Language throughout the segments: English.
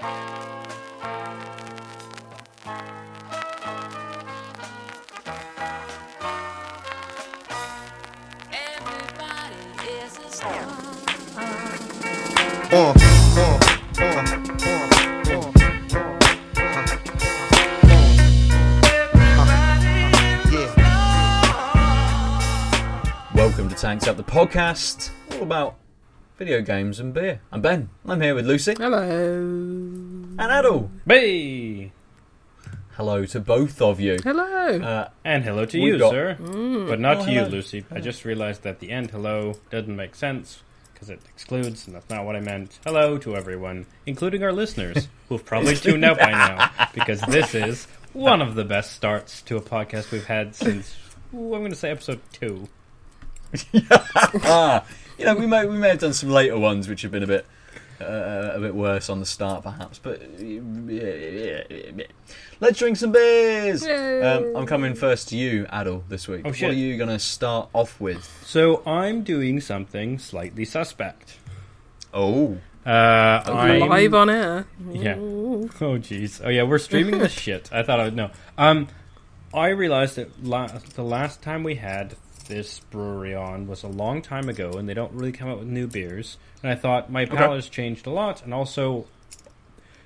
Uh, uh, uh, uh, uh. Welcome to Tanked Up, the podcast all about video games and beer. I'm Ben. I'm here with Lucy Hello. And Aadil. Hey! Hello to both of you. Hello. Uh, And hello to you, got- sir. Mm. But not Oh, to you, hello. Lucy. I just realized that the end hello doesn't make sense because it excludes, and that's not what I meant. Hello to everyone, including our listeners, who've probably tuned out by now because this is one of the best starts to a podcast we've had since, ooh, I'm going to say episode two. ah, you know, we may we may have done some later ones which have been a bit uh, a bit worse on the start, perhaps. But let's drink some beers. Um, I'm coming first to you, Aadil, this week. Oh, What are you going to start off with? So I'm doing something slightly suspect. Oh, Uh, I'm Live on air. Yeah. Oh jeez. Oh yeah, we're streaming this shit. I thought I would know. Um, I realized that la- the last time we had this brewery on was a long time ago, and they don't really come out with new beers. And I thought my palate has changed a lot, and also,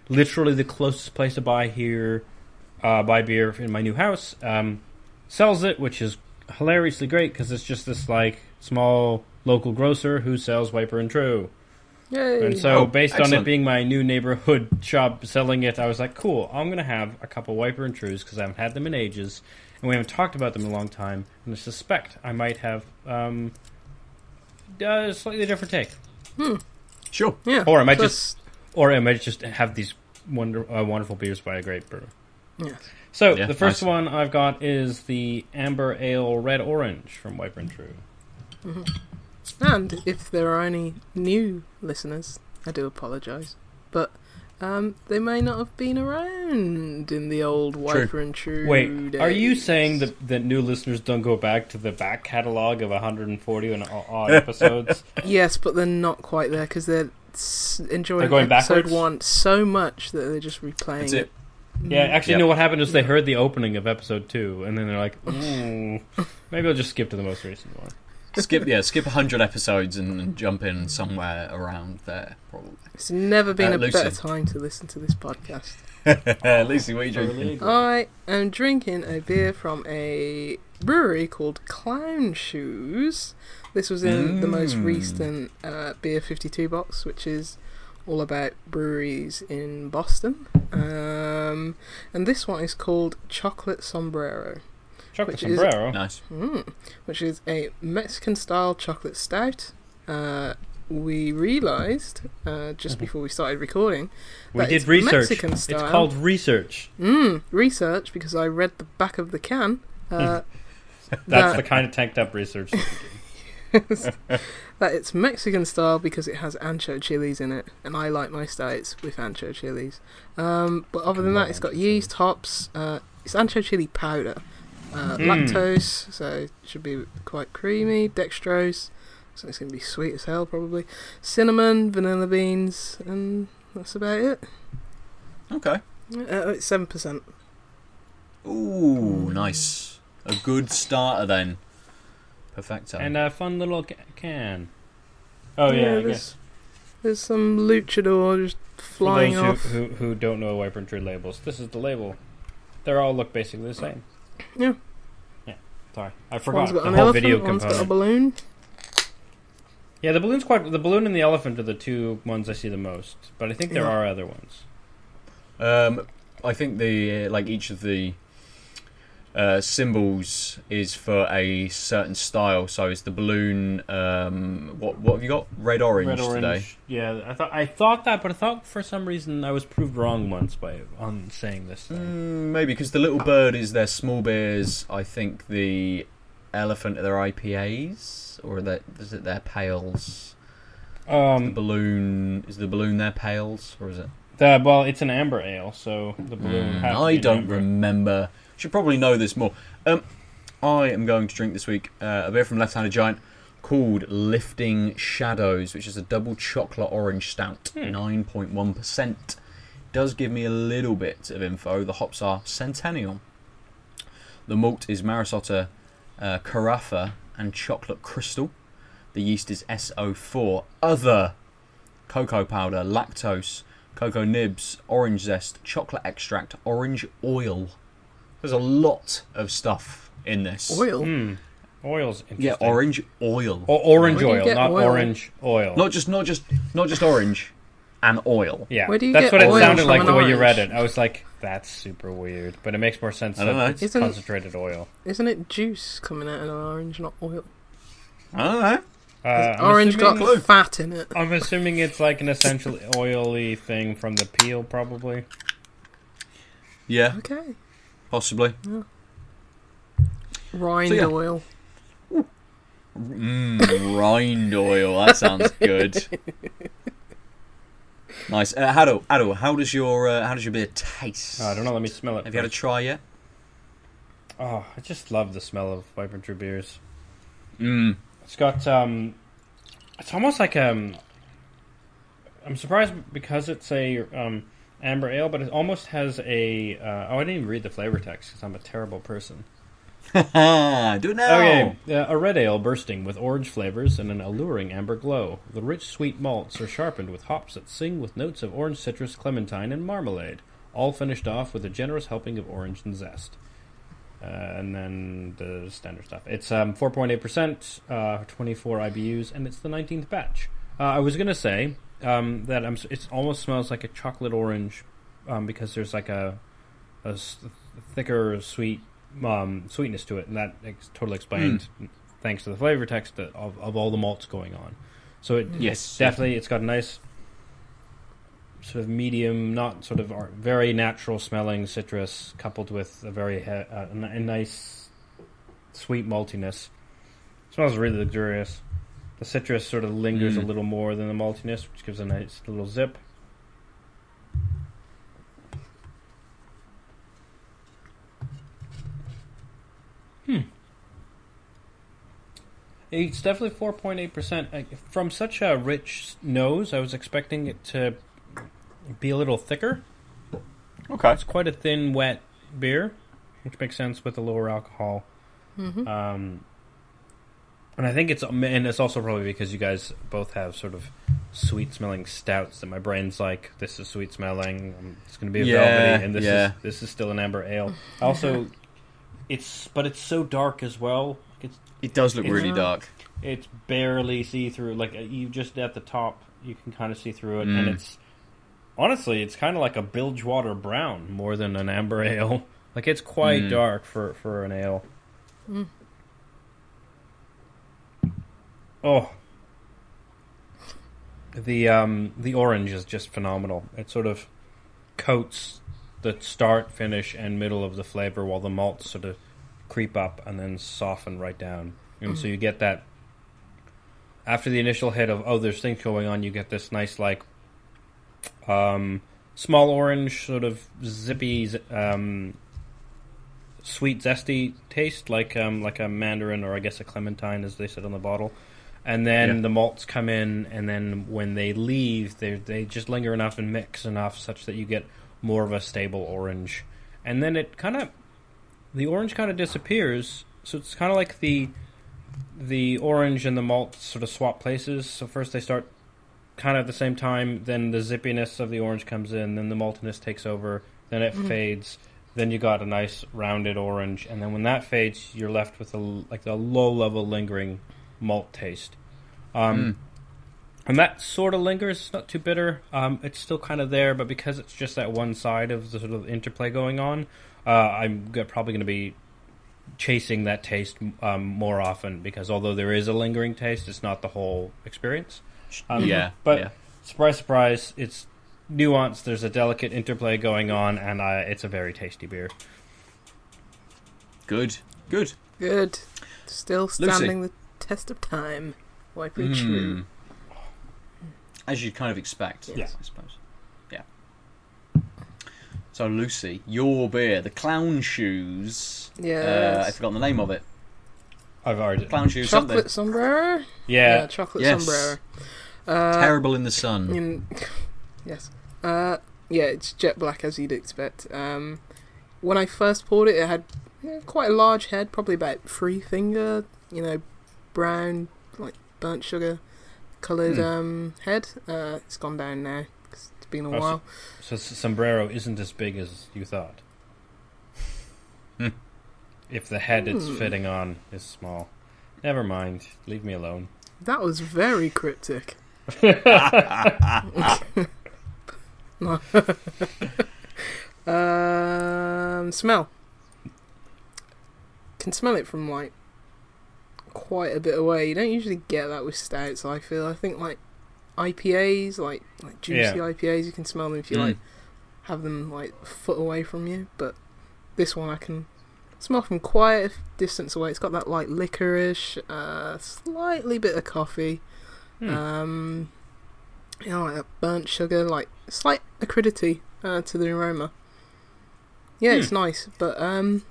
literally the closest place to buy here, uh, buy beer in my new house, um, sells it, which is hilariously great because it's just this like small local grocer who sells Wiper and True. Yay. And so, Oh, based on it being my new neighborhood shop selling it, I was like, cool, I'm going to have a couple Wiper and Trues because I haven't had them in ages, and we haven't talked about them in a long time, and I suspect I might have um, a slightly different take. sure. yeah. Or I might Plus- Or I might just have these wonder, uh, wonderful beers by a great brewer. Yeah. So, Yeah, the first nice. one I've got is the Amber Ale Red Orange from Wiper and True. And if there are any new listeners, I do apologise. But um, they may not have been around in the old Wiper and True. Wait, are you saying that, that new listeners don't go back to the back catalogue of 140 and odd episodes? Yes, but they're not quite there because they're s- enjoying They're going episode backwards? one so much that they're just replaying That's it. Yeah, actually, Yep. no. What happened is they heard the opening of episode two, and then they're like, mm, maybe I'll just skip to the most recent one. skip yeah, skip 100 episodes and, and jump in somewhere around there, probably. It's never been Uh, a Lucy. better time to listen to this podcast. Lucy, what are you drinking? I am drinking a beer from a brewery called Clown Shoes. This was in the most Mm. recent uh, Beer 52 box, which is all about breweries in Boston. Um, and this one is called Chocolate Sombrero, Chocolate which is- sombrero. Nice. mm, which is a Mexican style chocolate stout. Uh, we realised uh, just before we started recording Mm-hmm. we that did it's research. Mexican It's called research. Mm, research because I read the back of the can. Uh, That's that, the kind of tanked up research. that that it's Mexican style because it has ancho chilies in it, and I like my stouts with ancho chilies. Um, but other than that, it's got yeast, hops. Uh, it's ancho chili powder, uh, Mm. lactose, so it should be quite creamy. Dextrose, so it's gonna be sweet as hell probably. Cinnamon, vanilla beans, and that's about it. Okay. Uh, it's seven percent. Ooh, nice. A good starter then. Perfecto. and a fun little ca- can. Oh yeah, I there's, guess. there's some luchador just For flying those off. who, who who don't know Wiper and True labels, this is the label. They all look basically the same. Yeah. Yeah. Sorry, I forgot One's got the an whole elephant, video one's got a component. balloon. Yeah, the balloon's quite. The balloon and the elephant are the two ones I see the most, but I think there Yeah. are other ones. Um, I think the uh, like each of the uh, symbols is for a certain style. So is the balloon? Um, what what have you got? Red orange, Red orange. today. Yeah, I thought I thought that, but I thought for some reason I was proved wrong once by on saying this. Thing. Mm, maybe because the little bird is their small beers. I think the elephant are their IPAs, or are that is it their pales? the Um, balloon is the balloon their pails or is it? the, well, it's an amber ale, so the balloon. Mm, I don't amber. remember. Should probably know this more. Um, I am going to drink this week uh, a beer from Left Handed Giant called Lifting Shadows, which is a double chocolate orange stout, Hmm. nine point one percent does give me a little bit of info. The hops are Centennial. The malt is Maris Otter, uh, Carafa, and Chocolate Crystal. The yeast is SO4. Other cocoa powder, lactose, cocoa nibs, orange zest, chocolate extract, orange oil. There's a lot of stuff in this. Oil. Hmm. Oil's interesting. Yeah, orange oil. Or orange Where do you oil, not oil? orange oil. Not just not just not just orange and oil. yeah, Where do you that's get what it oil sounded like an the way you read it. I was like, that's super weird, but it makes more sense I don't that know. it's Isn't- concentrated oil. Isn't it juice coming out of an orange, not oil? I don't know. Uh, I'm orange assuming- got fat in it. I'm assuming it's like an essential oily thing from the peel, probably. Yeah, Okay. possibly. Yeah. Rind So, yeah. oil. Mmm, rind oil. That sounds good. nice. Uh, Hado, Hado, how does your uh, how does your beer taste? Oh, I don't know. Let me smell it. Have you had a try yet? Oh, I just love the smell of Wiper and True beers. Mmm. It's got um, it's almost like um. I'm surprised because it's a um amber ale, but it almost has a. Uh, oh, I didn't even read the flavor text because I'm a terrible person. Do now. Okay, uh, a red ale bursting with orange flavors and an alluring amber glow. The rich, sweet malts are sharpened with hops that sing with notes of orange citrus, clementine, and marmalade, all finished off with a generous helping of orange and zest. Uh, and then the standard stuff. It's um, 4.8%, uh, 24 IBUs, and it's the 19th batch. Uh, I was gonna say um, that I'm, it almost smells like a chocolate orange um, because there's like a thicker sweet um, sweetness to it, and that ex- totally explained thanks to the flavor text of, of all the malts going on. So it, Yes. it's definitely it's got a nice sort of medium, not sort of very natural smelling citrus, coupled with a very uh, a, a nice sweet maltiness. smells really luxurious. The citrus sort of lingers Mm. a little more than the maltiness, which gives a nice little zip. It's definitely four point eight percent. From such a rich nose, I was expecting it to be a little thicker. Okay. It's quite a thin, wet beer, which makes sense with the lower alcohol. Mm-hmm. Um, and I think it's and it's also probably because you guys both have sort of sweet smelling stouts that my brain's like this is sweet smelling. um, It's going to be a Yeah, velvety, and this yeah. is this is still an amber ale. Also, it's but it's so dark as well. It's It does look It's- really dark. it's barely see through. Like uh, you just at the top, you can kind of see through it, and Mm. it's honestly, it's kind of like a bilgewater brown more than an amber ale. Like it's quite Mm. dark for for an ale. Mm. Oh, the um the orange is just phenomenal. It sort of coats the start, finish, and middle of the flavor, while the malts sort of creep up and then soften right down. And so you get that after the initial hit of oh, there's things going on. You get this nice like um, small orange, sort of zippy, um, sweet, zesty taste, like um, like a mandarin or I guess a clementine, as they said on the bottle. And then Yeah. the malts come in, and then when they leave, they they just linger enough and mix enough such that you get more of a stable orange. And then it kind of the orange kind of disappears. So it's kind of like the the orange and the malt sort of swap places. So first they start kind of at the same time, then the zippiness of the orange comes in, then the maltiness takes over, then it fades. Then you got a nice rounded orange, and then when that fades, you're left with a like a low level lingering malt taste. Um, And that sort of lingers. It's not too bitter. Um, it's still kind of there, but because it's just that one side of the sort of interplay going on, uh, I'm g- probably going to be chasing that taste um, more often because although there is a lingering taste, it's not the whole experience. Um, yeah, but yeah. surprise, surprise, it's nuanced. There's a delicate interplay going on, and uh, it's a very tasty beer. Good, good. Good. Still standing the test of time. Likely true. Mm. As you'd kind of expect, Yes. I suppose. Yeah. So, Lucy, your beer, the Clown Shoes. Uh, I've forgotten the name of it. I've already, Clown Shoes Chocolate something. sombrero? yeah, chocolate Yes. sombrero. Uh, Terrible in the sun. in- yes. Uh, yeah, it's jet black as you'd expect. Um, when I first poured it, it had yeah, quite a large head, probably about three finger, you know, brown like burnt sugar coloured Hmm. um, head. Uh, it's gone down now. 'cause it's been a Oh, while. So s- sombrero isn't as big as you thought. Hmm. If the head it's Hmm. fitting on is small, never mind. Leave me alone. That was very cryptic. Um, smell. Can smell it from like quite a bit away. You don't usually get that with stouts. I feel. I think like IPAs, like like juicy Yeah. IPAs, you can smell them if you Mm. like have them like a foot away from you. But this one I can smell from quite a distance away. It's got that like licorice, uh, slightly bit of coffee. Hmm. Um, you know, like that burnt sugar, like slight acridity uh, to the aroma. Yeah, it's nice, but um,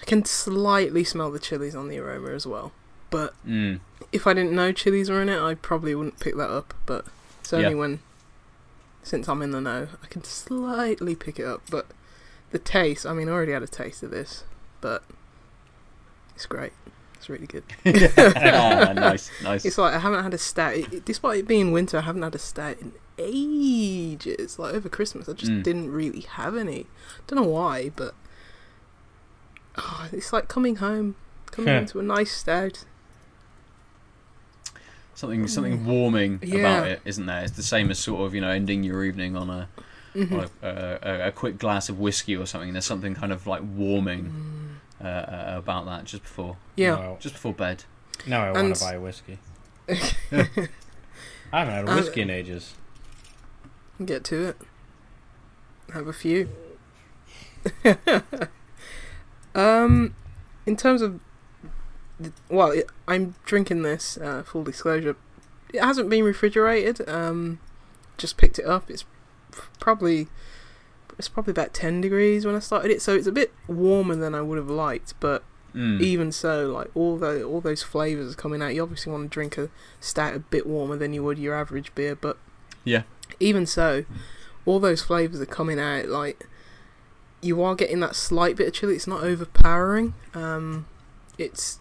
I can slightly smell the chilies on the aroma as well. But Mm. if I didn't know chilies were in it, I probably wouldn't pick that up. But it's only Yeah. when, since I'm in the know, I can slightly pick it up. But the taste, I mean, I already had a taste of this, but it's great. It's really good. Ah, nice, nice. It's like I haven't had a stout, it, it- despite it being winter. I haven't had a stout in ages. Like over Christmas, I just Mm. didn't really have any. Don't know why, but oh, it's like coming home, coming home to a nice stout. something something warming Mm. Yeah. about it, isn't there? It's the same as sort of you know ending your evening on a Mhm. on a, a, a, a quick glass of whiskey or something. There's something kind of like warming uh, uh, about that just before Yeah, Now, just before bed. now I want to buy whiskey. I haven't had a Uh, whiskey in ages. get to it. Have a few. um, in terms of, well, it, I'm drinking this. Uh, full disclosure, it hasn't been refrigerated. Um, just picked it up. It's probably it's probably about ten degrees when I started it, so it's a bit warmer than I would have liked. But Mm. even so, like all the all those flavors are coming out. You obviously want to drink a stout a bit warmer than you would your average beer, but Yeah. even so, all those flavors are coming out. Like you are getting that slight bit of chili. It's not overpowering. Um, it's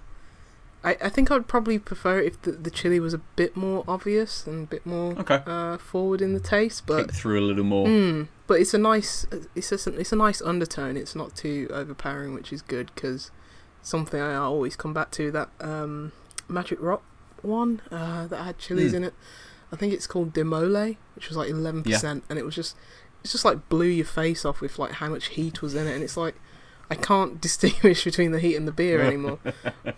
I, I think I'd probably prefer it if the, the chili was a bit more obvious and a bit more Okay. uh, forward in the taste, but Kick through a little more. Mm, but it's a nice, it's a, it's a nice undertone. It's not too overpowering, which is good because something I always come back to that um, Magic Rock one uh, that had chilies Mm. in it. I think it's called Demole, which was like eleven percent, and it was just, it's just like blew your face off with like how much heat was in it, and it's like I can't distinguish between the heat and the beer anymore.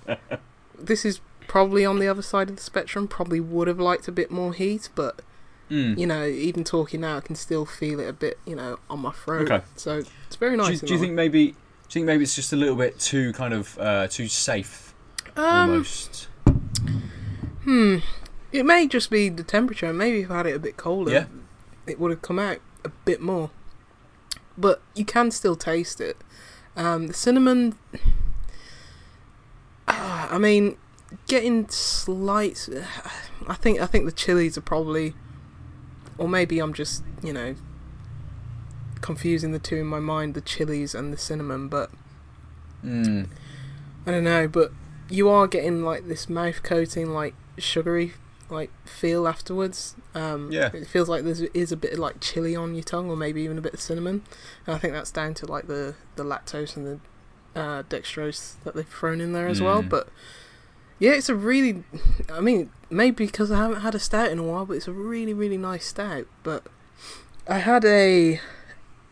this is probably on the other side of the spectrum. Probably would have liked a bit more heat, but Mm. you know, even talking now, I can still feel it a bit, you know, on my throat. Okay. So it's very nice. do, you, do you think maybe? Do you think maybe it's just a little bit too kind of uh, too safe. Um, almost? hmm. It may just be the temperature. Maybe if I had it a bit colder, Yeah. it would have come out a bit more. But you can still taste it. Um, the cinnamon. Ah, I mean, getting slight. I think I think the chilies are probably, or maybe I'm just you know confusing the two in my mind, the chilies and the cinnamon. But Mm. I don't know, but you are getting like this mouth coating, like sugary, like feel afterwards. Um, Yeah. it feels like there is a bit of like chili on your tongue, or maybe even a bit of cinnamon. And I think that's down to like the the lactose and the uh, dextrose that they've thrown in there as well. Mm. But yeah, it's a really, I mean, maybe because I haven't had a stout in a while, but it's a really really nice stout. But I had a,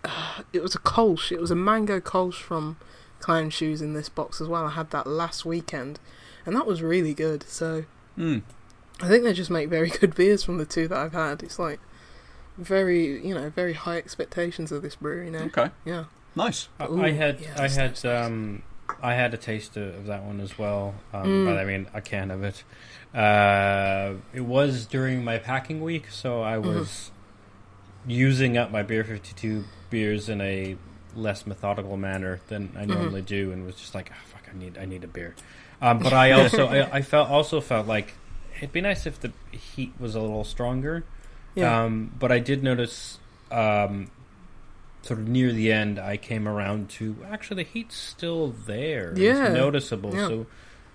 uh, it was a Kolsch. It was a mango Kolsch from clown shoes in this box as well. I had that last weekend, and that was really good. So Mm. I think they just make very good beers from the two that I've had. It's like very, you know, very high expectations of this brewery now. Okay. Yeah. Nice. I, Ooh, I had yeah, I had nice. um I had a taste of, of that one as well. Um, Mm. But I mean, a can of it. Uh, it was during my packing week, so I Mm-hmm. was using up my beer fifty two beers in a less methodical manner than I Mm-hmm. normally do, and was just like, oh, "Fuck, I need I need a beer." Um, but I also I, I felt also felt like it'd be nice if the heat was a little stronger. Yeah. Um, but I did notice, um, sort of near the end, I came around to actually the heat's still there. Yeah. it's noticeable. Yeah. So,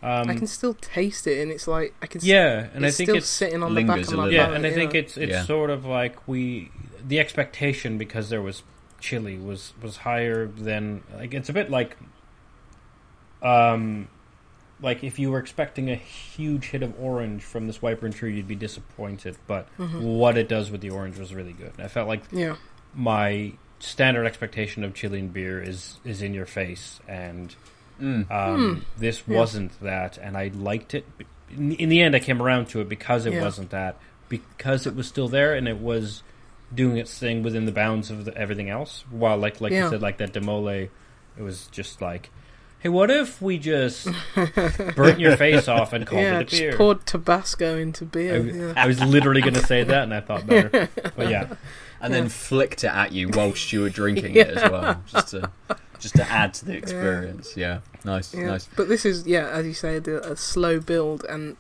um, I can still taste it, and it's like I can. s- yeah, and I it's think still it's sitting on the back of my little. yeah, palate, and I think yeah. it's it's Yeah. sort of like we the expectation because there was chili was was higher than like it's a bit like um like if you were expecting a huge hit of orange from this Wiper and True, you'd be disappointed. But Mhm. what it does with the orange was really good. I felt like Yeah, my standard expectation of Chilean beer is is in your face, and Mm. um, this Hmm. Yeah. wasn't that, and I liked it. In, in the end, I came around to it because it Yeah. wasn't that, because it was still there and it was doing its thing within the bounds of the, everything else. While, like like Yeah. you said, like that Demole, it was just like, hey, what if we just burnt your face off and called yeah. it a beer? Just poured Tabasco into I, beer. yeah. I was literally going to say that, and I thought better. But yeah, and then flicked it at you whilst you were drinking it as well, just to just to add to the experience. Yeah, nice, Yeah. nice. But this is, yeah, as you say, a, a slow build, and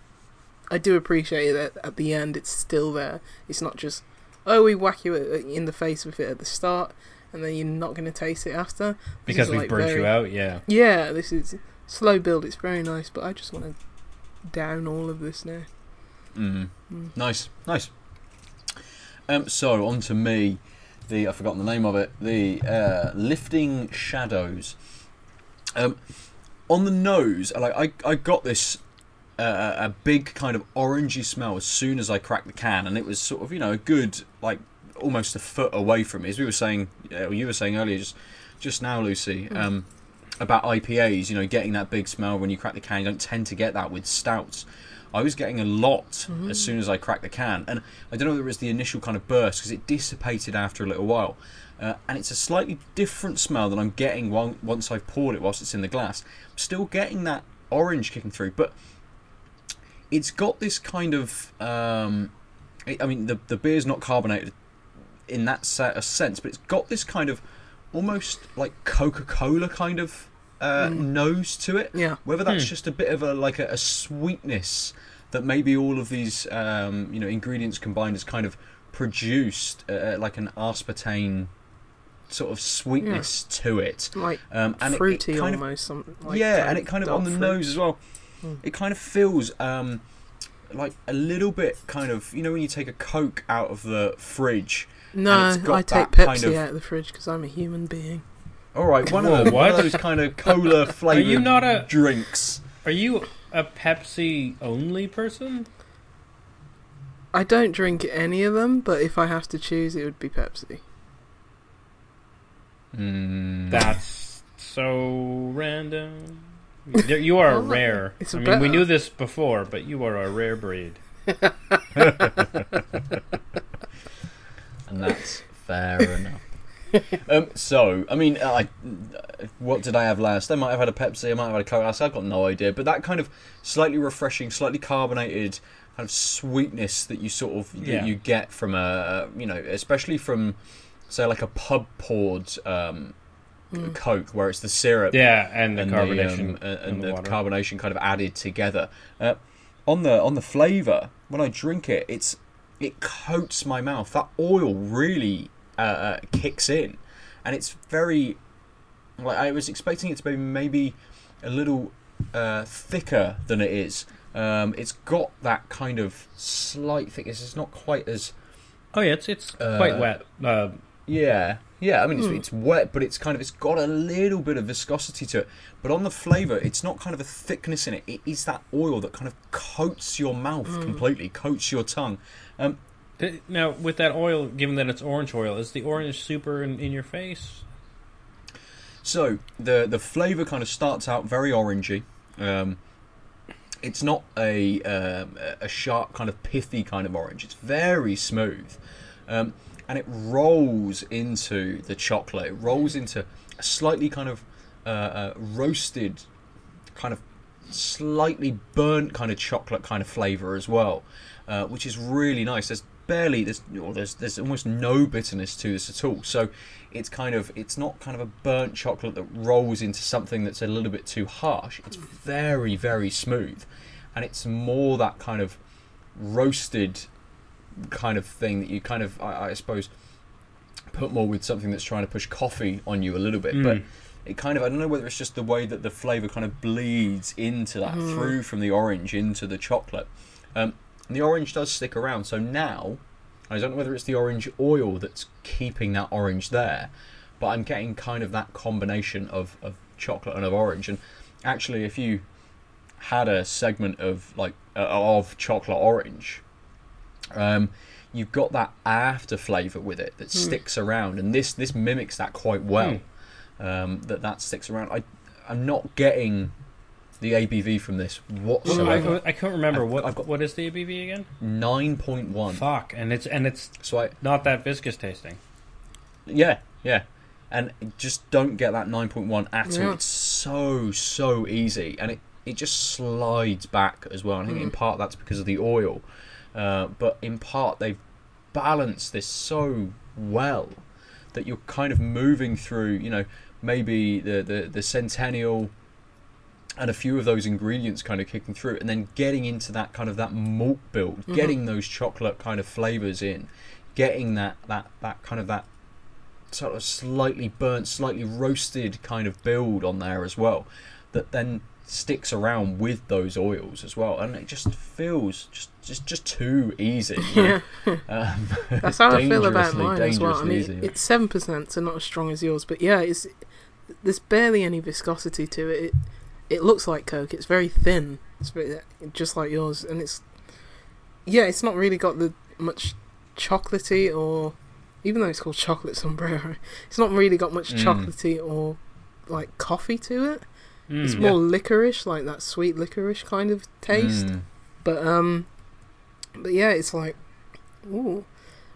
I do appreciate that at the end it's still there. It's not just, oh, we whack you in the face with it at the start, and then you're not going to taste it after. This because is, we like, burnt very- you out. Yeah. Yeah, this is slow build. It's very nice, but I just want to down all of this now. Mm. Mm. Nice, nice. Um, so on to me, the I've forgotten the name of it. The uh, lifting shadows. Um, on the nose, like I, I got this uh, a big kind of orangey smell as soon as I cracked the can, and it was sort of you know a good like almost a foot away from me. As we were saying, you were saying earlier, just just now, Lucy, Mm. um, about IPAs. You know, getting that big smell when you crack the can. You don't tend to get that with stouts. I was getting a lot as soon as I cracked the can, and I don't know whether it was the initial kind of burst because it dissipated after a little while, uh, and it's a slightly different smell than I'm getting one, once I've poured it whilst it's in the glass. I'm still getting that orange kicking through, but it's got this kind of. Um, I I mean, the the beer's not carbonated in that se- a sense, but it's got this kind of almost like Coca Cola kind of uh, Mm. nose to it. Yeah, Whether that's Hmm. just a bit of a like a, a sweetness that maybe all of these um, you know ingredients combined has kind of produced uh, like an aspartame sort of sweetness to it, like um, and it- fruity it, kind of almost. some, like yeah, and it kind of on the fruit. nose as well. Mm. It kind of feels um, like a little bit kind of you know when you take a Coke out of the fridge. No, it's got I take Pepsi kind of- out of the fridge because I'm a human being. All right, one, Whoa, of, the, one of what? those kind of cola flavored you not a- drinks. Are you a Pepsi only person? I don't drink any of them, but if I have to choose, it would be Pepsi. Mm. That's so random. You are a rare. it's I a mean, we knew this before, but you are a rare breed. and that's fair enough. um, so, I mean, I, what did I have last? I might have had a Pepsi, I might have had a Coke. I've got no idea. But that kind of slightly refreshing, slightly carbonated kind of sweetness that you sort of that you get from a, you know, especially from say like a pub poured um, Mm. Coke, where it's the syrup Yeah, and the and carbonation the, um, uh, and and the the, carbonation kind of added together. Uh, on the on the flavour, when I drink it, it's it coats my mouth. That oil really uh, uh, kicks in, and it's very. Like I was expecting it to be maybe a little uh, thicker than it is. Um, it's got that kind of slight thickness. It's not quite as oh yeah, it's it's Uh, quite wet. Uh, yeah, yeah. I mean, it's, Hmm. it's wet, but it's kind of it's got a little bit of viscosity to it. But on the flavour, it's not kind of a thickness in it. It is that oil that kind of coats your mouth Mm. completely, coats your tongue. Um, now with that oil, given that it's orange oil, is the orange super in, in your face? so the the flavour kind of starts out very orangey. Um, it's not a um, a sharp kind of pithy kind of orange. It's very smooth, um, and it rolls into the chocolate. It rolls into a slightly kind of uh, uh, roasted, kind of slightly burnt kind of chocolate kind of flavour as well, uh, which is really nice. There's barely there's or there's there's almost no bitterness to this at all. So it's kind of it's not kind of a burnt chocolate that rolls into something that's a little bit too harsh. It's very very smooth, and it's more that kind of roasted kind of thing that you kind of, I, I suppose, put more with something that's trying to push coffee on you a little bit. But Mm. it kind of, I don't know whether it's just the way that the flavour kind of bleeds into that through from the orange into the chocolate. Um, and the orange does stick around. So now, I don't know whether it's the orange oil that's keeping that orange there, but I'm getting kind of that combination of, of chocolate and of orange. And actually, if you had a segment of like uh, of chocolate orange, um, you've got that after flavour with it that sticks around, and this this mimics that quite well. Um, that that sticks around. I I'm not getting the ABV from this So whatsoever. I, I can't remember I've- what I've got- what is the ABV again. Nine point one. Fuck, and it's and it's So I not that viscous tasting. Yeah, yeah. And just don't get that 9.1 at all. Yeah. It's so, so easy. And it, it just slides back as well. I think in part that's because of the oil. Uh, but in part they've balanced this so well that you're kind of moving through, you know, maybe the, the, the Centennial and a few of those ingredients kind of kicking through and then getting into that kind of that malt build, getting those chocolate kind of flavors in, getting that, that, that kind of that sort of slightly burnt, slightly roasted kind of build on there as well, that then sticks around with those oils as well, and it just feels just just just too easy. know? um, That's how I feel about mine as well. I mean, easy. it's seven percent, so not as strong as yours, but yeah, it's there's barely any viscosity to it. It, it looks like Coke. It's very thin. It's very, just like yours, and it's yeah, it's not really got the much chocolatey or even though it's called chocolate sombrero, it's not really got much Mm. chocolatey or like coffee to it. Mm. It's Yeah. more licorice, like that sweet licorice kind of taste. Mm. But um, but yeah, it's like, ooh,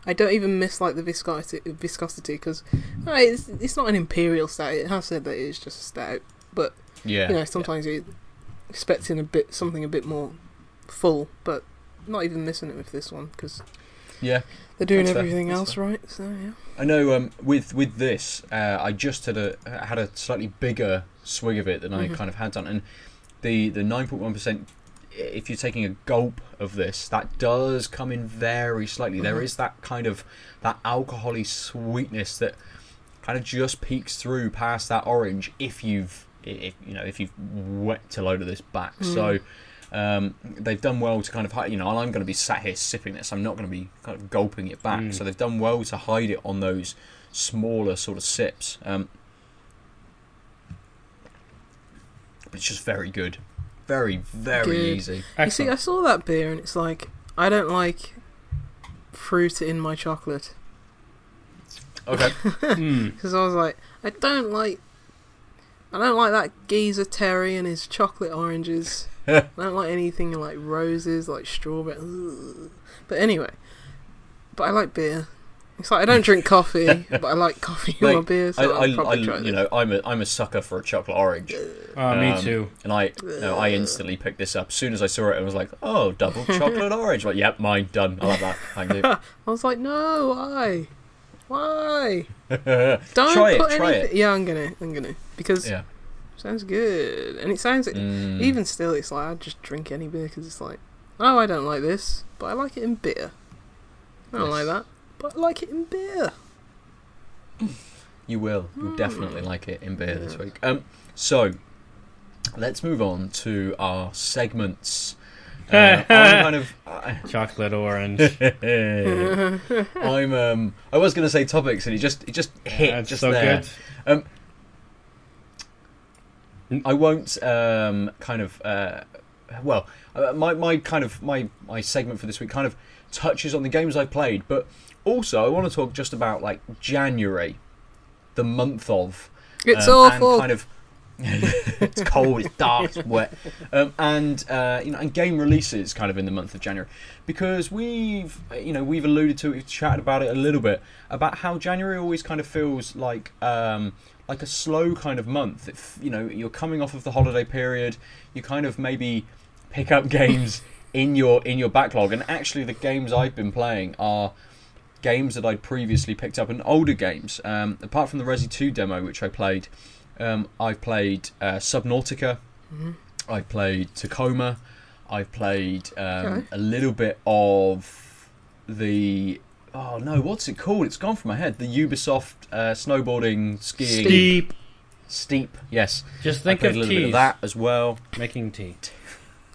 I don't even miss like the viscosity viscosity because it's it's not an imperial stout. It has said that it is just a stout, but yeah, you know sometimes you're expecting a bit something a bit more full, but not even missing it with this one because yeah. they're doing That's everything that's else fair. right. So yeah, I know um, with with this, uh, I just had a had a slightly bigger swig of it than I Mhm. kind of had done, and the the nine point one percent. If you're taking a gulp of this, that does come in very slightly. There Mhm. is that kind of that alcoholy sweetness that kind of just peeks through past that orange. If you've if you know if you've wet a load of this back, so. Um, they've done well to kind of hide, you know, I'm going to be sat here sipping this. I'm not going to be kind of gulping it back. Mm. So they've done well to hide it on those smaller sort of sips. Um, but it's just very good, very very Good. easy. you see, I saw that beer and it's like I don't like fruit in my chocolate. Okay, Mm. Because I was like, I don't like, I don't like that geezer Terry and his chocolate oranges. I don't like anything like roses, like strawberry. Ugh. But anyway, but I like beer. It's like I don't drink coffee, but I like coffee in my Mate, beer, so I, I'll I, I, try you this. know, I'm a I'm a sucker for a chocolate orange, Oh, me Um, too. and I, you know, I instantly picked this up as soon as I saw it. I was like, oh, double chocolate orange. Like, yep, mine done. I love that. Thank you. I was like, no, why, why? Don't try it. put Try anything. it. Yeah, I'm gonna, I'm gonna, because Yeah. sounds good, and it sounds Mm. even still, it's like I just drink any beer because it's like, oh, I don't like this, but I like it in beer. I don't Yes. like that, but I like it in beer. You will. You'll definitely like it in beer this. Week. Um, so let's move on to our segments. Uh, I'm kind of. I, Chocolate orange. I'm. Um, I was going to say topics, and it just it just hit That's just so there. good. I won't um, kind of. Uh, well, uh, my my kind of my my segment for this week kind of touches on the games I've played, but also I want to talk just about like January, the month of. It's um, awful. And kind of, it's cold, it's dark, it's wet, um, and uh, you know, and game releases kind of in the month of January, because we've you know we've alluded to it, we've chatted about it a little bit about how January always kind of feels like um, like a slow kind of month. If you know you're coming off of the holiday period, you kind of maybe pick up games in your in your backlog, and actually the games I've been playing are games that I'd previously picked up and older games. Um, apart from the Resi 2 demo, which I played, um, I've played uh, Subnautica, Mm-hmm. I played Tacoma, I've played um, Okay. a little bit of the oh no, what's it called? It's gone from my head. The Ubisoft uh, snowboarding skiing Steep. steep. Yes, Just I think played of a little bit tea. of that as well. Making tea.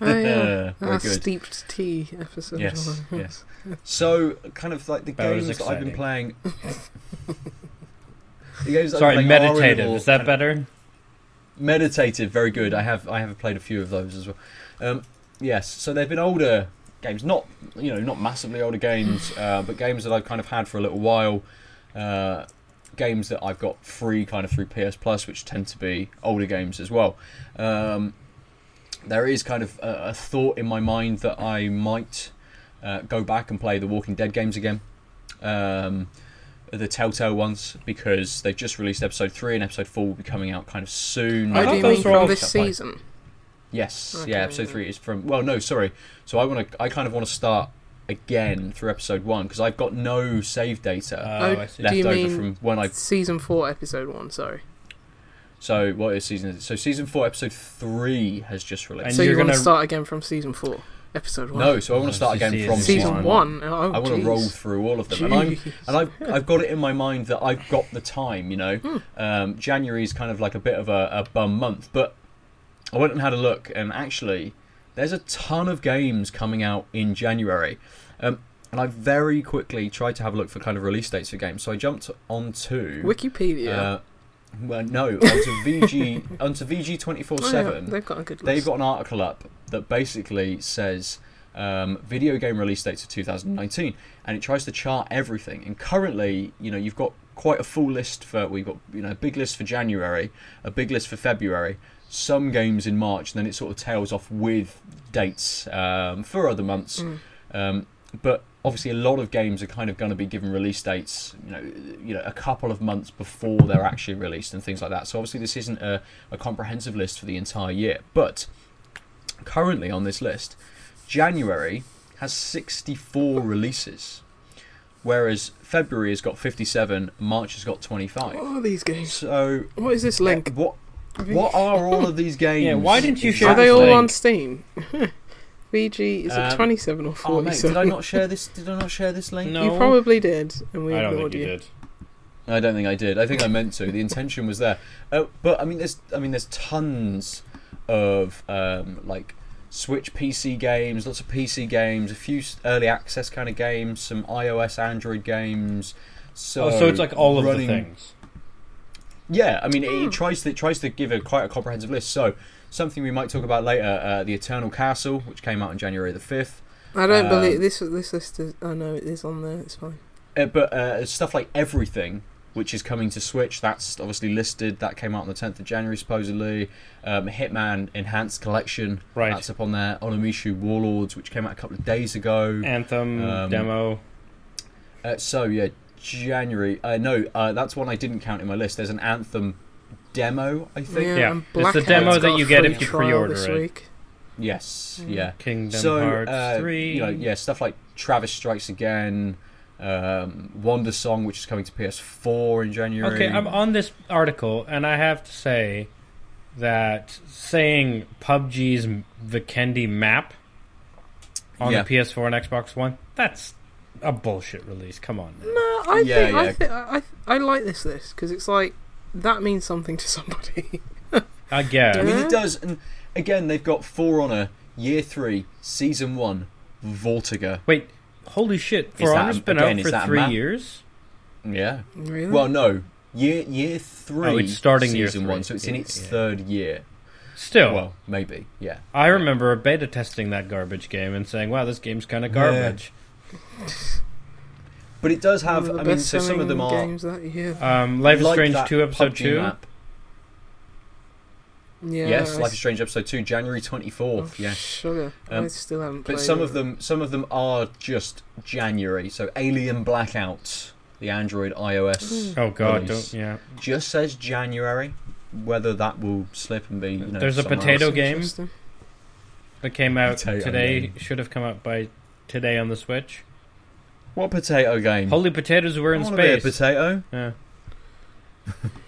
Oh, yeah. Very Our good. steeped tea episode. Yes, yes. So, kind of like the That was games that I've been playing. the games that Sorry, I've been playing are a meditative. Is that better? meditative very good. I have i have played a few of those as well. Um, yes so they've been older games. Not you know not massively older games uh, but games that i've kind of had for a little while. Uh, games that i've got free kind of through ps plus which tend to be older games as well. Um, there is kind of a, a thought in my mind that i might uh, go back and play the walking dead games again. Um, the Telltale ones because they've just released episode three and episode four will be coming out kind of soon. I Oh, thought do you mean from this Stuff like- season? Yes, Okay, yeah. Episode yeah. three is from. Well, no, sorry. So I want to. I kind of want to start again through episode one because I've got no save data Oh, Oh, I see. do left over from when I. Season four, episode one. Sorry. So what is season? So season four, episode three has just released. And so you're you want gonna- start again from season four, episode one? no, so I want to start Oh, again from season one. one. Oh, I want to roll through all of them, and I'm Jeez. and I've I've got it in my mind that I've got the time. You know, Hmm. um, January is kind of like a bit of a, a bum month, but I went and had a look, and actually, there's a ton of games coming out in January, um, and I very quickly tried to have a look for kind of release dates for games. So I jumped onto Wikipedia. uh, well, no, onto VG onto VG twenty four Oh, seven They've got a good list. they've got an article up that basically says um, video game release dates of 2019 and it tries to chart everything and currently you know you've got quite a full list for we've got you know a big list for january a big list for february some games in march and then it sort of tails off with dates um, for other months Mm. um, but obviously a lot of games are kind of going to be given release dates you know you know a couple of months before they're actually released and things like that so obviously this isn't a, a comprehensive list for the entire year but currently on this list january has 64 releases whereas february has got 57 march has got 25 What are these games? so What is this link? what what are all of these games Yeah, why didn't you share Are they all on Steam? VG is it Um, 27 or forty? oh 40? mate did i not share this did i not share this link No. You probably did, and we I don't ignored think you you. did. I don't think I did. I think I meant to. The intention was there, uh, but I mean, there's I mean, there's tons of um, like Switch PC games, lots of PC games, a few early access kind of games, some iOS, Android games. So, oh, so it's like all of the things. Yeah, I mean, it, Hmm. it tries to it tries to give a quite a comprehensive list. So something we might talk about later, uh, the Eternal Castle, which came out on January the fifth. I don't Um, believe this. This list is. Oh no, it is on there. It's fine. Uh, but uh, stuff like everything, which is coming to Switch, that's obviously listed. That came out on the 10th of January, supposedly. Um, Hitman Enhanced Collection, Right. that's up on there. Onimusha Warlords, which came out a couple of days ago. Anthem Um, demo. Uh, so yeah, January. Uh, no, uh, that's one I didn't count in my list. There's an Anthem demo, I think. Yeah, Yeah, and it's the demo got that you get if you pre-order this it. week. Yes, Mm. yeah. Kingdom so Hearts uh, 3. you know, yeah, stuff like Travis Strikes Again, um, Wandersong, which is coming to PS4 in January. Okay, I'm on this article, and I have to say that saying PUBG's Vikendi map on Yeah. the PS4 and Xbox One, that's a bullshit release. Come on. Now. No, I Yeah, think I, yeah. think I, I I like this list because it's like that means something to somebody. I guess. I mean, it does. And again, they've got For Honor Year Three, Season One, Vortiga. Wait, holy shit! Is For that- Honor's been again, out for three map? years. Yeah. really? Well, no, Year Year Three. Oh, it's starting year Season three. One, so it's in its yeah. third year. Still, Well, maybe. Yeah. I remember beta testing that garbage game and saying, "Wow, this game's kind of garbage." But it does have. I mean, so some of them are games that year. Um, Life is like Strange that Two, Episode PUBG Two. Map. yeah, yes, I Life is Strange Episode Two, January twenty oh, fourth. yes. sugar. Um, I still haven't. But some it. of them, some of them are just January. So Alien Blackout, the Android iOS, Oh God, don't yeah. just says January. Whether that will slip and be, you know, There's a somewhere potato else. game. That came out Potato today. game. Should have come out by today on the Switch. What potato game? Holy potatoes, we're I in wanna be a space. potato. Yeah.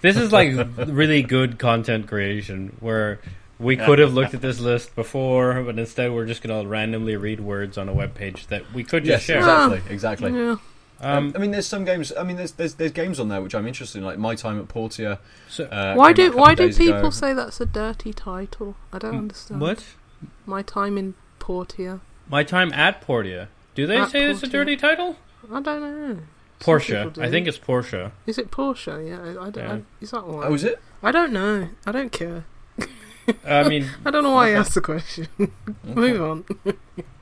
this is like really good content creation where We could have looked at this list before, but instead we're just going to randomly read words on a web page that we could Yes, just share. exactly, exactly. Yeah. Um, I mean, there's some games. I mean, there's there's there's games on there which I'm interested in, like my time at Portia. so, Uh, Why came out a do couple why do days people ago. say that's a dirty title? I don't understand. what? My time in Portia. My time at Portia. Do they At say it's a dirty title? I don't know. Some Porsche. people I think it's Porsche. Is it Porsche? Yeah, I, I don't. Yeah. I, is that one? Oh, is it? I don't know. I don't care. I mean, I don't know why Okay. I asked the question. Move on.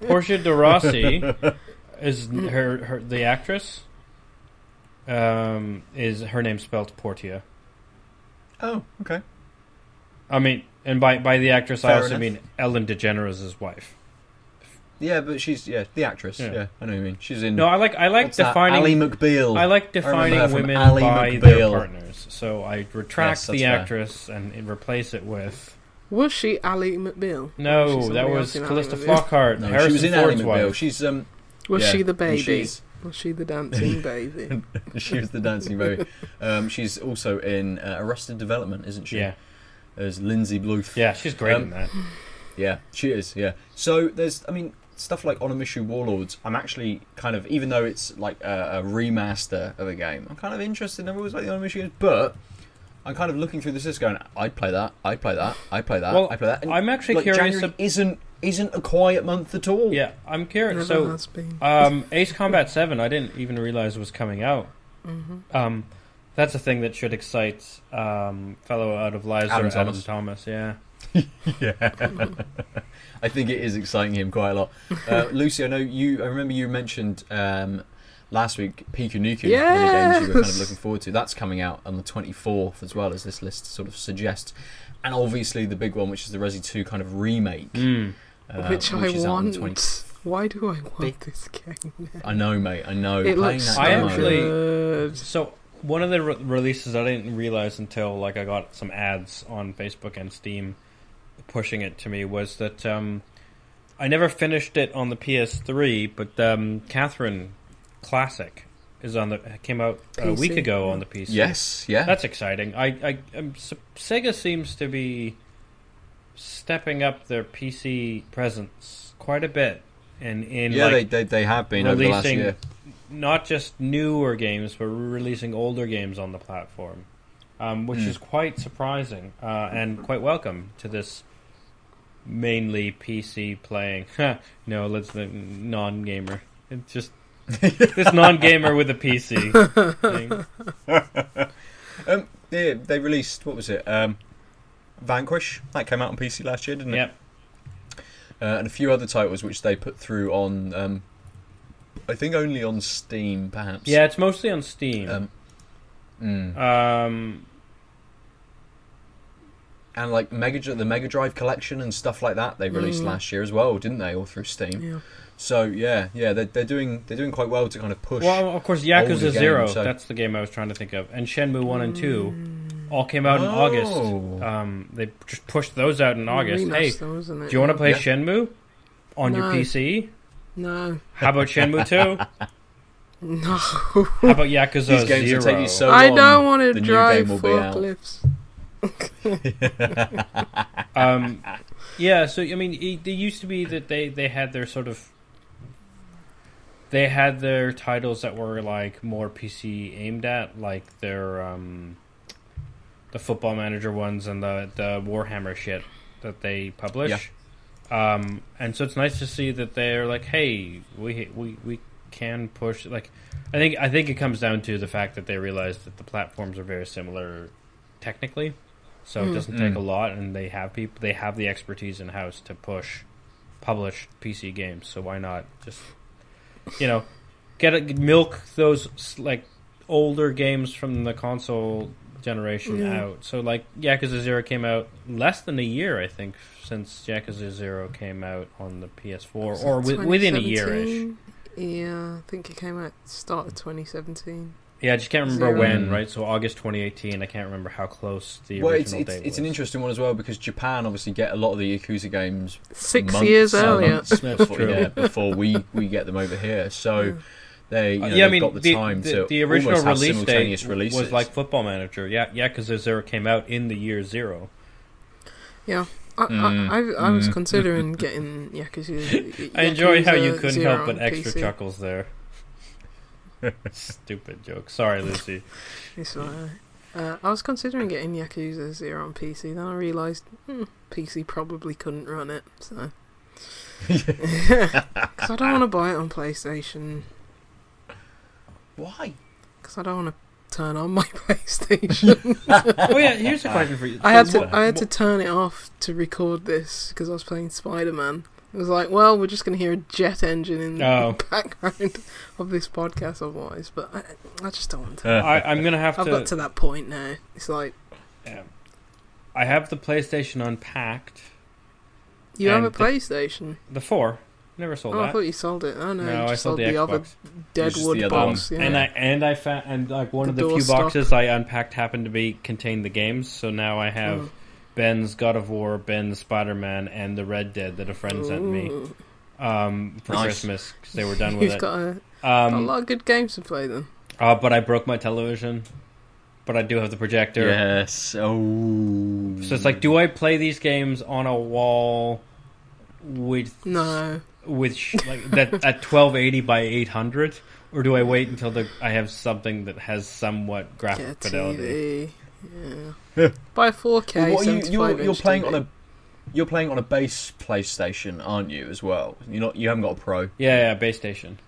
Portia de Rossi is her, her the actress. Um, is her name spelled Portia? Oh, okay. I mean, and by by the actress, I also enough. mean Ellen DeGeneres' wife. Yeah, but she's yeah the actress. Yeah. Yeah, I know what you mean. She's in. No, I like I like what's that? defining. Ally McBeal. I like defining her from women Ally by their McBeal. partners. So I retract Yes, the fair. actress and, and replace it with Was she Ally McBeal? no. She's That somebody was else in Calista McBeal. Flockhart. No, Harrison she was in Ally Ford's McBeal. wife. She's um. Was yeah, she the and baby? She's, Was she the dancing baby? she was the dancing baby. Um, she's also in uh, Arrested Development, isn't she? Yeah, As Lindsay Bluth. yeah, she's great Um, in that. Yeah, she is. Yeah. So there's, I mean, stuff like Onimusha Warlords. I'm actually kind of, even though it's like a, a remaster of a game, I'm kind of interested in rules like the Onimusha games, but I'm kind of looking through this list, going, I'd play that, I'd play that, I'd play that, Well, I'd play that. And, I'm actually like, curious. January ab- isn't isn't a quiet month at all. yeah, I'm curious. So. Um, Ace Combat Seven, I didn't even realize was coming out. Mm-hmm. Um, that's a thing that should excite um, fellow out of Liza Adam Adam, Thomas. Thomas. Yeah, yeah. I think it is exciting him quite a lot. Uh, Lucy, I know you. I remember you mentioned um, last week Pikuniku, one of the games you were kind of looking forward to. That's coming out on the 24th as well as this list sort of suggests. And obviously the big one, which is the Resi 2 kind of remake, mm. uh, Which I is out on the want. 20th. Why do I want Big- this game? I know, mate. I know. It Playing looks that so I demo- actually- good. So one of the re- releases I didn't realize until like I got some ads on Facebook and Steam pushing it to me was that um, I never finished it on the PS3, but um, Catherine Classic is on the came out a PC, week ago on the PC. Yes, yeah. That's exciting. I, I um, S- Sega seems to be stepping up their PC presence quite a bit, and in yeah, like they, they they have been over the last year. Not just newer games, but releasing older games on the platform, um, which Hmm. is quite surprising uh, and quite welcome to this mainly PC playing. no, let's non gamer. It's just this non gamer with a PC. thing. Um, they they released what was it? Um, Vanquish that came out on PC last year, didn't it? Yep. uh, and a few other titles which they put through on, um, I think only on Steam, perhaps. Yeah, it's mostly on Steam. Um, mm. Um, and like Mega Dri- the Mega Drive collection and stuff like that they released Mm. last year as well, didn't they? All through Steam. Yeah. So yeah, yeah, they're, they're doing they're doing quite well to kind of push. well, of course, Yakuza games, Zero. so- That's the game I was trying to think of, and Shenmue One and Two all came out in Oh. August. Um, they just pushed those out in August. Hey, Remaster, do you want to play Yeah. Shenmue on your PC? No. How about Shenmue Two? No. How about Yakuza These games Zero? will take you so long, I don't want to drive game will be out. forklifts. um, yeah, so I mean, it, it used to be that they they had their sort of they had their titles that were like more PC aimed at, like their um, the Football Manager ones and the the Warhammer shit that they publish. Um, and so it's nice to see that they're like, hey, we we we can push. Like, I think I think it comes down to the fact that they realize that the platforms are very similar technically, so it Mm. doesn't take Mm. a lot, and they have people they have the expertise in house to push publish PC games. So why not just you know get a, milk those like older games from the console generation Yeah. out. So like Yakuza Zero came out less than a year, I think, since Yakuza Zero came out on the PS4, or that wi- within a year ish. Yeah, I think it came out start of 2017. Yeah, I just can't remember Zero. when. Right, so August 2018. I can't remember how close the well, it's original it's, date it's an interesting one as well because Japan obviously get a lot of the Yakuza games Six months, years uh, earlier. months before, yeah, before we, we get them over here. So Yeah. they, you Uh, know, yeah, I they've mean, got the, the, time the, to the original release date releases. was like Football Manager. Yeah, yeah, because Zero came out in the year zero. I, Mm, I, I, I was mm. considering getting Yakuza. I enjoy how you couldn't help but extra PC. chuckles there. Stupid joke. Sorry, Lucy. It's alright. Uh, I was considering getting Yakuza Zero on PC, then I realised hmm, PC probably couldn't run it, so. Because I don't want to buy it on PlayStation, Why? because I don't want to turn on my PlayStation. oh yeah, here's a question for you. I had to what- I had to turn it off to record this because I was playing Spider Man. It was like, well, we're just going to hear a jet engine in Oh. the background of this podcast otherwise, but I, I just don't want to. I, I'm gonna have to I've got to that point now. It's like, yeah. I have the PlayStation unpacked. you have a And the- PlayStation. The four. Never sold Oh, I thought you sold it. Oh no, no, you I just sold sold the the, other Xbox. Deadwood the other box. Yeah. And I and I found and like one The of the few stop. boxes I unpacked happened to be contained the games. So now I have Mm. Ben's God of War, Ben's Spider Man, and the Red Dead that a friend sent me um, for Nice. Christmas because they were done with You've it. got a, got a Um, lot of good games to play then. uh, but I broke my television. But I do have the projector. Yes. Oh. So it's like, do I play these games on a wall with No, with sh- like that at 1280 by 800, or do I wait until the I have something that has somewhat graphic get a fidelity? TV. Yeah. Buy a 4K. Well, what, you, 75 you're, you're playing TV. on a you're playing on a base PlayStation, aren't you? As well. You're not. You haven't got a Pro. Yeah, yeah, base station.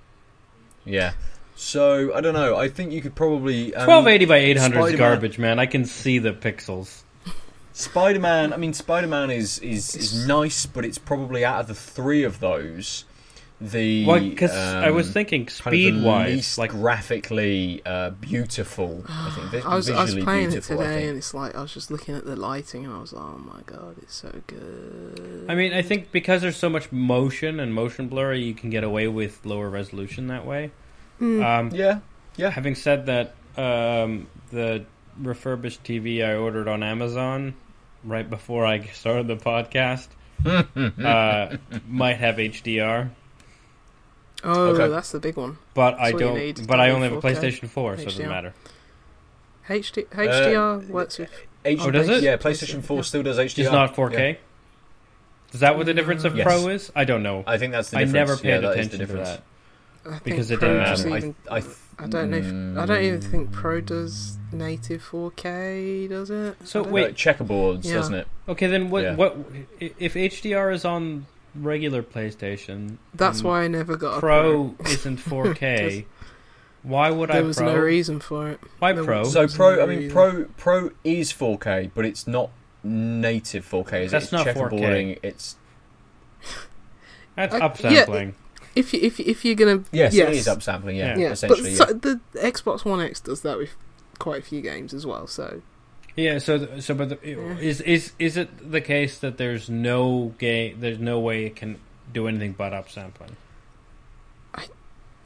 Yeah. So I don't know. I think you could probably um, 1280 by 800 is garbage, man. I can see the pixels. Spider Man. I mean, Spider Man is, is is nice, but it's probably out of the three of those, the Well, because I was um, thinking kind of speed wise, like graphically uh, beautiful. I think vi- I was, I was visually playing it beautiful. Today, and it's like I was just looking at the lighting, and I was like, "Oh my god, it's so good." I mean, I think because there's so much motion and motion blur, you can get away with lower resolution that way. Mm. Um, Yeah. Yeah. Having said that, um, the refurbished TV I ordered on Amazon right before I started the podcast uh, might have HDR, oh, okay. that's the big one. but I That's what you don't. But I only have a 4K PlayStation 4, so it doesn't matter. HD, HDR works with. H- Oh, does it? Yeah, PlayStation Four Yeah. still does HDR. Just not 4K. Yeah. Is that what the difference of Yes. Pro is? I don't know. I think that's the difference. I never paid yeah, that is the attention to that. I think Because it didn't matter. even- I, I, I don't know. If, I don't even mm. think Pro does native 4K. Does it? So wait. checkerboards, Yeah. doesn't it? Okay, then what? Yeah. What if HDR is on regular PlayStation? That's why I never got a Pro isn't 4K. Why would I There was Pro? no reason for it. Why there Pro? So Pro, no I mean, reason. Pro Pro is 4K, but it's not native 4K. Is That's it? not it's 4K. checkerboarding. It's That's I- upsampling. If you if you- if you're gonna yes, Yes. it is upsampling. Yeah, Yeah. yeah, but essentially. so, yeah. the Xbox One X does that with quite a few games as well. So Yeah. So, so, but the, Yeah. is is is it the case that there's no game? There's no way it can do anything but upsampling. I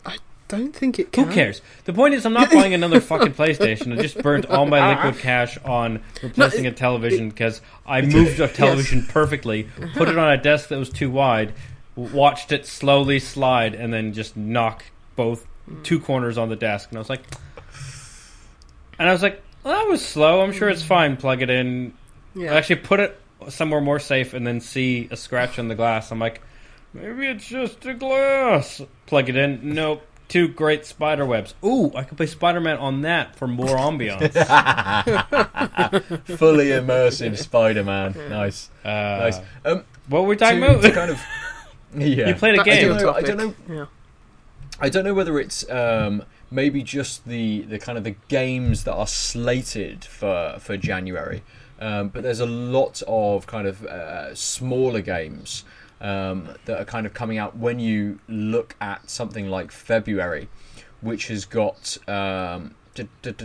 I don't think it can. Who cares? The point is, I'm not buying another fucking PlayStation. I just burnt all my liquid cash on replacing a television because I moved a television perfectly, put it on a desk that was too wide, w- watched it slowly slide, and then just knock both two corners on the desk. And I was like, and I was like, well, that was slow. I'm sure it's fine. Plug it in. Yeah. I actually put it somewhere more safe, and then see a scratch on the glass. I'm like, maybe it's just a glass. Plug it in. Nope. Two great spider webs. Ooh, I could play Spider Man on that for more ambiance. fully immersive Spider-Man. Nice, Uh, nice. Um, What were we talking to about? kind of yeah. You played a Back to I game. don't know- I don't know- Yeah. I don't know whether it's um, maybe just the, the kind of the games that are slated for for January, um, but there's a lot of kind of uh, smaller games um, that are kind of coming out when you look at something like February, which has got. Um,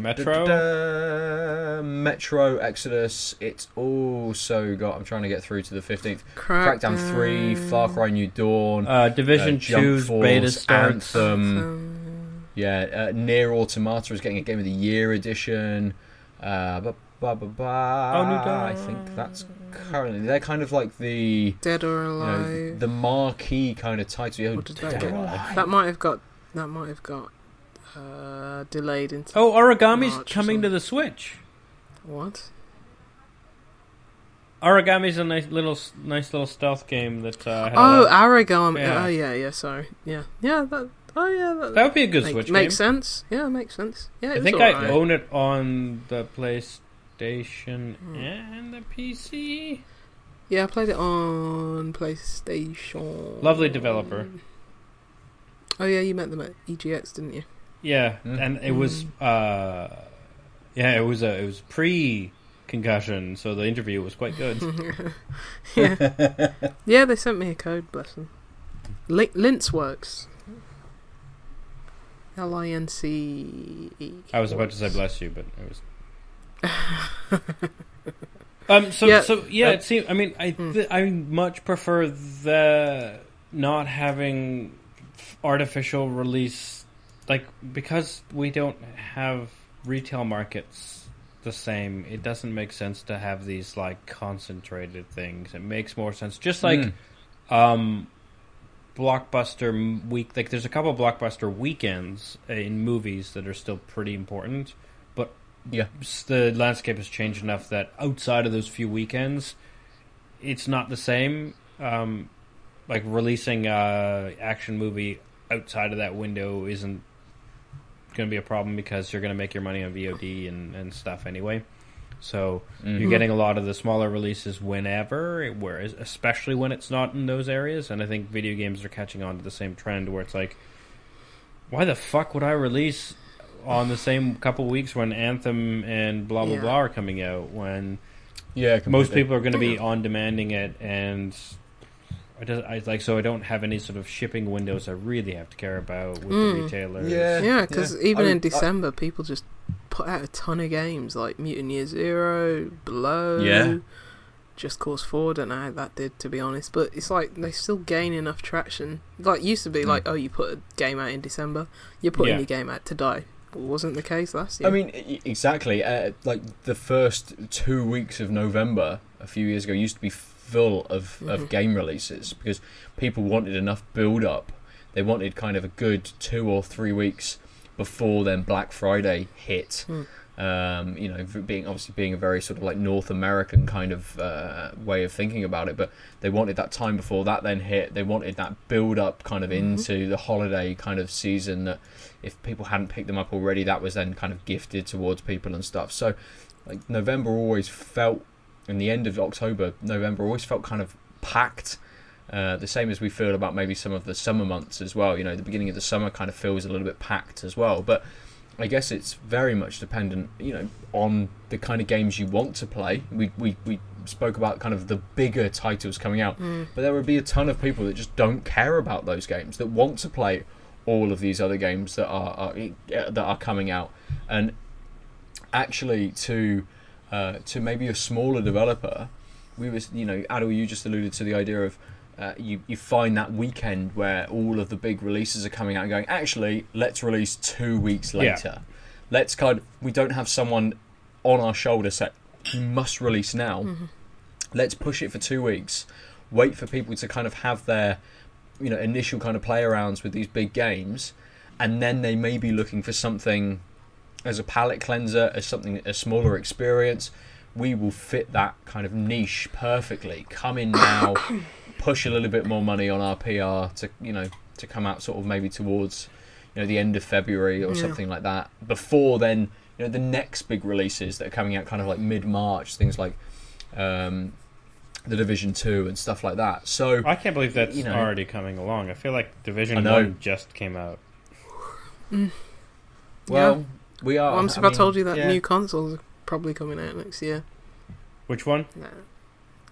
Metro? Metro Exodus. It's also got. I'm trying to get through to the 15th. Crackdown 3, Far Cry New Dawn, Uh, Division uh, Jump 2's beta starts. Anthem. Yeah, uh, Nier Automata is getting a Game of the Year edition. Uh, ba, ba, ba, ba. Oh, New Dawn. I think that's currently they're kind of like the Dead or you Alive. know the marquee kind of title. Yeah, What did that get? Alive. That might have got. That might have got uh, delayed into. Oh, Origami's March coming to the Switch. What? Origami's a nice little nice little stealth game that uh, I had a Oh, Aragami. Yeah. Oh, yeah, yeah. Sorry. Yeah, yeah. That. Oh, yeah. That, that would be a good make- Switch makes game. sense. Yeah, makes sense. Yeah, it I think I alright. own it on the PlayStation Hmm. and the PC. Yeah, I played it on PlayStation. Lovely developer. Oh yeah, you met them at EGX, didn't you? Yeah, Mm. and it was uh, yeah, it was a it was pre concussion, so the interview was quite good. yeah. yeah, they sent me a code. Bless them. Lin- Lince works. L I N C E. I was about to say bless you, but it was. um. So Yeah. so yeah, Uh, it seems. I mean, I Hmm. th- I much prefer the not having artificial release, like because we don't have retail markets the same. It doesn't make sense to have these like concentrated things. It makes more sense, just like Mm. um blockbuster week like there's a couple blockbuster weekends uh, in movies that are still pretty important but Yeah. the landscape has changed enough that outside of those few weekends it's not the same um like releasing a action movie outside of that window isn't going to be a problem because you're going to make your money on VOD and, and stuff anyway so Mm. you're getting a lot of the smaller releases whenever, whereas especially when it's not in those areas. And I think video games are catching on to the same trend where it's like, why the fuck would I release on the same couple weeks when Anthem and blah blah Yeah. blah are coming out when Yeah, most people are going to be on demanding it and. I, just, I like so I don't have any sort of shipping windows I really have to care about with the Mm. retailers. Yeah. Yeah, because yeah. even I in would- I- December, people just put out a ton of games like Mutant Year Zero, Below, Yeah. Just Cause Four. Don't know how that did, to be honest, but it's like they still gain enough traction. Like used to be, Mm. like oh, you put a game out in December, you're putting Yeah. your game out to die. Wasn't the case last year. I mean, e- exactly. Uh, like the first two weeks of November a few years ago used to be full of, Mhm. of game releases because people wanted enough build up. They wanted kind of a good two or three weeks before then Black Friday hit. Hmm. Um, you know, being obviously being a very sort of like North American kind of uh, way of thinking about it, but they wanted that time before that then hit. They wanted that build up kind of Mhm. into the holiday kind of season that if people hadn't picked them up already, that was then kind of gifted towards people and stuff. So, like November always felt, and the end of October, November always felt kind of packed. Uh, the same as we feel about maybe some of the summer months as well. You know, the beginning of the summer kind of feels a little bit packed as well. But I guess it's very much dependent, you know, on the kind of games you want to play. We we, we spoke about kind of the bigger titles coming out, Mm. but there would be a ton of people that just don't care about those games that want to play all of these other games that are, are uh, that are coming out, and actually to uh, to maybe a smaller developer, we was you know Aadil, you just alluded to the idea of. Uh, you you find that weekend where all of the big releases are coming out and going. Actually, let's release two weeks Yeah. later. Let's kind of we don't have someone on our shoulder set. You must release now. Mhm. Let's push it for two weeks. Wait for people to kind of have their you know initial kind of play arounds with these big games, and then they may be looking for something as a palate cleanser, as something a smaller experience. We will fit that kind of niche perfectly. Come in now, push a little bit more money on our PR to you know to come out sort of maybe towards you know the end of February or Yeah. something like that. Before then, you know the next big releases that are coming out kind of like mid March, things like um, the Division Two and stuff like that. So I can't believe that's You know. already coming along. I feel like Division. One just came out. well, we are. Well, I'm surprised I mean, told you that yeah. new consoles are probably coming out next year. Which one? Nah,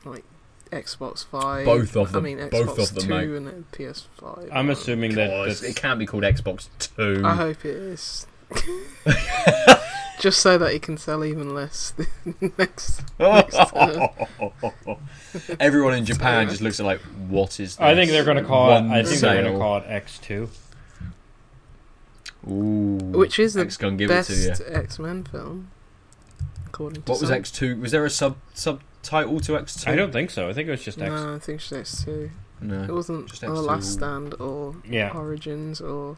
like Xbox Five. Both of them. I mean, Xbox Both of them, Two mate. and then PS5. I'm or- assuming that that's, it can't be called Xbox Two. I hope it is. Just so that it can sell even less next. Everyone in Japan just looks at like, what is? This? I think they're going to call One it. I think they're going to call it X Two. Ooh, Which is the X gonna give it to you. best X Men film, according to What was. X two? Was there a sub subtitle to X two? I don't think so. I think it was just X. No, I think it's X Two. It wasn't Just The X2. Last Stand or Yeah. Origins or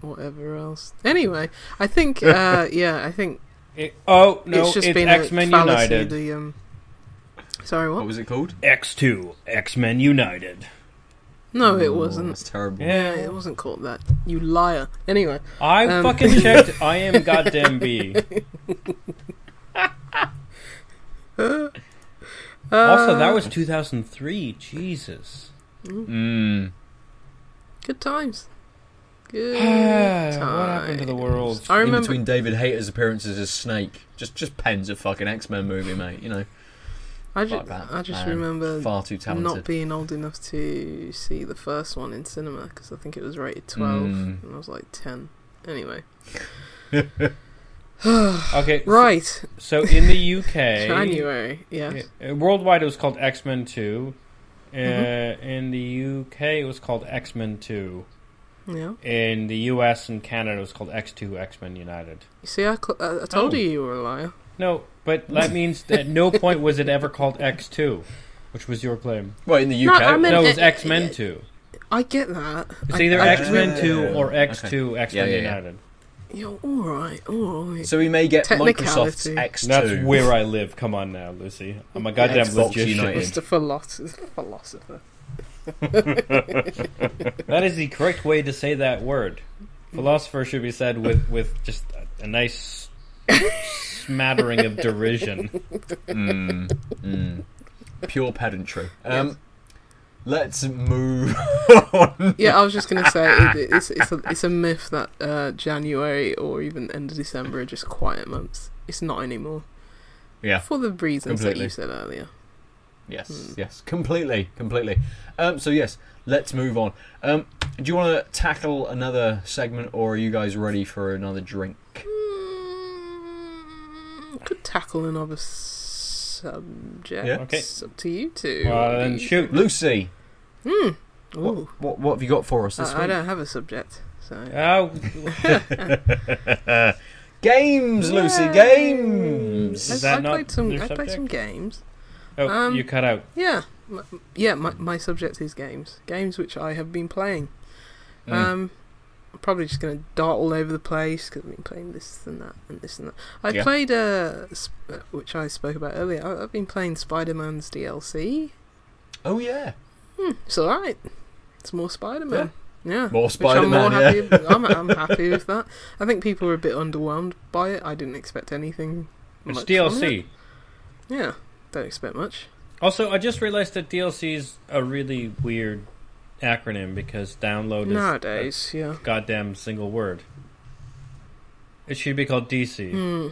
whatever else. Anyway, I think uh, yeah, I think It- oh no, it's it's, just been X Men a fallacy. United. The, um, sorry, what? What was it called? X two, X Men United. No, it wasn't. It's terrible. Yeah, it wasn't called that. You liar. Anyway, I Um, fucking checked. I am goddamn B. also, that Uh, was 2003. Jesus. Mm. good times. Good times. what happened to the world? I In remember. between David Hayter's appearances as Snake, just just pens a fucking X Men movie, mate. You know, I, ju- fuck that. I just man. remember far too talented. not being old enough to see the first one in cinema because I think it was rated 12 Mm. and I was like 10. Anyway. Okay, Right. So in the UK, January. Yes. worldwide it was called X Men Two. Uh, Mhm. In the UK, it was called X Men Two. Yeah. In the US and Canada, it was called X Two X Men United. You see, I, cl- I told Oh. you you were a liar. No, but that means that at no point was it ever called X Two, which was your claim. Well, in the No, UK, I meant- No, it was X Men Two. I get that. It's I- either I- X Men Two or X Two X Men Yeah, yeah, yeah. United. You're all right. All right. so we may get Microsoft's Technicality. X2. That's where I live. Come on now, Lucy. I'm a goddamn Xbox logician. United. Mr. Philosopher. philosopher. That is the correct way to say that word. Philosopher should be said with, with just a, a nice smattering of derision. Mm, mm. Pure pedantry. Um, Let's move on. Yeah, I was just gonna say it, it's it's a, it's a myth that uh, January or even end of December are just quiet months. It's not anymore Yeah. for the reasons that you said earlier. Yes, Hmm. yes, completely, completely. Um, so yes, let's move on. Um, do you want to tackle another segment, or are you guys ready for another drink? Mm, could tackle another subject. Yeah. Okay. It's up to you two. Well, What do then you shoot. Lucy, Hmm. what, Ooh. what what have you got for us this I, I week? don't have a subject, so Oh, games, Lucy, Yay. games. Is I, that I not played some. your I played some subject? games. oh Um, you cut out. Yeah, my, yeah. My my subject is games. Games which I have been playing. Mm. Um, I'm probably just going to dart all over the place because I've been playing this and that and this and that. I Yeah. played uh, sp- uh, which I spoke about earlier. I, I've been playing Spider Man's DLC. oh yeah, Hmm, it's all right. It's more Spider Man. Yeah. more Spider-Man. I'm Yeah. I'm, I'm happy with that. I think people were a bit underwhelmed by it. I didn't expect anything. It's much from it. DLC. Yeah, don't expect much. Also, I just realized that DLC is a really weird acronym because download is Nowadays, yeah. goddamn single word. It should be called DC. Hmm.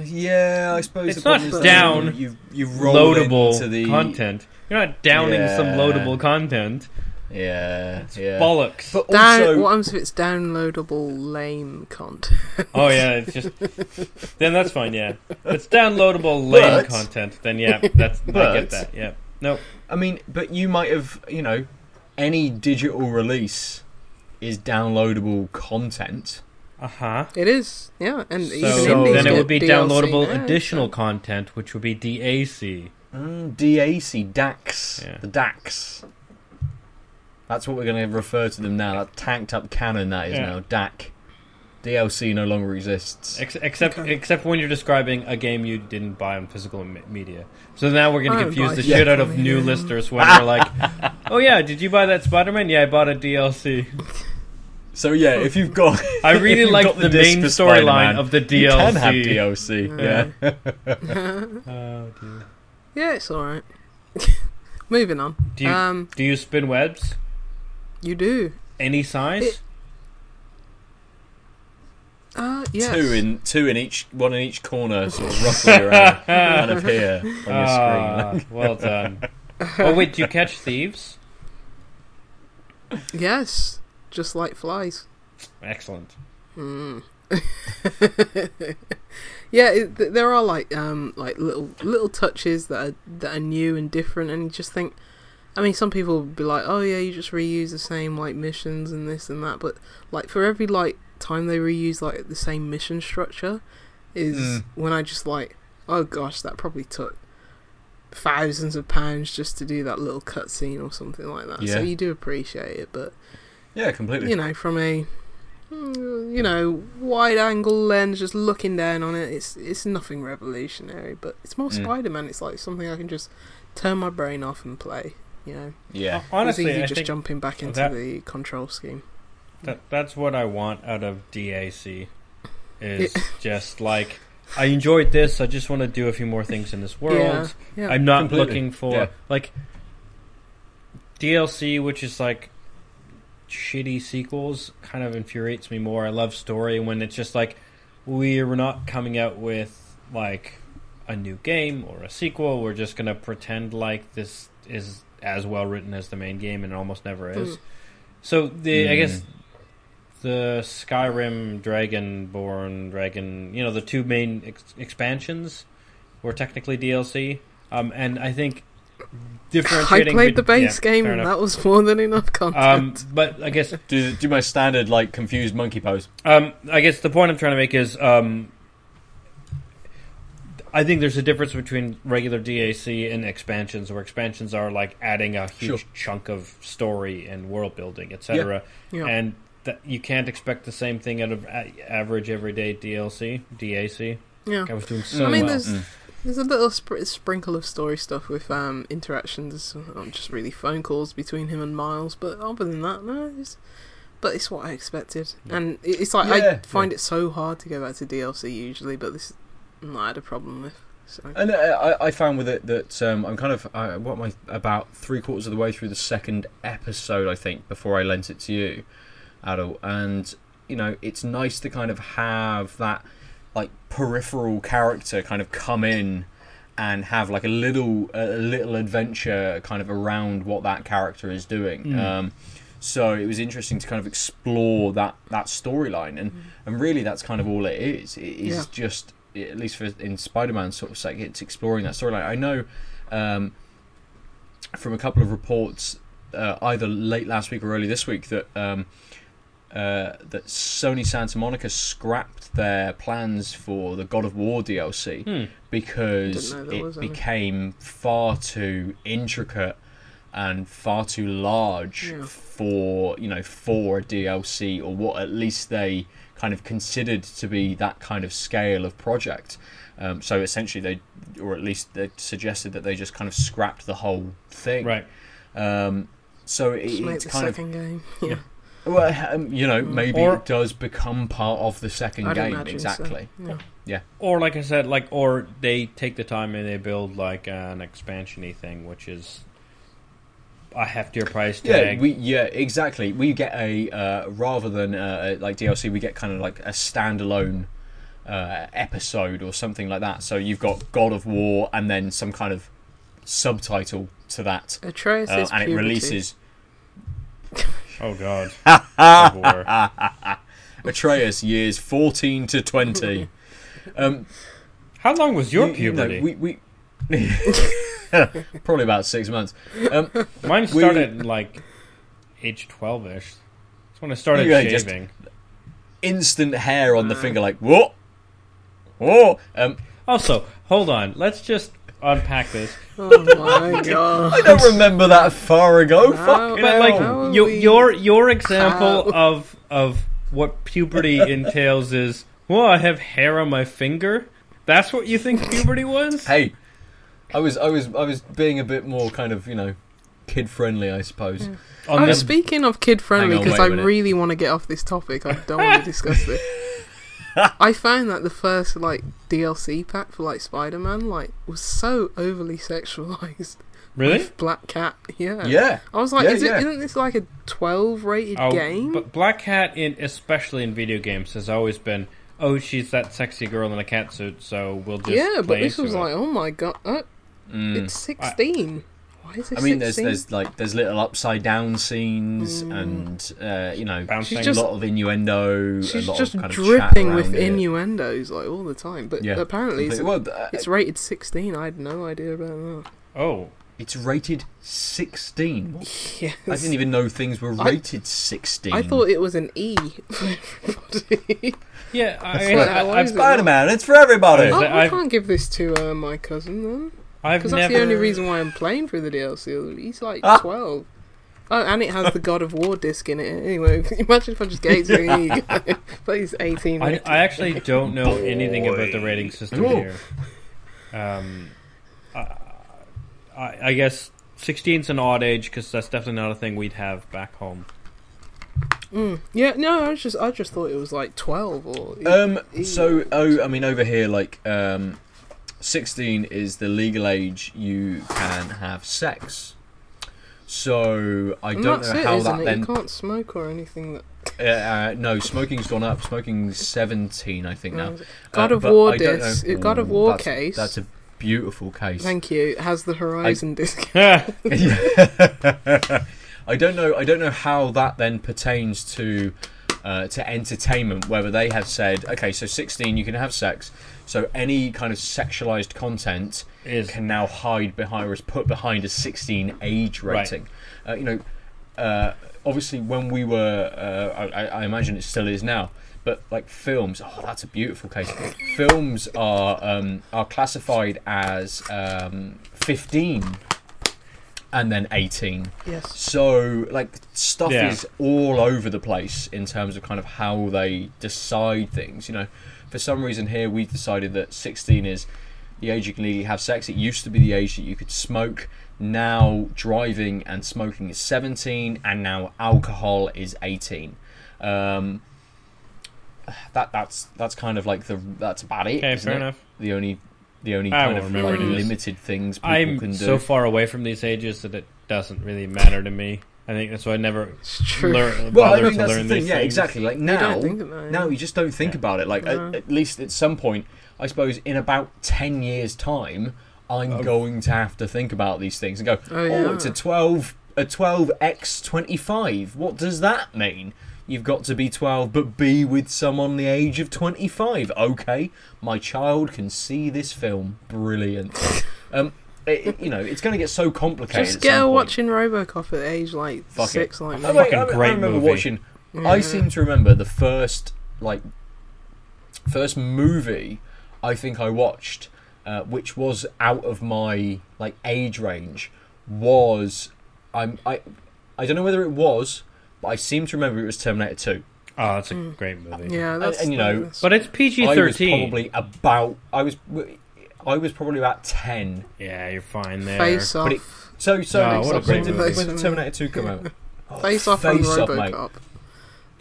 Yeah, I suppose It's not is down You you, you roll Loadable into the content. You're not downing some loadable content. Yeah, yeah. Bollocks. But Down, also, what happens if it's downloadable lame content? Oh yeah, it's just then that's fine. Yeah, if it's downloadable lame But- content. Then yeah, that's but, I get that. Yeah, no, I mean, but you might have, you know, any digital release is downloadable content. uh huh. It is, yeah, and So, even So then it would be DLC downloadable now, additional so- content, which would be DAC. Mm, DAC, DAX, Yeah. the DAX. That's what we're going to refer to them now. That tanked up canon that is Yeah. now DAC. DLC no longer exists. Ex- except Okay. except when you're describing a game you didn't buy on physical me- media. So now we're going I to confuse the shit out of new media. listeners when we're like, "Oh yeah, did you buy that Spider-Man? Yeah, I bought a DLC." So yeah, if you've got, I really like got the, disc main for storyline of the DLC. You can have DLC. Yeah. Yeah. Oh, dear. Yeah, it's all right. Moving on. Do you um, do you spin webs? you do. Any size? It- Uh, yes. Two in two in each one in each corner, sort of roughly around kind of here on your Ah, screen. well done. oh wait, do you catch thieves? Yes, just like flies. Excellent. Mm. yeah, it, th- there are like um like little little touches that are that are new and different, and you just think. I mean, some people would be like, "Oh yeah, you just reuse the same like missions and this and that," but like for every like time they reuse like the same mission structure, is Mm. when I just like, "Oh gosh, that probably took thousands of pounds just to do that little cutscene or something like that." So you do appreciate it, but Yeah, completely. you know, from a mm, you know, wide angle lens, just looking down on it. It's it's nothing revolutionary, but it's more Mm. Spider Man. It's like something I can just turn my brain off and play. You know, Yeah. Honestly, it's easy I just jumping back into that- the control scheme. That, that's what I want out of DAC. Is Yeah. just like I enjoyed this. I just want to do a few more things in this world. Yeah, yeah. I'm not Completely. looking for Yeah. like DLC, which is like shitty sequels, kind of infuriates me more. I love story when it's just like we're not coming out with like a new game or a sequel. We're just gonna pretend like this is as well written as the main game, and it almost never is. Mm. So the I Mm. guess the Skyrim Dragonborn Dragon, you know, the two main ex- expansions were technically DLC. Um, and I think differentiating. I played the base yeah, game, and that was more than enough Um, content. but I guess Do do my standard like confused monkey pose. um, I guess the point I'm trying to make is um, I think there's a difference between regular DAC and expansions, where expansions are like adding a huge Sure. chunk of story and world building, etc. yeah. And that you can't expect the same thing out of a- average everyday DLC, DAC. yeah. I was doing so I mean, well. there's Mm. there's a little spr- sprinkle of story stuff with um, interactions, uh, just really phone calls between him and Miles. But other than that, no. It's, but it's what I expected, Yeah. and it's like Yeah, I find it so hard to go back to DLC usually, but this no, I had a problem with. So And uh, I, I found with it that um, I'm kind of uh, what am I about three quarters of the way through the second episode, I think, before I lent it to you, Adult, and you know it's nice to kind of have that like peripheral character kind of come in and have like a little a little adventure kind of around what that character is doing. Mm. Um, so it was interesting to kind of explore that that storyline, and and really that's kind of all it is. It is Yeah. just at least for in Spider-Man sort of sake, it's exploring that storyline. I know um, from a couple of reports, uh, either late last week or early this week, that um, uh, that Sony Santa Monica scrapped their plans for the God of War DLC Hmm. because Didn't know there it was became far too intricate and far too large Yeah. for you know for a DLC or what at least they kind of considered to be that kind of scale of project. Um, so essentially, they or at least they suggested that they just kind of scrapped the whole thing. right. Um, so it, just make it's the kind of second game. Yeah. well, um, you know, maybe Or- it does become part of the 2nd I'd game. imagine so, Exactly. Yeah. Or like I said, like or they take the time and they build like an expansiony thing, which is a heftier price Yeah, tag. we yeah exactly. We get a uh, rather than uh, like DLC, we get kind of like a standalone uh, episode or something like that. So you've got God of War and then some kind of subtitle to that, Atreus uh, is and it puberty. releases oh god. God of War. Atreus years fourteen to twenty. um, How long was your you- you know, puberty? we, we probably about six months. Um, Mine started at, like age twelve ish. That's when I started Yeah, shaving. instant hair on the Uh. finger, like what? Oh, um, Also, hold on. Let's just unpack this. Oh my god! I don't remember that far ago. How- Fucking But hell. like How you, we- your your example How? of of what puberty entails is well, I have hair on my finger. That's what you think puberty was? Hey, I was, I was, I was being a bit more kind of, you know, kid friendly, I suppose. Yeah. On Oh, the- speaking of kid friendly, because I minute. really want to get off this topic. I don't want to discuss this. I found that the first like DLC pack for like Spider Man like was so overly sexualized. really? With Black Cat, yeah. Yeah, I was like, Yeah, is yeah. it, isn't this like a twelve rated Oh, game? But Black Cat, in especially in video games, has always been oh, she's that sexy girl in a cat suit, so we'll just yeah, but this was it. like, oh my god, uh, Mm. it's sixteen. Why is it I mean, there's, 16? there's like, there's little upside down scenes, Mm. and uh, you know, bouncing. a just- lot of innuendo. a She's lot just of kind of dripping chat with it. innuendos like all the time. But Yeah, apparently, it's, Well, uh, it's rated sixteen. I had no idea about that. oh, it's rated 16. What? Yes. I didn't even know things were I- rated 16. I thought it was an E yeah. I, That's I, what- I, I've, Spider-Man. It's for everybody. oh, I I've- can't give this to uh, my cousin then, I've because never. that's the only reason why I'm playing through the DLC. He's like Ah. twelve. Oh, and it has the God of War disc in it. Anyway, imagine if I just gave it to you. and you go, Please, 18. I, I actually don't know anything about the rating system Oh. here. Um, I, I, I guess 16 is an odd age because that's definitely not a thing we'd have back home. Mm. Yeah, no, I was just, I just thought it was like 12 or. Um. So, oh, I mean, over here, like, um, sixteen is the legal age you can have sex. So I And don't know it, how that it? then. You can't smoke or anything. That Uh, uh, no, smoking's gone up. Smoking's seventeen, I think now. God Uh, of War disc. know- God of War that's- case. That's a beautiful case. Thank you. It has the Horizon disc. I don't know. I don't know how that then pertains to uh, to entertainment. Whether they have said, okay, so sixteen, you can have sex. So any kind of sexualized content Is can now hide behind or is put behind a sixteen age Right. rating. Uh, you know, uh, obviously when we were, uh, I, I imagine it still is now. But like films, oh, that's a beautiful case. films are um, are classified as um, fifteen and then eighteen. yes. So like stuff Yeah. is all over the place in terms of kind of how they decide things. You know, for some reason here we've decided that 16 is the age you can legally have sex. It used to be the age that you could smoke. Now driving and smoking is 17, and now alcohol is 18. Um, that that's that's kind of like the that's about it. okay, isn't fair it? enough. The only the only I kind of like any of this. limited things people I'm can do. so far away from these ages that it doesn't really matter to me. I think that's why I never It's true. learn, well, I bother mean to that's learn the thing. Yeah, things. exactly. Like You now, don't think about it. now you just don't think Yeah. about it. Like No. at, at least at some point, I suppose in about ten years' time, I'm Oh. going to have to think about these things and go, Oh, oh, it's a twelve, a twelve x twenty five. What does that mean? You've got to be 12, but be with someone the age of 25. Okay, my child can see this film. Brilliant. um, it, it- you know, it's going to get so complicated. Just at get her point. watching Robocop at age like Fuck it. six, like Oh, me. wait, Fucking I, I great remember movie. watching. I seem to remember the first like first movie I think I watched, uh, which was out of my like age range, was I'm I I don't know whether it was, but I seem to remember it was Terminator Two. Oh, that's a Mm. great movie. Yeah, that's and, you know, that's- But it's PG thirteen. probably about I was I was probably about ten. Yeah, you're fine there. face off, But it- So so Oh, when, what a great did, movie. when did Terminator Two come out? Oh, face off, and Face Off, mate. Robocop.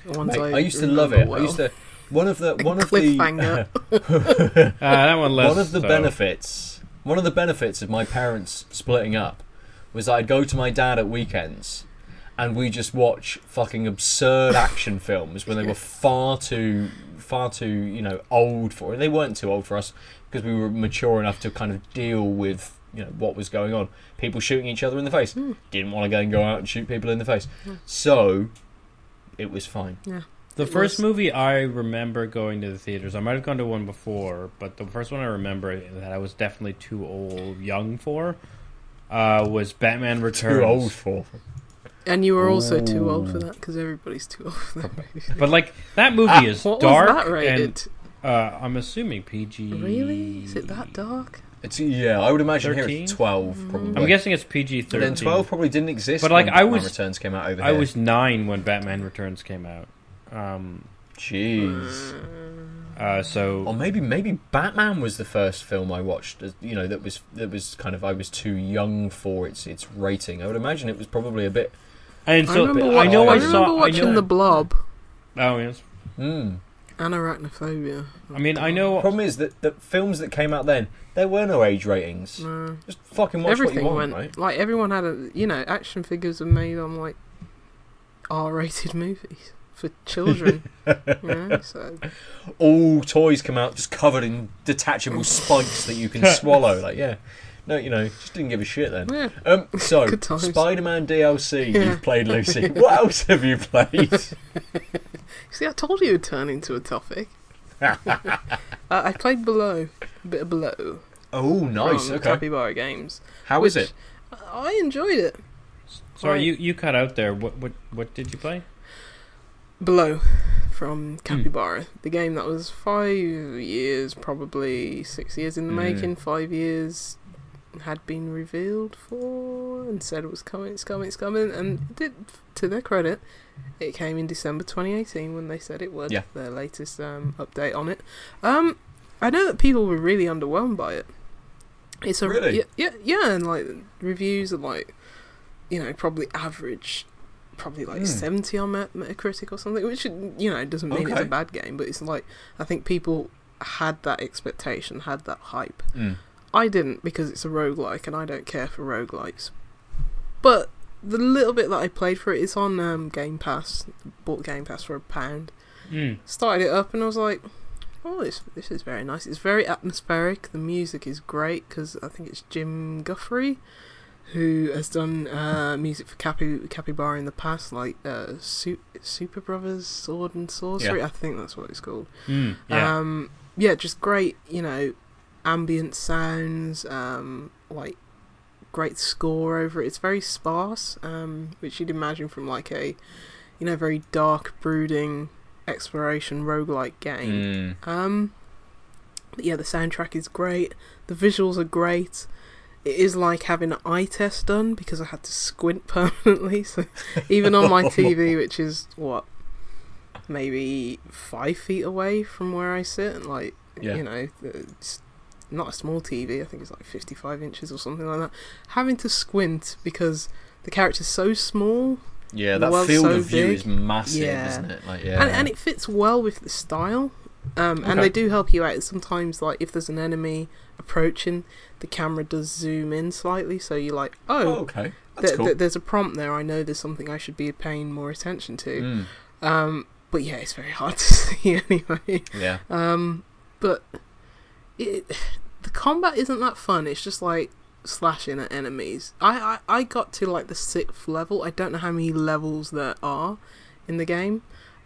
The ones Mate, I used to love it. remember I used to one of the one of the Uh, that one less. one of the so. benefits one of the benefits of my parents splitting up was I'd go to my dad at weekends and we just watch fucking absurd action films when they were far too far too you know old for it. They weren't too old for us because we were mature enough to kind of deal with you know what was going on. People shooting each other in the face. Hmm. Didn't want to go and go out and shoot people in the face. So it was fine. The It first was- movie I remember going to the theaters, I might have gone to one before, but the first one I remember that I was definitely too old, young for, uh, was Batman Returns. Too old for. And you were also too old for that because everybody's too old for that movie. But like that movie Ah, is What dark was that rated? and uh, I'm assuming PG. Really? Is it that dark? It's yeah, I would imagine here 13? it's twelve probably. I'm guessing it's PG thirteen. then twelve probably didn't exist. But, like, when I Batman was- Returns came out over I here. was nine when Batman Returns came out. Um, Jeez. uh, so Or maybe maybe Batman was the first film I watched. as- You know that was that was kind of I was too young for its its rating. I would imagine it was probably a bit. and I so remember, bit- watching, I know I I remember saw. I watching know, The Blob oh yes. Hmm. And Arachnophobia. I mean, I know. Problem is that the films that came out then there were no age ratings. No. Just fucking watch Everything what you want, went right? like everyone had a you know action figures are made on like R-rated movies for children. you know, so All toys come out just covered in detachable spikes that you can swallow. Like yeah. No, you know, just didn't give a shit then. yeah. Um, so. Spider-Man DLC, Yeah. you've played, Lucy. what else have you played? See, I told you it'd turn into a topic. uh, I played Below, a bit of Below. oh, nice. From Okay. Capybara Games. How is it? I enjoyed it. Sorry, Right. you you cut out there. What what what did you play? Below Hmm. from Capybara, the game that was five years, probably six years in the Mm. making, five years had been revealed for and said it was coming, it's coming, it's coming, and it did. To their credit, it came in December 2018 when they said it would. Yeah. Their latest um, update on it. Um, I know that people were really underwhelmed by it. It's a Really? yeah, yeah, yeah, and like reviews are like, you know, probably average, probably like Hmm. 70 on Met- Metacritic or something, which you know doesn't mean it's a bad game, but it's like I think people had that expectation, had that hype. Mm. I didn't because it's a roguelike and I don't care for roguelikes. But the little bit that I played for it is on um, Game Pass. Bought Game Pass for a pound. Mm. Started it up and I was like, oh, this this is very nice. It's very atmospheric. The music is great because I think it's Jim Guthrie who has done uh, music for Capi Capybara in the past, like uh, Su- Super Brothers Sword and Sorcery. I think that's what it's called. Mm. Yeah. Um, yeah, just great, you know, ambient sounds, um, like great score over it. It's very sparse, um, which you'd imagine from like a, you know, very dark, brooding exploration roguelike game. Mm. Um, but yeah, the soundtrack is great. The visuals are great. It is like having an eye test done because I had to squint permanently. So even on my TV, which is what maybe five feet away from where I sit, and like Yeah. you know, it's not a small TV. I think it's like fifty-five inches or something like that. Having to squint because the character's so small Yeah, that field so of view big. is massive, Yeah. isn't it? Like, yeah. and, and it fits well with the style. Um, And Okay. they do help you out. Sometimes, like if there's an enemy approaching, the camera does zoom in slightly, so you're like, oh, oh, okay. Th- cool. th- there's a prompt there. I know there's something I should be paying more attention to. Mm. Um, but yeah, it's very hard to see anyway. Yeah. Um, but it, the combat isn't that fun. It's just like slashing at enemies. I, I, I got to like the sixth level. I don't know how many levels there are in the game.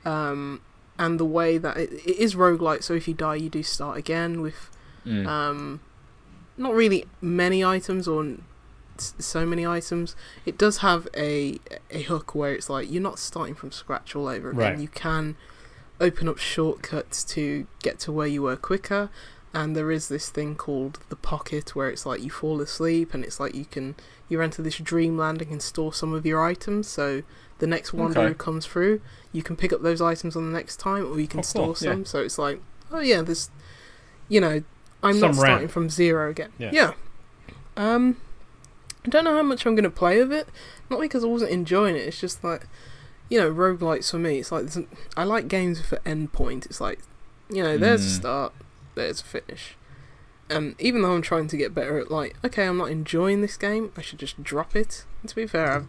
Um, and the way that it, it is roguelike, so if you die, you do start again with Mm. um, not really many items or so many items. It does have a a hook where it's like you're not starting from scratch all over again. Right. You can open up shortcuts to get to where you were quicker. And there is this thing called the pocket where it's like you fall asleep and it's like you can you enter this dreamland and can store some of your items. So the next wanderer Okay. comes through, you can pick up those items on the next time, or you can Oh, cool, store yeah. some. So it's like, oh yeah, this, you know, I'm Some not starting from zero again. Yeah. Yeah. Um, I don't know how much I'm going to play of it. Not because I wasn't enjoying it. It's just like, you know, roguelikes for me. It's like there's I like games with an end point. It's like, you know, there's a Mm. There's a finish. And even though I'm trying to get better at like, okay, I'm not enjoying this game. I should just drop it. And to be fair, I've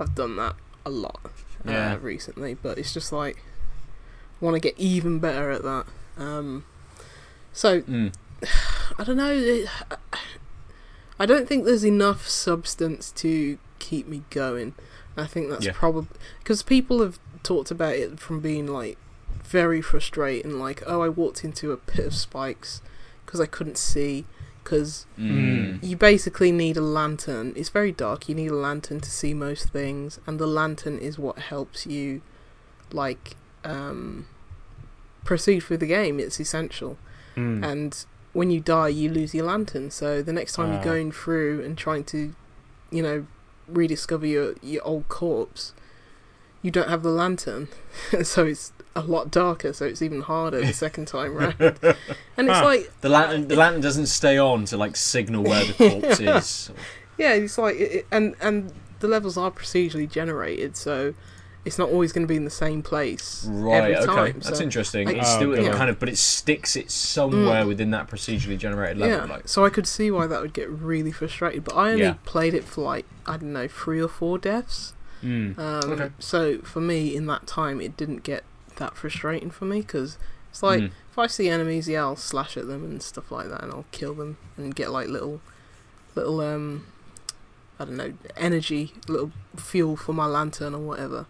I've done that a lot Yeah. uh, recently, but it's just like want to get even better at that. Um, so Mm. I don't know. it- I don't think there's enough substance to keep me going. I think that's Yeah. probably because people have talked about it from being like very frustrating. Like, oh, I walked into a pit of spikes because I couldn't see. Because Mm. you basically need a lantern. It's very dark. You need a lantern to see most things, and the lantern is what helps you, like, um, proceed through the game. It's essential. Mm. And when you die, you lose your lantern. So the next time Ah. you're going through and trying to, you know, rediscover your your old corpse, you don't have the lantern. so it's a lot darker. So it's even harder the second time round. And it's Huh. like The lantern, the lantern doesn't stay on to like signal where the corpse is. Yeah, it's like, it, it- and and the levels are procedurally generated, so it's not always going to be in the same place Right. every Okay. time. That's so, interesting. like- it's Oh, still okay. kind of, but it sticks it somewhere Mm. within that procedurally generated level. yeah, Like, so I could see why that would get really frustrated. But I only Yeah. played it for like I don't know three or four deaths. Mm. Um, Okay. So for me, in that time, it didn't get that frustrating for me because it's like Mm. if I see enemies, yeah, I'll slash at them and stuff like that, and I'll kill them and get like little, little um, I don't know, energy, little fuel for my lantern or whatever.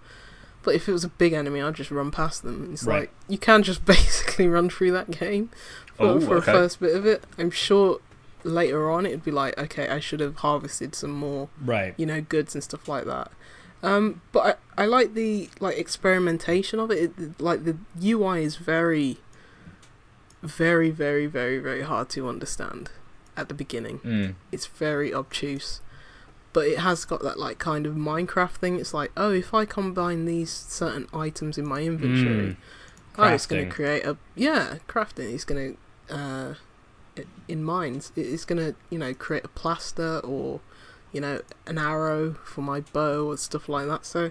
But if it was a big enemy, I'd just run past them. It's Right. like you can just basically run through that game for, Oh, for okay. a first bit of it. I'm sure later on it'd be like, okay, I should have harvested some more Right. you know goods and stuff like that um but i, I like the like experimentation of it. it like the ui is very very very very very hard to understand at the beginning. Mm. It's very obtuse, but it has got that like kind of Minecraft thing. It's like, oh, if I combine these certain items in my inventory, Mm. oh, it's going to create a yeah crafting. It's going to uh, in mines. It's going to you know create a plaster or you know an arrow for my bow or stuff like that. So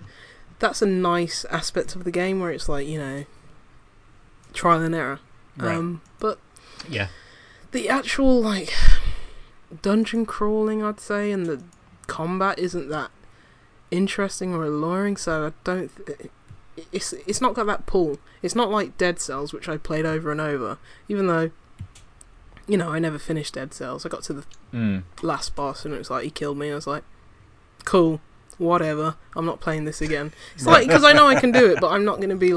that's a nice aspect of the game where it's like you know trial and error. Right. Um, but Yeah. the actual like dungeon crawling, I'd say, and the combat isn't that interesting or alluring. So I don't. Th- it's it's not got that pull. It's not like Dead Cells, which I played over and over. Even though, you know, I never finished Dead Cells. I got to the Mm. last boss and it was like he killed me. I was like, cool, whatever. I'm not playing this again. It's like because I know I can do it, but I'm not going to be.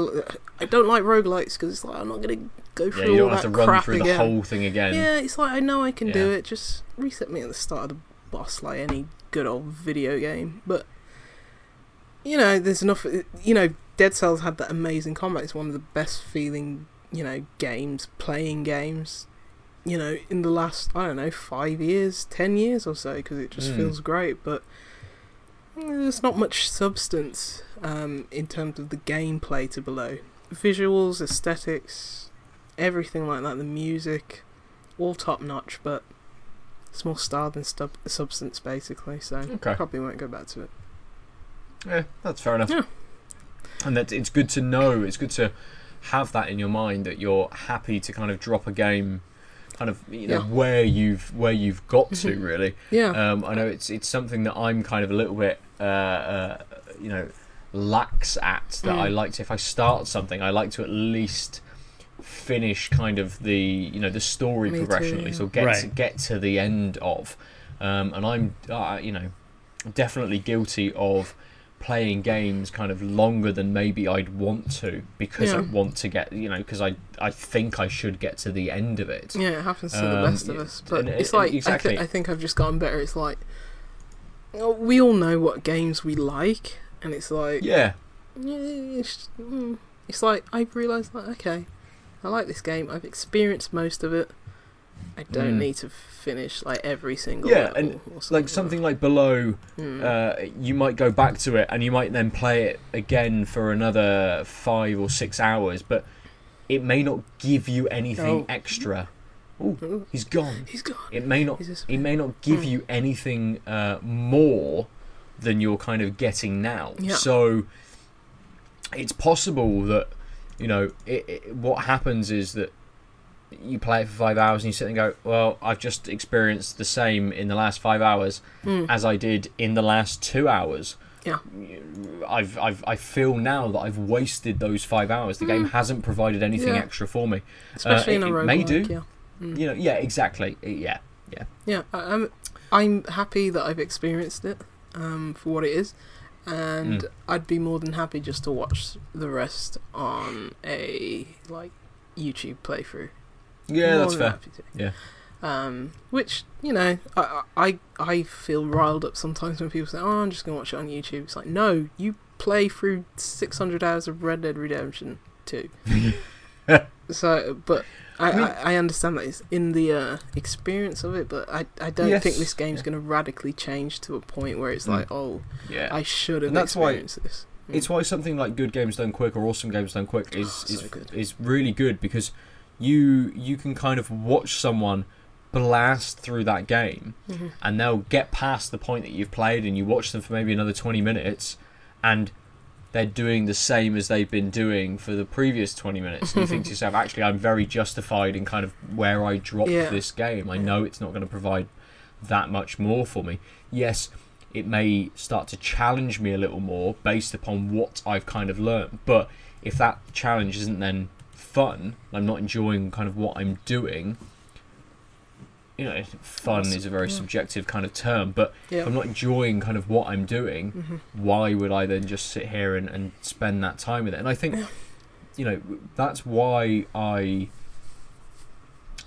I don't like roguelikes because it's like I'm not going to go Yeah, through you all that to run crap through again. the whole thing again. Yeah, it's like I know I can do it. Just reset me at the start of the boss, like any good old video game. But you know, there's enough. You know, Dead Cells had that amazing combat. It's one of the best feeling, you know, games, playing games. You know, in the last I don't know five years, ten years or so, because it just Mm. feels great. But eh, there's not much substance um, in terms of the gameplay to below. Visuals, aesthetics, everything like that. The music, all top notch, but it's more style than stub- substance, basically. So Okay. probably won't go back to it. Yeah, that's fair enough. Yeah. And that it's good to know. It's good to have that in your mind that you're happy to kind of drop a game, kind of you know Yeah. where you've where you've got to Mhm. really. Yeah, Um, I know it's it's something that I'm kind of a little bit uh, uh, you know lax at. That Mm. I like to if I start something, I like to at least finish kind of the you know the story Me too, progression at least, or get to, get to the end of. Um, and I'm uh, you know definitely guilty of playing games kind of longer than maybe I'd want to because I want to get you know because I I think I should get to the end of it. yeah, it happens to the um, best of us. But and- it's like exactly. I, th- I think I've just gotten better. It's like oh, we all know what games we like, and it's like Yeah, Yeah, it's, mm, it's like I've realised like okay, I like this game. I've experienced most of it. I don't Mm. need to finish like every single Yeah, and, something like something like below Mm. uh, you might go back to it and you might then play it again for another five or six hours, but it may not give you anything Oh. extra. Oh, Ooh, he's gone. he's gone. It may not. It may not give Mm. you anything uh, more than you're kind of getting now. Yeah. So it's possible that you know it, it, what happens is that you play it for five hours and you sit and go, well, I've just experienced the same in the last five hours Mm. as I did in the last two hours. Yeah. I've, I've, I feel now that I've wasted those five hours. The game hasn't provided anything Mm. Yeah. extra for me. Especially in it- a it may roguelike, do. Yeah, Mm. You know, yeah, exactly. Yeah, yeah. I, I'm I'm happy that I've experienced it um, for what it is, and Mm. I'd be more than happy just to watch the rest on a like YouTube playthrough. Yeah, that's fair. happy to. Yeah. Um, which you know, I, I I feel riled up sometimes when people say, "Oh, I'm just gonna watch it on YouTube." It's like, no, you play through 600 hours of Red Dead Redemption 2. so, but I, I mean- I, I understand that it's in the uh, experience of it, but I, I don't think this game's Yeah. gonna radically change to a point where it's Mm. like, oh, Yeah. I should have that's why experienced this. Mm. it's why something like good games done quick or awesome games done quick is Oh, is, is really good because you you can kind of watch someone blast through that game Mhm. and they'll get past the point that you've played and you watch them for maybe another 20 minutes and they're doing the same as they've been doing for the previous 20 minutes and you think to yourself actually I'm very justified in kind of where I dropped Yeah. this game I know it's not going to provide that much more for me yes it may start to challenge me a little more based upon what I've kind of learned but if that challenge isn't then fun I'm not enjoying kind of what I'm doing you know fun is a very Yeah. subjective kind of term but Yeah. if I'm not enjoying kind of what I'm doing, Mhm. why would I then just sit here and, and spend that time with it? And I think, Yeah. you know, that's why I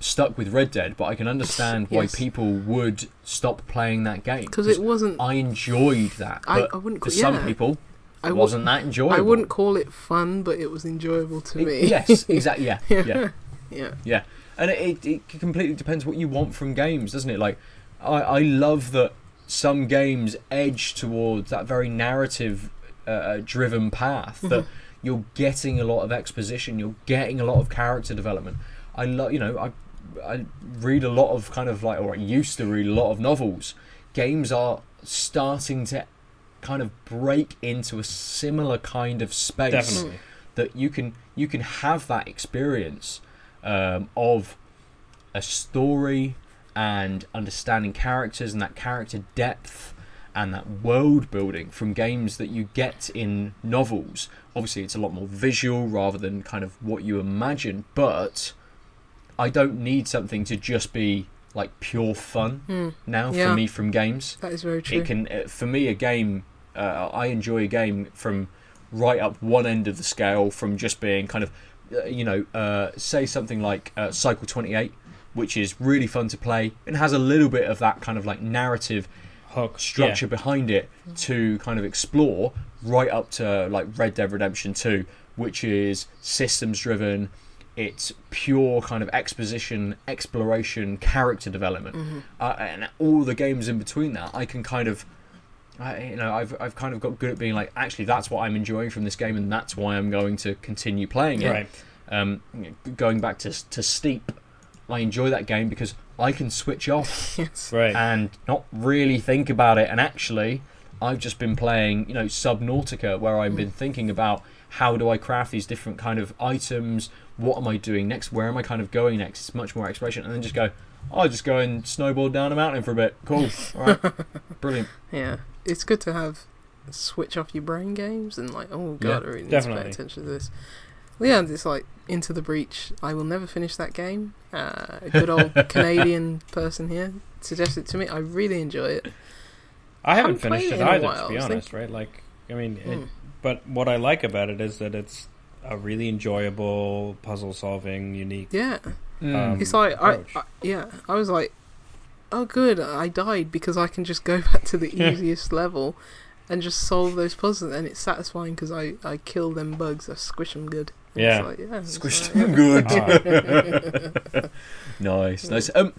stuck with Red Dead, but I can understand why Yes. people would stop playing that game. Because it wasn't. I enjoyed that, I, I wouldn't for call, some people, I it wasn't that enjoyable. I wouldn't call it fun, but it was enjoyable to It- me. yes, exactly. Yeah, Yeah. yeah, Yeah. and it, it, it completely depends what you want from games, doesn't it? Like, I, I love that some games edge towards that very narrative uh, driven path that you're getting a lot of exposition, you're getting a lot of character development. I love, you know, I I read a lot of kind of like, or I used to read a lot of novels. Games are starting to kind of break into a similar kind of space Definitely. that you can you can have that experience um, of a story and understanding characters and that character depth and that world building from games that you get in novels. Obviously, it's a lot more visual rather than kind of what you imagine, but I don't need something to just be like pure fun Hmm. now Yeah. for me from games That is very true. it can uh, for me a game uh, i enjoy a game from right up one end of the scale from just being kind of uh, you know uh, say something like uh, cycle 28 which is really fun to play and has a little bit of that kind of like narrative Hook structure behind it to kind of explore right up to like red dead redemption 2 which is systems driven. It's pure kind of exposition exploration character development. Uh, and all the games in between that i can kind of I, you know I've, I've kind of got good at being like actually that's what i'm enjoying from this game and that's why i'm going to continue playing it Right. um, going back to to steep i enjoy that game because i can switch off yes. Right. and not really think about it. And actually, I've just been playing, you know, Subnautica, where I've been thinking about how do I craft these different kind of items. What am I doing next? Where am I kind of going next? It's much more exploration, and then just go. I'll just go and snowboard down a mountain for a bit. Cool. All right. Brilliant. Yeah. It's good to have switch off your brain games and like, oh god, I really need to pay attention to this. Well, yeah, it's like Into the Breach. I will never finish that game. Uh, a good old Canadian person here suggested it to me. I really enjoy it. I haven't haven't finished played it it in a either, while. to be honest. think- Right? Like, I mean, it, Hmm. but what I like about it is that it's a really enjoyable puzzle-solving, unique. Yeah. Um, It's like I. I yeah, I was like, oh good, I died because I can just go back to the easiest level and just solve those puzzles, and it's satisfying because I I kill them bugs, I squish them good. Yeah. it's like, yeah, it's Squish like- them good. Ah. nice, nice. Um,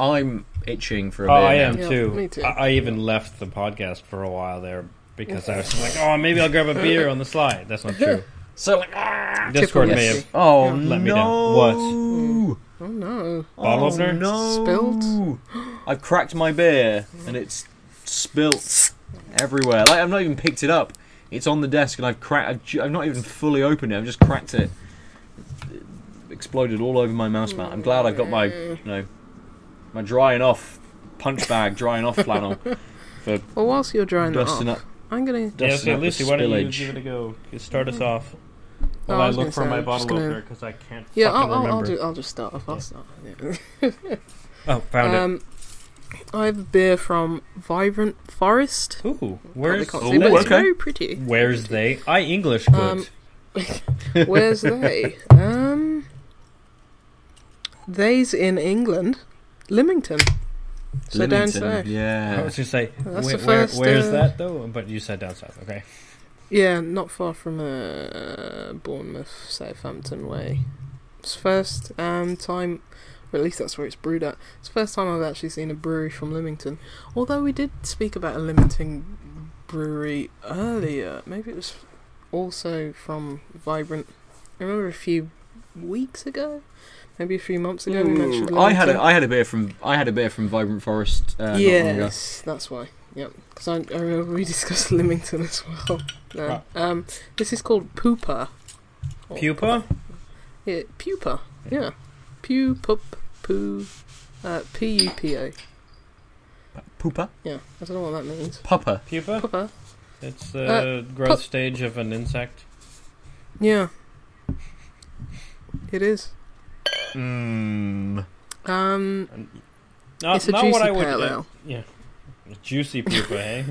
I'm itching for a Oh, beer I am Yeah, too. me too. I, I even left the podcast for a while there because I was like, "Oh, maybe I'll grab a beer on the slide." That's not true. So like, ah, Discord may have. oh Yeah. no! Let me down. What? Oh no! Bottle oh, opener? No. Spilled? I've cracked my beer and it's spilt everywhere. Like I've not even picked it up. It's on the desk and I've cracked. I've, ju- I've not even fully opened it. I've just cracked it. It exploded all over my mouse mat. I'm glad I've got my, you know, my drying off punch bag, drying off flannel for Well, whilst you're drying that off, up. I'm gonna. Yeah, Dusting so Lucy, why don't you give it a go? You start us off. Oh, While I I look for say, my I'm bottle just gonna- opener because I can't Yeah, fucking I'll, I'll, I'll remember. do. I'll just start off. I'll Yeah. start. Yeah. Oh, found Um, I have a beer from Vibrant Forest. Ooh, where's can't oh, see, but it's okay. very pretty. where's they? I English good. Um, Where's they? Um, they's in England, Lymington. So down Lymington, south. I Yeah. was just say, That's where, the where- first, where's uh, that though? But you said down south. Okay. Yeah, not far from uh, Bournemouth, Southampton way. It's first um, time, or at least that's where it's brewed at. It's the first time I've actually seen a brewery from Lymington. Although we did speak about a Lymington brewery earlier. Maybe it was also from Vibrant. I remember a few weeks ago, maybe a few months ago, we mentioned I had a, I had a beer from I had a beer from Vibrant Forest. Uh, not long ago. yes, that's why. Yep, because I, I remember we discussed Lymington as well. No. Right. Um, this is called Pooper. Or Pupa. Yeah, pupa. Yeah. Pew, pup, poo. Uh, P-U-P-A. Pooper, Yeah, I don't know what that means. pupper. Pupa. Pupa. It's the Uh, growth pup- stage of an insect. Yeah. It is. Mmm. Um, Not, it's a not juicy what I would. pale uh, yeah. Juicy pupa, eh?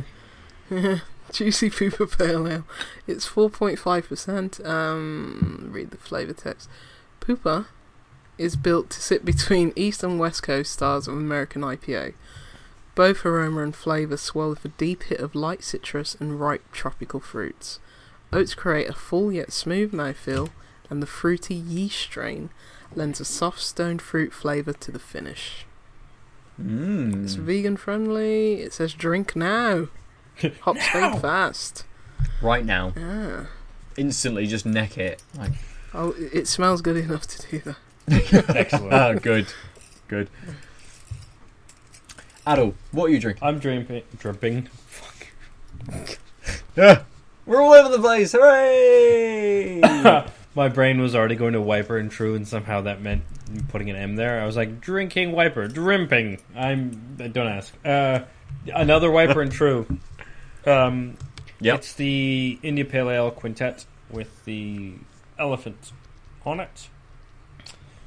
Juicy Pooper Pale Ale. It's 4.5%. Um, read the flavour text. Pooper is built to sit between East and West Coast styles of American IPA. Both aroma and flavour swell with a deep hit of light citrus and ripe tropical fruits. Oats create a full yet smooth mouthfeel, and the fruity yeast strain lends a soft stone fruit flavour to the finish. It's Mm. vegan friendly. It says drink now. Hops fade fast. Right now, Yeah. instantly just neck it. Like, Oh, it it smells good enough to do that. Excellent. oh, good, good. Aadil, what are you drinking? I'm drinking dripping. Dripping. Yeah, we're all over the place. Hooray! My brain was already going to Wiper and True, and somehow that meant putting an M there. I was like, drinking wiper, drimping. I'm. Don't ask. Uh, another Wiper and True. Um, Yep. It's the India Pale Ale Quintet with the elephant on it.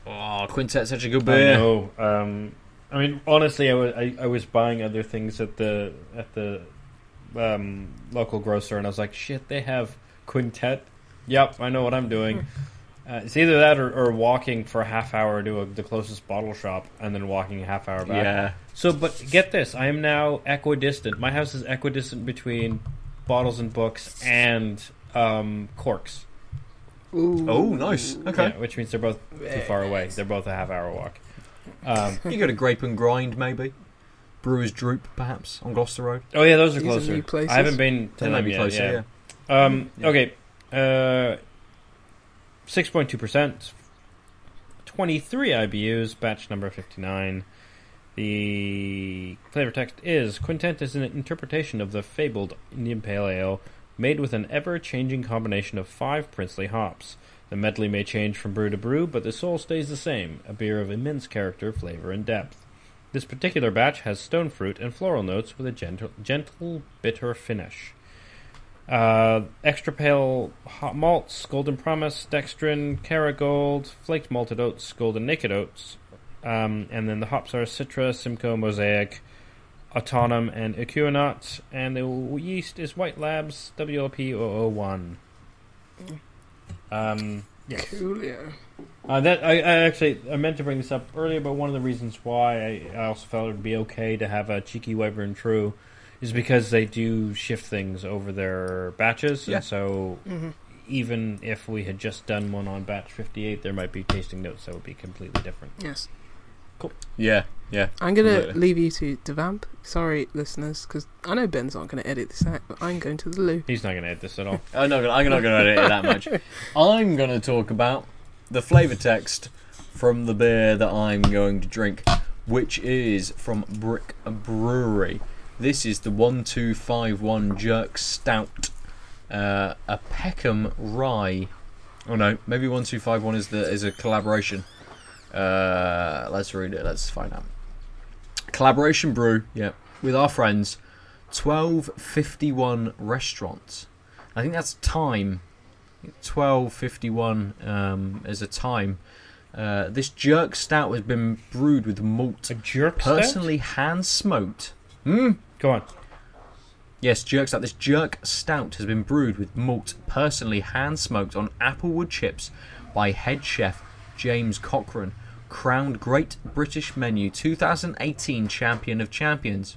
oh, Quintet's such a good I know. Um, I mean, honestly, I was I, I was buying other things at the at the um, local grocer, and I was like, "Shit, they have quintet." Yep, I know what I'm doing. Uh, it's either that or, or walking for a half hour to a, the closest bottle shop, and then walking a half hour back. Yeah. So, but get this: I am now equidistant. My house is equidistant between bottles and books and um, corks. Ooh. Oh, nice. Okay. Yeah, which means they're both too far away. They're both a half hour walk. Um, You go to Grape and Grind, maybe. Brewers Droop, perhaps, on Gloucester Road. Oh yeah, those are These are closer. new places. I haven't been to They them might be yet. closer, yeah. yeah. Um, Yeah. Okay. Uh, Six point two percent. Twenty-three IBUs. Batch number fifty-nine. The flavor text is Quintet is an interpretation of the fabled Indian Pale Ale, made with an ever-changing combination of five princely hops. The medley may change from brew to brew, but the soul stays the same. A beer of immense character, flavor, and depth. This particular batch has stone fruit and floral notes with a gentle, gentle bitter finish. Uh, extra pale hot malts, golden promise, dextrin, Caragold, flaked malted oats, golden naked oats, um, and then the hops are Citra, Simcoe, Mosaic, Autumn, and Ekuanot, and the yeast is White Labs WLP 001. Um, yes. Coolio. Uh, that I, I actually I meant to bring this up earlier, but one of the reasons why I, I also felt it would be okay to have a cheeky Wiper and True is because they do shift things over their batches, Yeah. and so Mhm. even if we had just done one on batch fifty eight, there might be tasting notes that would be completely different. Yes. Cool. Yeah, yeah. I'm going to Completely. leave you to Devamp. Sorry, listeners, because I know Ben's not going to edit this out, but I'm going to the loo. He's not going to edit this at all. I'm not gonna, I'm not going to edit it that much. I'm going to talk about the flavour text from the beer that I'm going to drink, which is from Brick Brewery. This is the 1251 Jerk Stout, uh, a Peckham Rye. Oh no, maybe 1251 is the is a collaboration. Uh, let's read it. Let's find out. Collaboration brew, yeah, with our friends, 1251 restaurants. I think that's time. 1251 um, is a time. Uh, this jerk stout has been brewed with malt A jerk stout? personally hand smoked. Mm. Go on. Yes, jerk stout. This jerk stout has been brewed with malt personally hand smoked on applewood chips by head chef James Cochran, crowned Great British Menu 2018 Champion of Champions.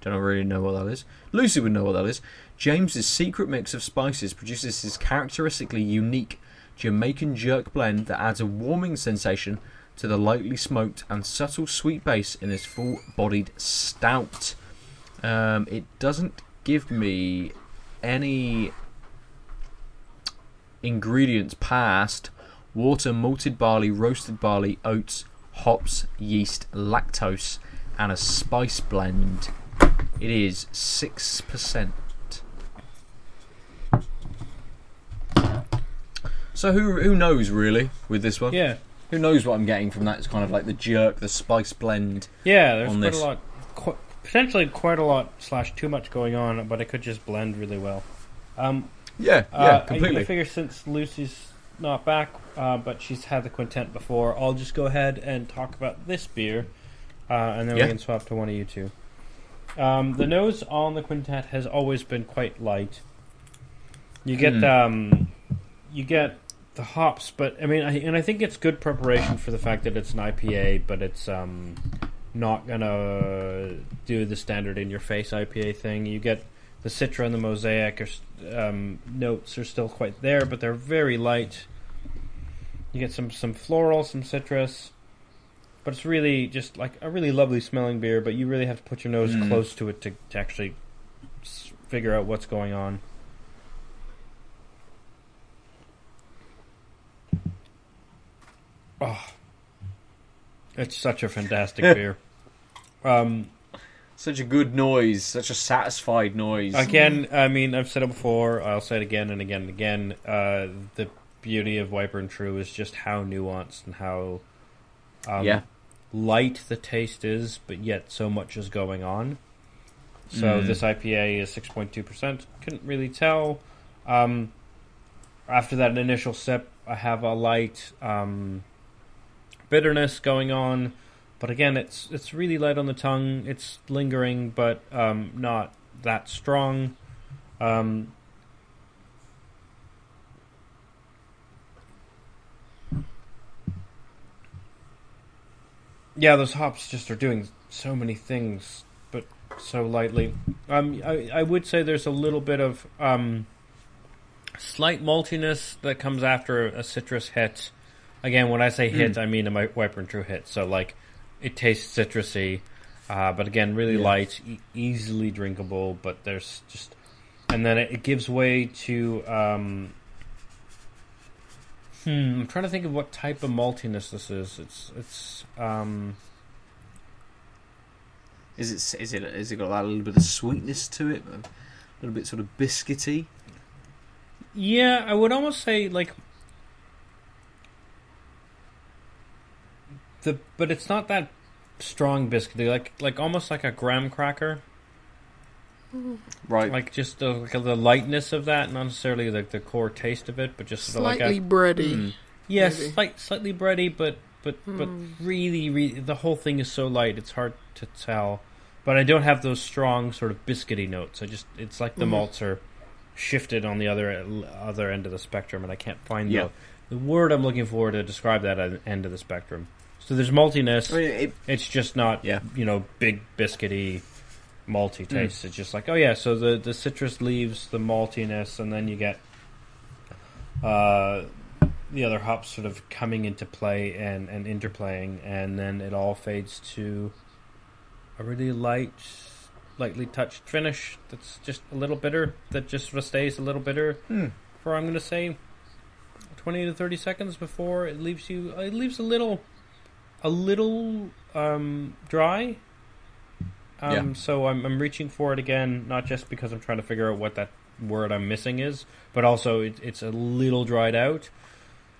Don't really know what that is. Lucy would know what that is. James's secret mix of spices produces his characteristically unique Jamaican jerk blend that adds a warming sensation to the lightly smoked and subtle sweet base in this full-bodied stout. Um, it doesn't give me any ingredients past water, malted barley, roasted barley, oats, hops, yeast, lactose, and a spice blend. It is six percent. So who who knows really with this one? Yeah. Who knows what I'm getting from that? It's kind of like the jerk, the spice blend. Yeah, there's On quite this. a lot, qu- potentially quite a lot slash too much going on, but it could just blend really well. Um, Yeah, yeah, uh, I- completely. I, figure since Lucy's not back, uh, but she's had the quintet before, I'll just go ahead and talk about this beer, uh, and then Yeah. we can swap to one of you two. Um, the nose on the quintet has always been quite light. You get Hmm. um, you get the hops, but I mean, I, and I think it's good preparation for the fact that it's an IPA, but it's um, not gonna do the standard in your face IPA thing. You get the Citra and the Mosaic are, um, notes are still quite there, but they're very light. You get some some floral, some citrus, but it's really just like a really lovely smelling beer. But you really have to put your nose Mm. close to it to, to actually figure out what's going on. Oh, it's such a fantastic beer. Um, Such a good noise, such a satisfied noise. Again, I mean, I've said it before. I'll say it again and again and again. Uh, the beauty of Wiper and True is just how nuanced and how um, Yeah. light the taste is, but yet so much is going on. So Mm. this IPA is six point two percent. Couldn't really tell. Um, after that initial sip, I have a light um, bitterness going on, but again, it's it's really light on the tongue. It's lingering, but um, not that strong. Um, yeah, those hops just are doing so many things, but so lightly. Um, I, I would say there's a little bit of um, slight maltiness that comes after a citrus hit. Again, when I say hit, Mm. I mean a Wiper and True hit. So, like, it tastes citrusy, uh, but again, really Yeah. light, e- easily drinkable. But there's just, and then it, it gives way to. Um, hmm, I'm trying to think of what type of maltiness this is. It's it's um, Is it is it is it got that little bit of sweetness to it? A little bit sort of biscuity. Yeah, I would almost say like the, but it's not that strong biscuity. Like like almost like a graham cracker. Right. Like just the, like the lightness of that, not necessarily like the core taste of it, but just sort of like Slightly a bready. Mm. yes, maybe. slight, slightly bready, but but but Mm. really, really, the whole thing is so light, it's hard to tell. But I don't have those strong sort of biscuity notes. I just it's like the Mhm. malts are shifted on the other other end of the spectrum, and I can't find Yeah. the the word I'm looking for to describe that uh, end of the spectrum. So there's maltiness. I mean, it, It's just not Yeah. you know big biscuity malty taste. It's just like oh yeah, so the the citrus leaves the maltiness, and then you get uh, the other hops sort of coming into play and and interplaying, and then it all fades to a really light, lightly touched finish. That's just a little bitter. That just sort of stays a little bitter Hmm. for I'm going to say twenty to thirty seconds before it leaves you. It leaves a little, a little um, dry. Um, So I'm I'm reaching for it again, not just because I'm trying to figure out what that word I'm missing is, but also it, it's a little dried out.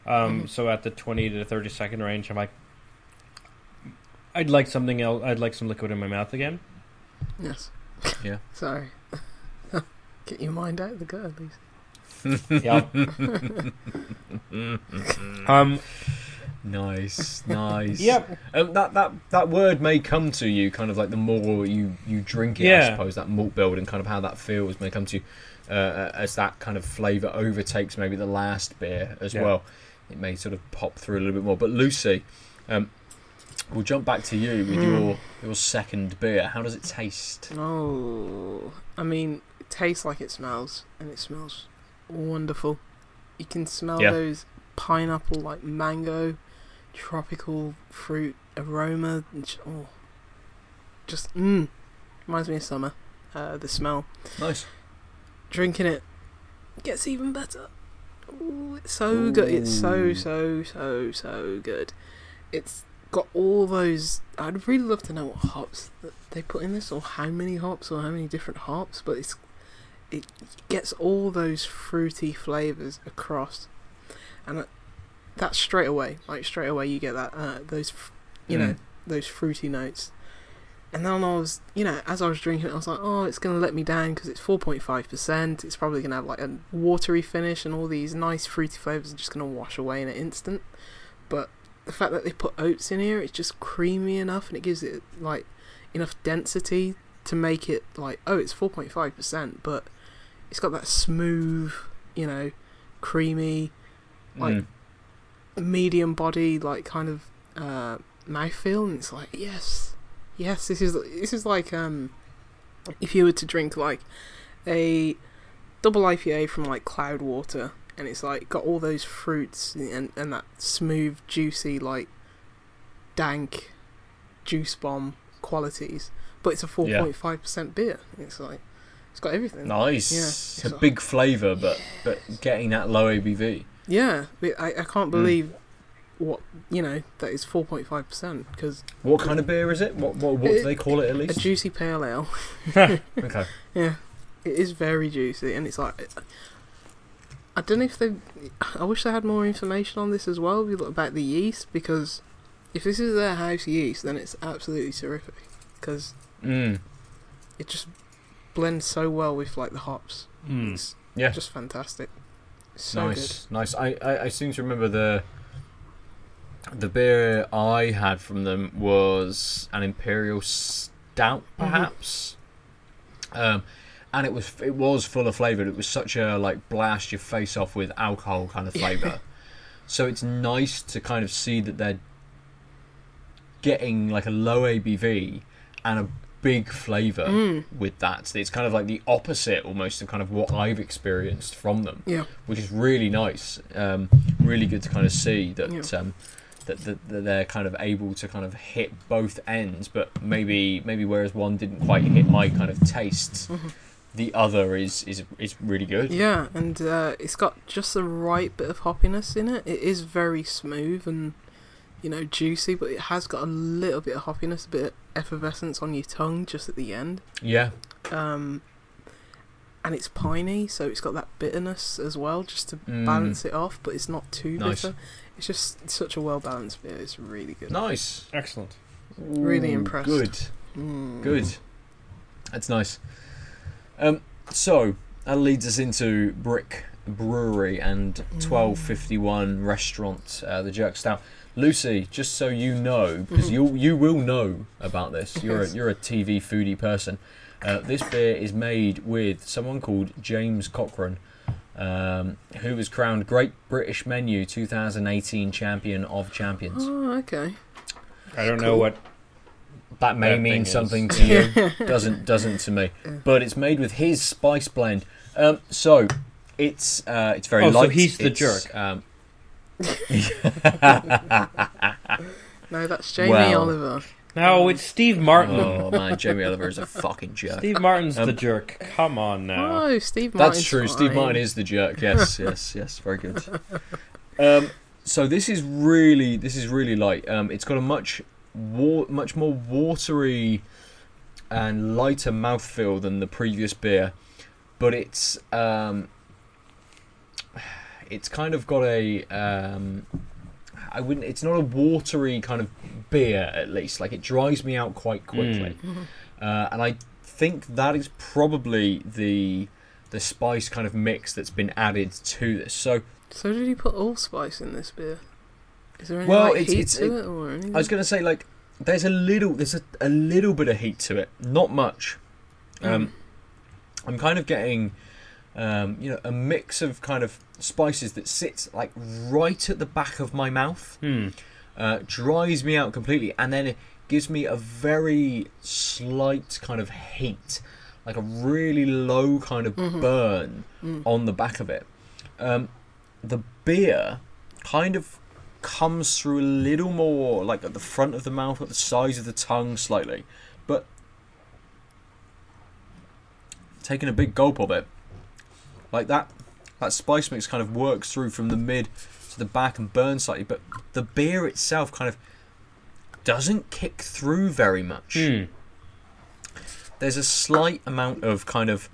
Um, Mhm. So at the twenty to thirty second range, I'm like, I'd like something else. I'd like some liquid in my mouth again. Yes. Yeah. Sorry. Get your mind out of the gut, at least. Yeah. um. Nice, nice. Yep. Um, that that that word may come to you, kind of like the more you you drink it. I suppose that malt build and kind of how that feels may come to you uh, as that kind of flavour overtakes maybe the last beer as Yeah. well. It may sort of pop through a little bit more. But Lucy, um, we'll jump back to you with Hmm. your your second beer. How does it taste? Oh, I mean, it tastes like it smells, and it smells wonderful. You can smell Yeah. those pineapple, like mango, tropical fruit aroma. Oh, just mm, reminds me of summer. Uh, the smell. Nice. Drinking it gets even better. Ooh, it's so good. It's so so so so good. It's got all those. I'd really love to know what hops that they put in this, or how many hops, or how many different hops. But it's it gets all those fruity flavors across, and that's straight away. Like straight away, you get that uh, those, f- you know, Mm. those fruity notes. And then I was, you know, as I was drinking it, I was like, oh, it's going to let me down because it's 4.5%. It's probably going to have like a watery finish and all these nice fruity flavours are just going to wash away in an instant. But the fact that they put oats in here, it's just creamy enough and it gives it like enough density to make it like, oh, it's 4.5%, but it's got that smooth, you know, creamy, Like, Mm. Medium body, like kind of uh, mouthfeel, and it's like yes, yes, this is this is like um, if you were to drink like a double IPA from like Cloudwater, and it's like got all those fruits and and that smooth, juicy, like dank juice bomb qualities. But it's a four point five percent beer. It's like it's got everything. Nice. Yeah, It's it's a a- big flavour, but but getting that low ABV. Yeah, I I Hmm. can't believe what you know that is four point five percent because What kind of beer is it? What what, what do they call it at least? a juicy pale ale. Okay. Yeah, it is very juicy, and it's like I don't know if they. I wish they had more information on this as well about the yeast because if this is their house yeast, then it's absolutely terrific because Mm. it just blends so well with like the hops. Mm. It's Yeah. just fantastic. So nice, nice. I, I, I seem to remember the the beer I had from them was an imperial stout, perhaps. Um, and it was it was full of flavour. It was such a like blast your face off with alcohol kind of flavour. so it's nice to kind of see that they're getting like a low ABV and a big flavour. Mm, with that. It's kind of like the opposite almost of kind of what I've experienced from them yeah, which is really nice. Um, really good to kind of see that, Yeah. um, that, that that they're kind of able to kind of hit both ends, but maybe maybe whereas one didn't quite hit my kind of tastes, Mhm. the other is is is really good. yeah, and uh, it's got just the right bit of hoppiness in it. It is very smooth and you know juicy, but it has got a little bit of hoppiness, a bit of effervescence on your tongue just at the end. Yeah, um, and it's piney, so it's got that bitterness as well, just to Mm. balance it off. But it's not too Nice. bitter. It's just such a well balanced beer. It's really good. nice. Excellent. Really Ooh, impressed. Good, Mm. good. That's nice. Um, so that leads us into Brick Brewery and twelve fifty one Restaurant, uh, the Jerk Stout. Lucy, just so you know, because Mhm. you you will know about this. You're a, you're a TV foodie person. Uh, this beer is made with someone called James Cochran, um, who was crowned Great British Menu 2018 Champion of Champions. Oh, okay. I don't know what. That may That mean thing is- something to you. doesn't doesn't to me. But it's made with his spice blend. Um, so it's uh, it's very Oh, so he's the It's, jerk. Um, No, that's Jamie Well. Oliver. No, it's Steve Martin. oh man, Jamie Oliver is a fucking jerk. Steve Martin's Um, the jerk. Come on now. Oh, Steve Martin. That's true. Steve Martin is the jerk. Yes, yes, yes. Very good. Um, so this is really this is really light. Um, it's got a much wa- much more watery and lighter mouthfeel than the previous beer, but it's um, it's kind of got a um, I wouldn't. It's not a watery kind of beer, at least. Like it dries me out quite quickly, uh, and I think that is probably the the spice kind of mix that's been added to this. So So did he put allspice in this beer? Is there any Well, like, it's- heat it's- to it- it, or anything? I was going to say like there's a little there's a, a little bit of heat to it, not much. Um, I'm kind of getting um, you know a mix of kind of spices that sits like right at the back of my mouth, Hmm. uh, dries me out completely, and then it gives me a very slight kind of heat, like a really low kind of Mhm. burn Mm. on the back of it. Um, the beer kind of comes through a little more like at the front of the mouth, at the sides of the tongue slightly, but taking a big gulp of it, like that, that spice mix kind of works through from the mid to the back and burns slightly, but the beer itself kind of doesn't kick through very much Hmm. there's a slight amount of kind of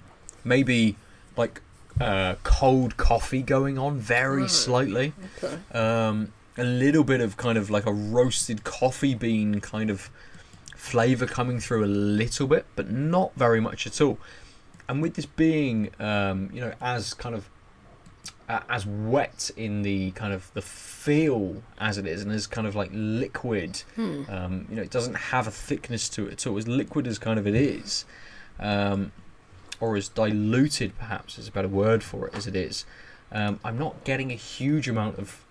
maybe like uh, cold coffee going on very Right. slightly Okay. um, a little bit of kind of like a roasted coffee bean kind of flavor coming through a little bit but not very much at all and with this being um, you know as kind of uh, as wet in the kind of the feel as it is and as kind of like liquid Hmm. um, you know, it doesn't have a thickness to it at all. As liquid as kind of it is, um, or as diluted, perhaps is a better word for it, as it is. Um, I'm not getting a huge amount of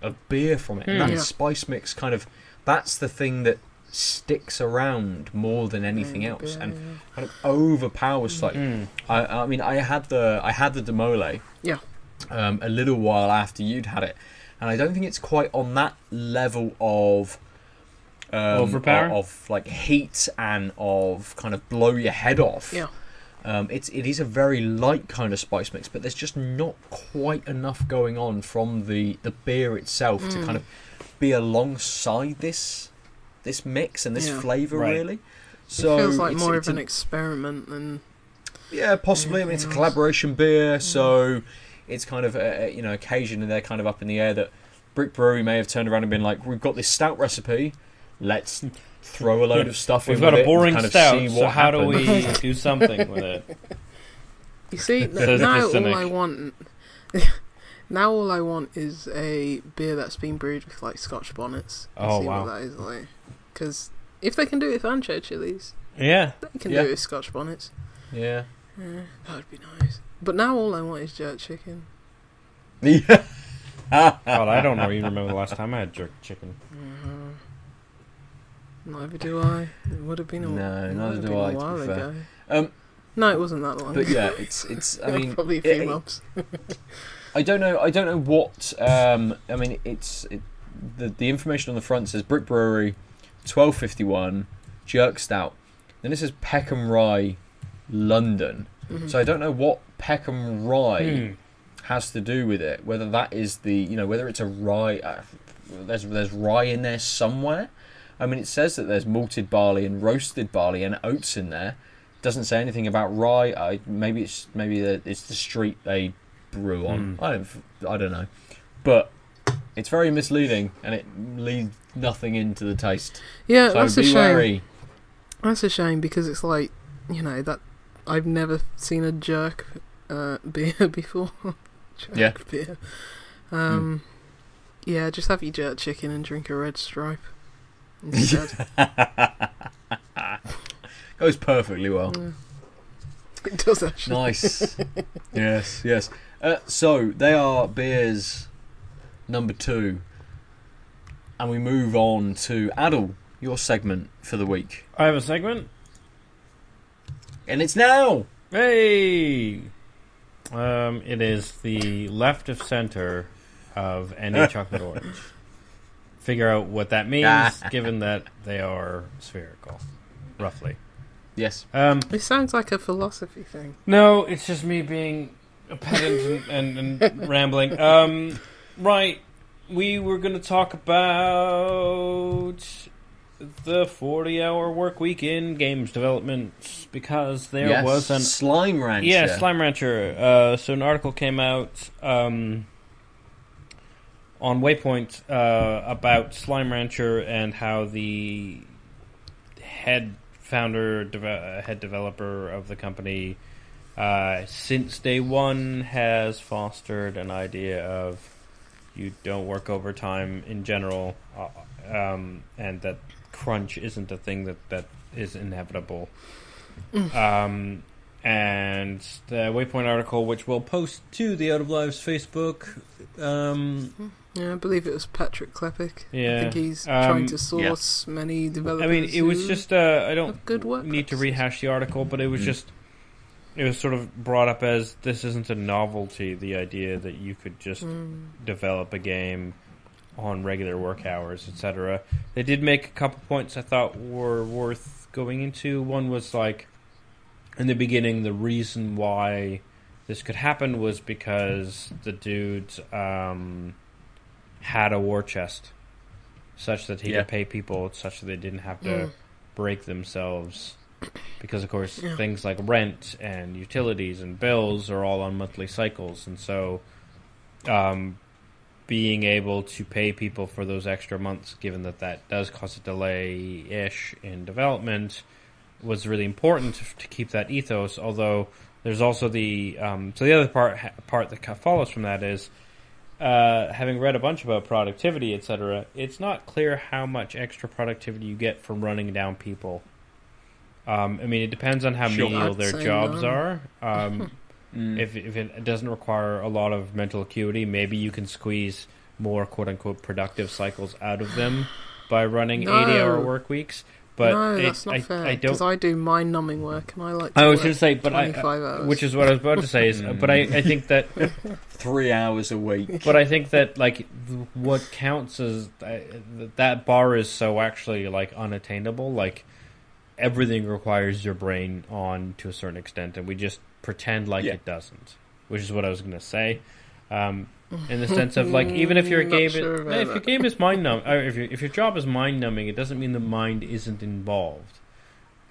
of beer from it. And Hmm. that Yeah. spice mix kind of that's the thing that sticks around more than anything Yeah, else and kind of overpowers slightly. Hmm. I, I mean, I had the I had the Demole. Yeah. Um, a little while after you'd had it, and I don't think it's quite on that level of um, Overpower? of, of like heat and of kind of blow your head off. Yeah. Um, it's it is a very light kind of spice mix, but there's just not quite enough going on from the the beer itself Mm. to kind of be alongside this this mix and this Yeah. flavour Right. really. it So feels like it's- more it's of an an- experiment than yeah, possibly. I mean, it's a collaboration beer, so it's kind of uh, you know occasionally they're kind of up in the air that Brick Brewery may have turned around and been like, "We've got this stout recipe, let's throw a load of stuff We've in." got with a boring kind of stout, see so what how do we do something with it? You see, Says now all cynic. I want, now all I want is a beer that's been brewed with like Scotch bonnets. Oh, see wow. what that is like. Because if they can do it with ancho chilies, Yeah, they can Yeah. do it with Scotch bonnets. Yeah. Yeah, that would be nice. But now all I want is jerk chicken. Yeah. God, I don't know, even remember the last time I had jerk chicken. Uh, neither do I. It would have been a, No, it neither do been I, A while ago. Um, No, it wasn't that long. but ago. yeah, it's it's. I mean, probably a few it- months. I don't know. I don't know what. Um, I mean, it's it, the the information on the front says Brick Brewery, twelve fifty one, Jerk Stout. Then it says Peckham Rye, London. Mhm. So I don't know what Peckham Rye Hmm. has to do with it. Whether that is the you know whether it's a rye. Uh, there's there's rye in there somewhere. I mean, it says that there's malted barley and roasted barley and oats in there. Doesn't say anything about rye. I maybe it's maybe the, it's the street they brew on. Hmm. I don't I don't know, but it's very misleading and it leaves nothing into the taste. Yeah, so that's a shame. wary. That's a shame because it's like, you know, that I've never seen a jerk uh, beer before. jerk Yeah. beer. Um, Yeah, just have your jerk chicken and drink a red stripe instead. Goes perfectly well. Yeah. It does actually. Nice. yes, yes. Uh, so they are beers number two, and we move on to Aadil, your segment for the week, I have a segment. And it's now. Hey! Um, it is the left of center of any chocolate orange. Figure out what that means, given that they are spherical, roughly. Yes. Um, It sounds like a philosophy thing. no, it's just me being a pedant and, and, and rambling. Um, right, we were going to talk about the 40 hour work week in games development because there yes. was an slime rancher. Yeah, Slime Rancher. Uh, so an article came out um, on Waypoint uh, about Slime Rancher and how the head founder, uh, head developer of the company, uh, since day one, has fostered an idea of you don't work overtime in general, uh, um, and that crunch isn't a thing that, that is inevitable. Um, and the Waypoint article, which we'll post to the Out of Lives Facebook. Um, Yeah, I believe it was Patrick Klepek. I think he's um, trying to source many developers. I mean, it was just uh, I don't good work. need to rehash the article, but it was Mm. just it was sort of brought up as this isn't a novelty. The idea that you could just Mm. develop a game on regular work hours, etc. They did make a couple points I thought were worth going into. One was like in the beginning, the reason why this could happen was because the dude um, had a war chest, such that he Yeah. could pay people, such that they didn't have to Mm. break themselves. Because of course, Yeah. things like rent and utilities and bills are all on monthly cycles, and so um, being able to pay people for those extra months, given that that does cause a delay ish in development, was really important to, to keep that ethos. Although there's also the um, so the other part part that follows from that is uh, having read a bunch about productivity, etc. It's not clear how much extra productivity you get from running down people. Um, I mean, it depends on how Sure. menial I'd their jobs none. are. Um, Mm. if if it doesn't require a lot of mental acuity, maybe you can squeeze more quote unquote productive cycles out of them by running No. eighty hour work weeks. but no, it- that's not I, fair. I Because don't. I, do mind-numbing work, and I like. To I was work going to say, but I, hours. which is what I was about to say is, but I, I think that Three hours a week. but I think that like what counts is uh, that bar is so actually like unattainable. Like everything requires your brain on to a certain extent, and we just pretend like Yeah. it doesn't. Which is what I was going to say. Um, in the sense of like, even if your game, sure is, if your game is mind numb, or if your if your job is mind numbing, it doesn't mean the mind isn't involved.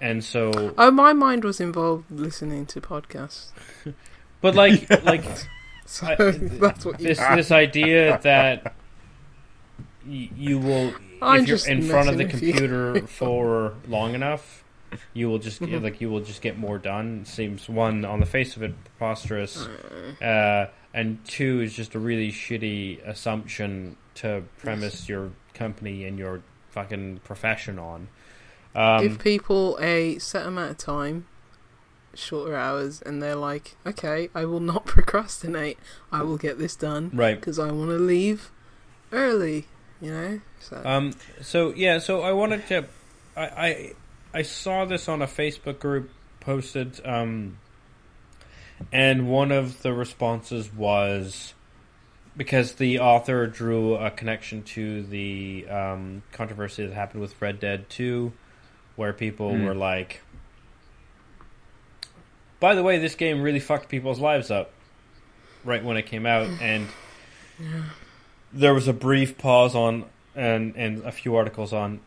And so, Oh, my mind was involved listening to podcasts. but like like So I- that's what you. this this idea that y- you will I'm if you're in front of the messing you. computer for long enough you will just Mhm. like you will just get more done seems one on the face of it preposterous uh, and two is just a really shitty assumption to premise your company and your fucking profession on um, Give people a set amount of time, shorter hours, and they're like, okay, I will not procrastinate. I will get this done right because I want to leave early. You know. So Um. So yeah. So I wanted to. I I, I saw this on a Facebook group posted. Um. And one of the responses was because the author drew a connection to the um, controversy that happened with Red Dead Two, where people Hmm. were like. By the way, this game really fucked people's lives up right when it came out, and there was a brief pause on and and a few articles on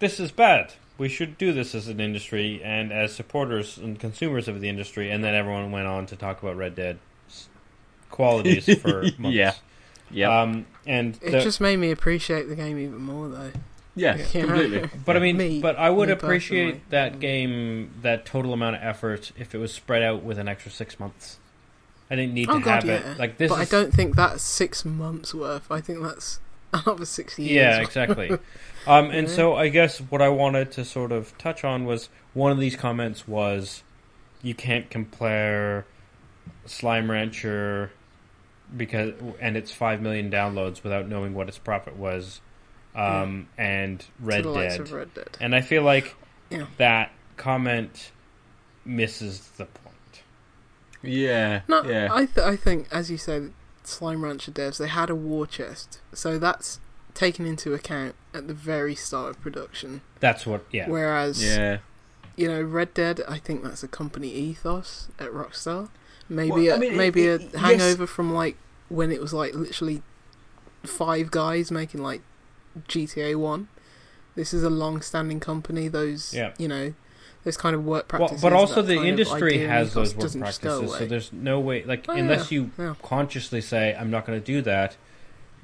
this is bad. We should do this as an industry and as supporters and consumers of the industry, and then everyone went on to talk about Red Dead qualities for months. Yeah. Yeah. Um, and it the- just made me appreciate the game even more, though. yeah. Completely. But I mean, Me- but I would appreciate personally. that game, that total amount of effort, if it was spread out with an extra six months. I didn't need oh to god, have yeah. it like this. but I don't think that's six months worth. I think that's another six years. Yeah, exactly. Um, and Yeah. so I guess what I wanted to sort of touch on was one of these comments was you can't compare Slime Rancher because and its five million downloads without knowing what its profit was, um, and to Red the Dead. of Red Dead. And I feel like Yeah. that comment misses the point. Yeah. No, yeah. I th- I think as you said, Slime Rancher devs they had a war chest, so that's taken into account at the very start of production. That's what. Yeah. Whereas yeah. you know Red Dead, I think that's a company ethos at Rockstar. Maybe Well, I a, mean, it- maybe it- a yes. hangover from like when it was like literally five guys making like GTA One. This is a long-standing company. Those Yeah. you know those kind of work Well, but also the industry has those work doesn't just go practices, so there's no way. Like Oh, unless yeah, you yeah. consciously say, "I'm not going to do that,"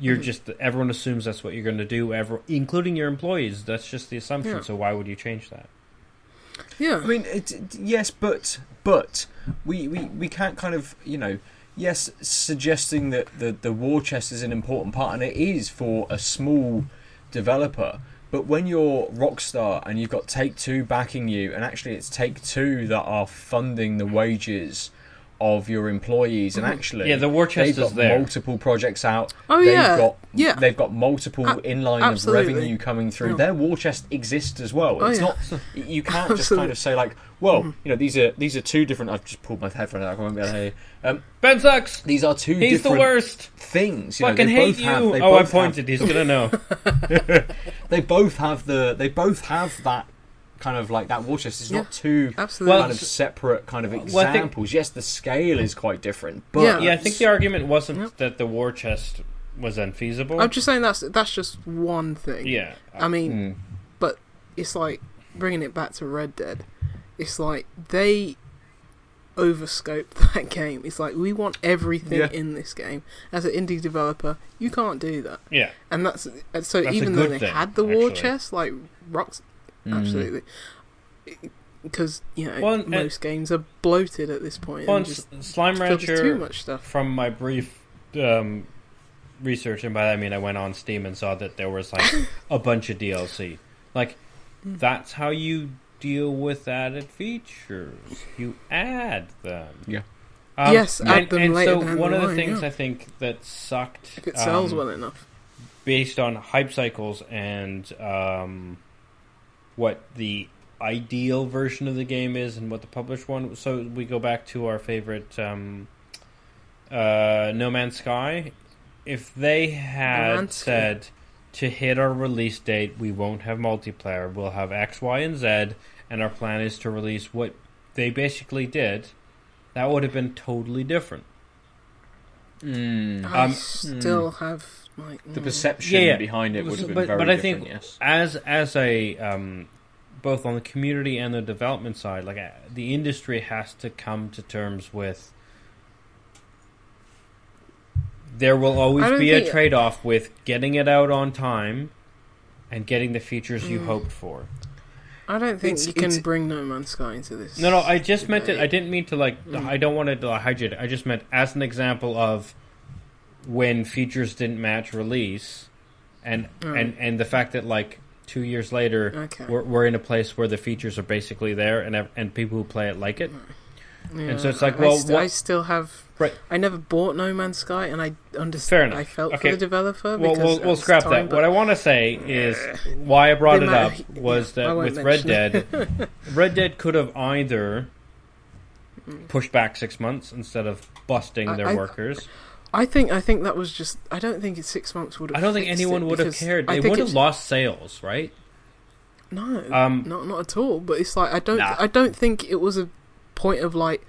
you're just everyone assumes that's what you're going to do. Ever, including your employees. That's just the assumption. Yeah. So why would you change that? yeah. I mean, it, it- yes, but but we, we we can't kind of you know yes suggesting that the the war chest is an important part, and it is for a small developer. But when you're Rockstar and you've got Take Two backing you, and actually it's Take Two that are funding the wages of your employees, and Mhm. actually Yeah, the war chest they've is got there. multiple projects out. Oh they've yeah. got yeah. they've got multiple A- inline absolutely. of revenue coming through. Yeah. Their war chest exists as well. Oh, It's yeah. not you can't just kind of say like, well, Mhm. you know, these are these are two different. I've just pulled my headphone out. I won't be able to hear. you. Um, Ben sucks. these are two He's the worst. things. You know, Fucking they hate both you. Have, they oh, I both have- pointed. He's gonna know. they both have the. They both have that kind of like that war chest. It's Yeah. not two Absolutely. kind of separate kind of Well, I think- examples. yes, the scale is quite different, but Yeah. yeah, I think the argument wasn't Yep. that the war chest was unfeasible. I'm just saying that's that's just one thing. yeah. I mean, Mm. it's like bringing it back to Red Dead. It's like they overscoped that game. It's like we want everything Yeah. in this game. As an indie developer, you can't do that. Yeah. And that's so That's even though they thing, had the war actually. chest, like rocks. Absolutely. Because you know Well, most games are bloated at this point. Well, and and just Slime filled with too much stuff. from my brief um, research, and by that I mean I went on Steam and saw that there was like a bunch of DLC. Like, Mm. that's how you deal with added features. You add them. Yeah. Um, Yes, add and, them and later so down one the of the line, things yeah. I think that sucked If it sells um, well enough. based on hype cycles and um, what the ideal version of the game is and what the published one. So we go back to our favorite um, uh, No Man's Sky. If they had Man's said to hit our release date, we won't have multiplayer. We'll have X, Y, and Z, and our plan is to release what they basically did. That would have been totally different. Mm. I Um, still have like The perception Yeah, yeah. behind it would have been But- very but I different. think- yes. as as a um, both on the community and the development side, like uh, the industry has to come to terms with. There will always be a trade off with getting it out on time and getting the features you Mm. hoped for. I don't think It's- you can bring No Man's Sky into this. No, no, I just meant it. I didn't mean to like. Mm. I don't want to hijack it. I just meant as an example of when features didn't match release, and Mm. and and the fact that like two years later Okay. we're, we're in a place where the features are basically there and and people who play it like it. Yeah, so it's like, well, I, st- what- I still have. Right. I never bought No Man's Sky, and I understand. Fair enough. I felt Okay. for the developer. Well, we'll, we'll scrap time, that. What I want to say is why I brought it up of- was that with Red Dead, Red Dead could have either pushed back six months instead of busting I- their I- workers. I think I think that was just. I don't think six months would. have I don't think anyone would have cared. They would have lost sales, right? No, Um, not not at all. But it's like I don't. Nah. I don't think it was a point of like.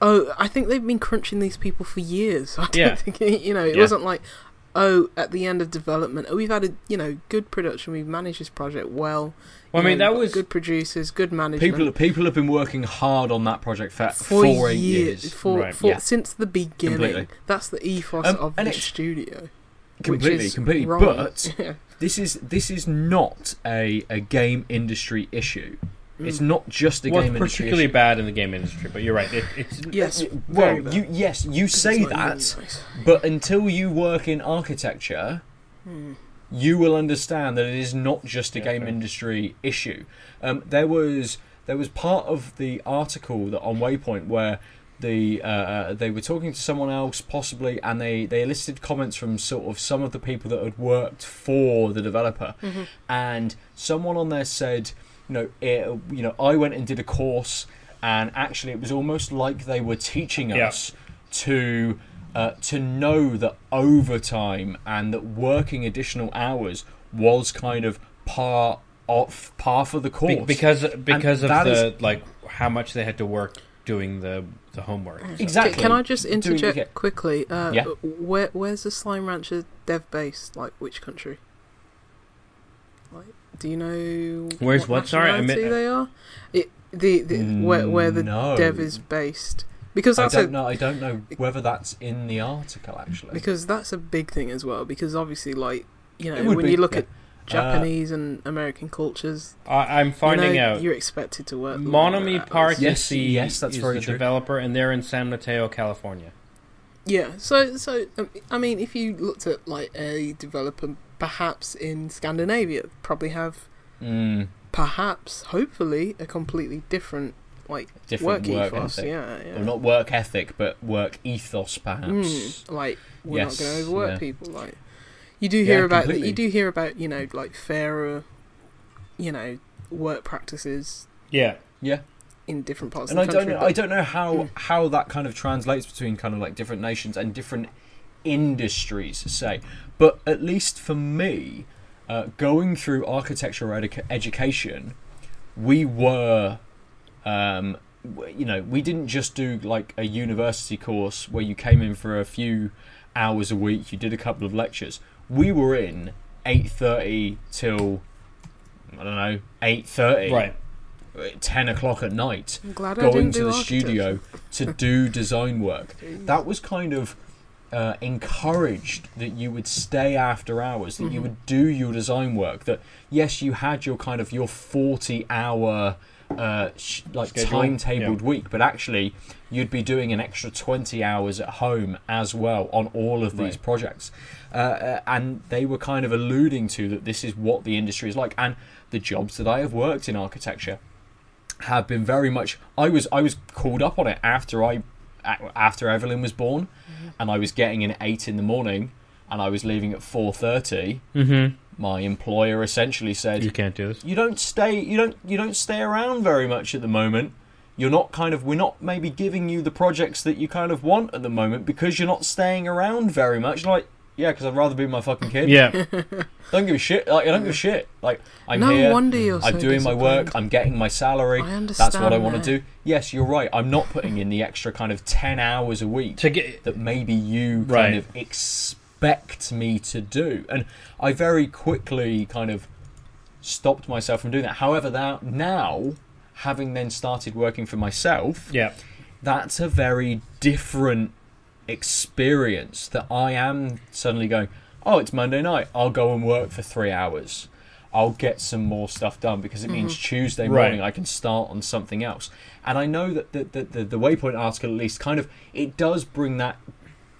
Oh, I think they've been crunching these people for years. I don't Yeah. think you know. It Yeah. wasn't like, oh, at the end of development, oh, we've had a you know good production. We've managed this project well. Well, I mean, that was good producers, good management. People people have been working hard on that project for, for, for eight years, years. for, Right. for Yeah. since the beginning. Completely. That's the ethos Um, of and the studio. Completely, completely. wrong. But Yeah. this is this is not a, a game industry issue. It's Mm. not just a was game industry It's particularly issue. bad in the game industry, but you're right. It, it's yes, Well, you yes, you say that, nice. but until you work in architecture, Hmm. You will understand that it is not just a Yeah, game fair. industry issue. Um, there was there was part of the article that on Waypoint where the uh, uh, they were talking to someone else possibly, and they they elicited comments from sort of some of the people that had worked for the developer, Mm-hmm. and someone on there said, you know, it, you know, I went and did a course, and actually it was almost like they were teaching Yeah. us to uh, to know that overtime and that working additional hours was kind of part of par for the course. be- because because of that the like how much they had to work doing the the homework. Exactly. Can, can I just Doing- interject yeah. quickly? Uh, Yeah. Where where's the Slime Rancher dev base? Like which country? Like, do you know? Where's what? Sorry, I nationality they are. It the, the where where the No. dev is based because I don't a know. I don't know whether that's in the article actually. because that's a big thing as well. Because obviously, like you know, when be, you look yeah. at Japanese and American cultures, I, I'm finding you know, out. you're expected to work. longer Monomi hours. Park Yes, is the, yes, that's is very the true. developer, and they're in San Mateo, California. Yeah, so so um, I mean, if you looked at like a developer, perhaps in Scandinavia, probably have Mm, perhaps, hopefully, a completely different like different work, work, ethos. ethic. Yeah, yeah. Well, not work ethic, but work ethos, perhaps. Mm, like we're not going to overwork yeah. people. Like you do hear Yeah, about completely. you do hear about you know like fairer, you know, work practices Yeah, yeah. in different parts and of I the don't country. know, I don't know how Mm. how that kind of translates between kind of like different nations and different industries, say. But at least for me, uh, going through architectural edu- education, we were, um, you know, we didn't just do like a university course where you came in for a few hours a week, you did a couple of lectures. We were in eight thirty till I don't know eight thirty, right. 10 o'clock at night I'm glad I going didn't to do the studio to do design work that was kind of uh, encouraged that you would stay after hours that you Mhm. would do your design work that yes you had your kind of your 40 hour uh, sh- like Schedule, timetabled week but actually you'd be doing an extra 20 hours at home as well on all of these Right. projects. Uh, uh, and they were kind of alluding to that this is what the industry is like. And the jobs that I have worked in architecture have been very much I was I was called up on it after I after Evelyn was born. And I was getting in at 8 in the morning and I was leaving at 4:30 Mm-hmm. My employer essentially said, You can't do this. you don't stay you don't you don't stay around very much at the moment. You're not kind of we're not maybe giving you the projects that you kind of want at the moment because you're not staying around very much. Like yeah because i'd rather be my fucking kid. Yeah. don't give a shit. Like i don't give a shit. Like i'm no here. wonder you're i'm doing my work. i'm getting my salary. I understand. that's what i want to do. Yes you're right. I'm not putting in the extra kind of 10 hours a week to get that maybe you Right. kind of expect me to do. And I very quickly kind of stopped myself from doing that. However, that now, having then started working for myself, yeah. that's a very different experience that I am suddenly going, oh, it's Monday night. I'll go and work for three hours. I'll get some more stuff done because it mm-hmm. means Tuesday Right. morning I can start on something else. And I know that the, the, the, the Waypoint article, at least, kind of, it does bring that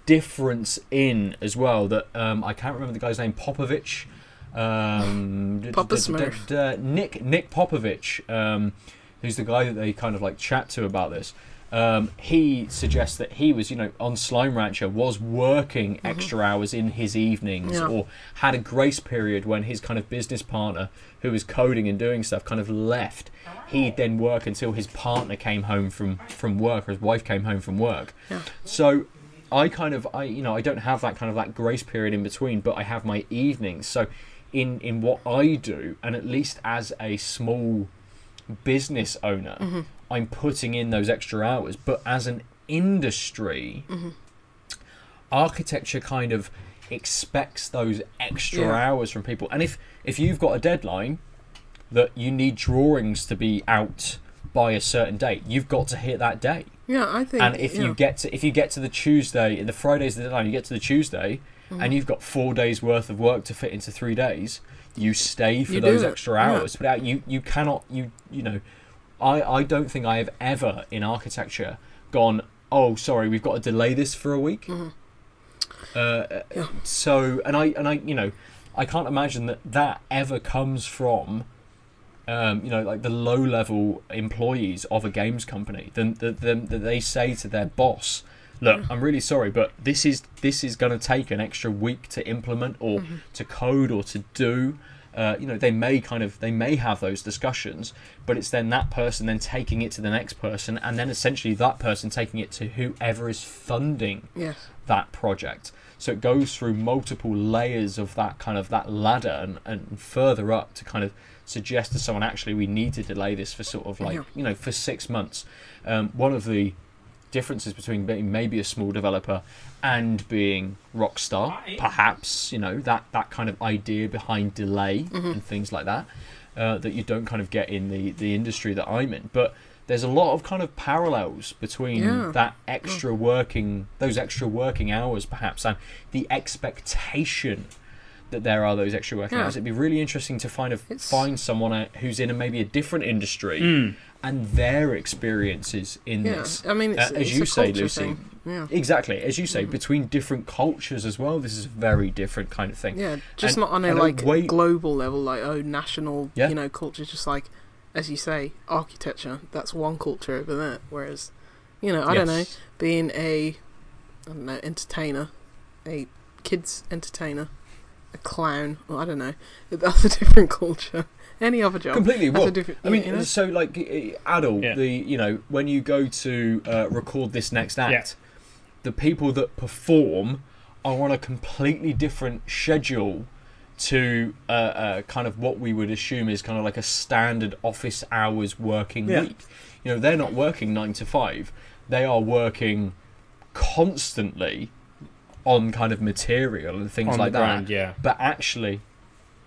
difference in as well. That um, I can't remember the guy's name, Popovich. Um, d- Papa d- d- Smurf. d- uh, Nick Nick Popovich, um, who's the guy that they kind of like chat to about this. Um, he suggests that he was, you know, on Slime Rancher was working extra hours in his evenings, Yeah. or had a grace period when his kind of business partner, who was coding and doing stuff, kind of left. He'd then work until his partner came home from from work, or his wife came home from work. Yeah. So I kind of I you know I don't have that kind of that grace period in between, but I have my evenings. So in in what I do, and at least as a small business owner, Mm-hmm. I'm putting in those extra hours. But as an industry, Mm-hmm. architecture kind of expects those extra Yeah. hours from people. And if if you've got a deadline that you need drawings to be out by a certain date, you've got to hit that date Yeah, I think. and if yeah. you get to if you get to the Tuesday, the Friday's the deadline. You get to the Tuesday, Mm-hmm. and you've got four days worth of work to fit into three days. You stay for You those extra yeah. hours, but out you you cannot you you know, I I don't think I have ever in architecture gone. Oh, sorry, we've got to delay this for a week. Mm-hmm. Uh, Yeah. So and I and I you know, I can't imagine that that ever comes from um, you know, like the low level employees of a games company, then the, the, the, they say to their boss, "Look, I'm really sorry, but this is this is going to take an extra week to implement or to code or to do." Uh, you know, they may kind of they may have those discussions, but it's then that person then taking it to the next person, and then essentially that person taking it to whoever is funding Yes. that project. So it goes through multiple layers of that kind of that ladder and, and further up to kind of suggest to someone actually we need to delay this for sort of like Yeah. you know for six months. Um, one of the differences between being maybe a small developer and being Rockstar, perhaps you know that that kind of idea behind delay Mm-hmm. and things like that uh, that you don't kind of get in the the industry that I'm in, but. There's a lot of kind of parallels between Yeah. that extra working, those extra working hours, perhaps, and the expectation that there are those extra working Yeah. hours. It'd be really interesting to find a, It's- find someone who's in a, maybe a different industry Mm. and their experiences in Yeah. this. I mean, it's, Uh, it's as you say, Lucy. thing. Yeah. Exactly, as you Mm. say, between different cultures as well. This is a very different kind of thing. Yeah, just And- not on a like way- global level, like oh national, Yeah. you know, culture. Just like, as you say, architecture. That's one culture over there. Whereas, you know, I don't know, being a, I don't know, entertainer, a kids entertainer, a clown, or I don't know, that's a different culture. Any other job, Completely. What? Well, a. I mean, you know? so like adult, Yeah. the you know when you go to uh, record this next act, Yeah. the people that perform are on a completely different schedule to uh, uh, kind of what we would assume is kind of like a standard office hours working Yeah. week. You know, they're not working nine to five; they are working constantly on kind of material and things On like the that yeah. but actually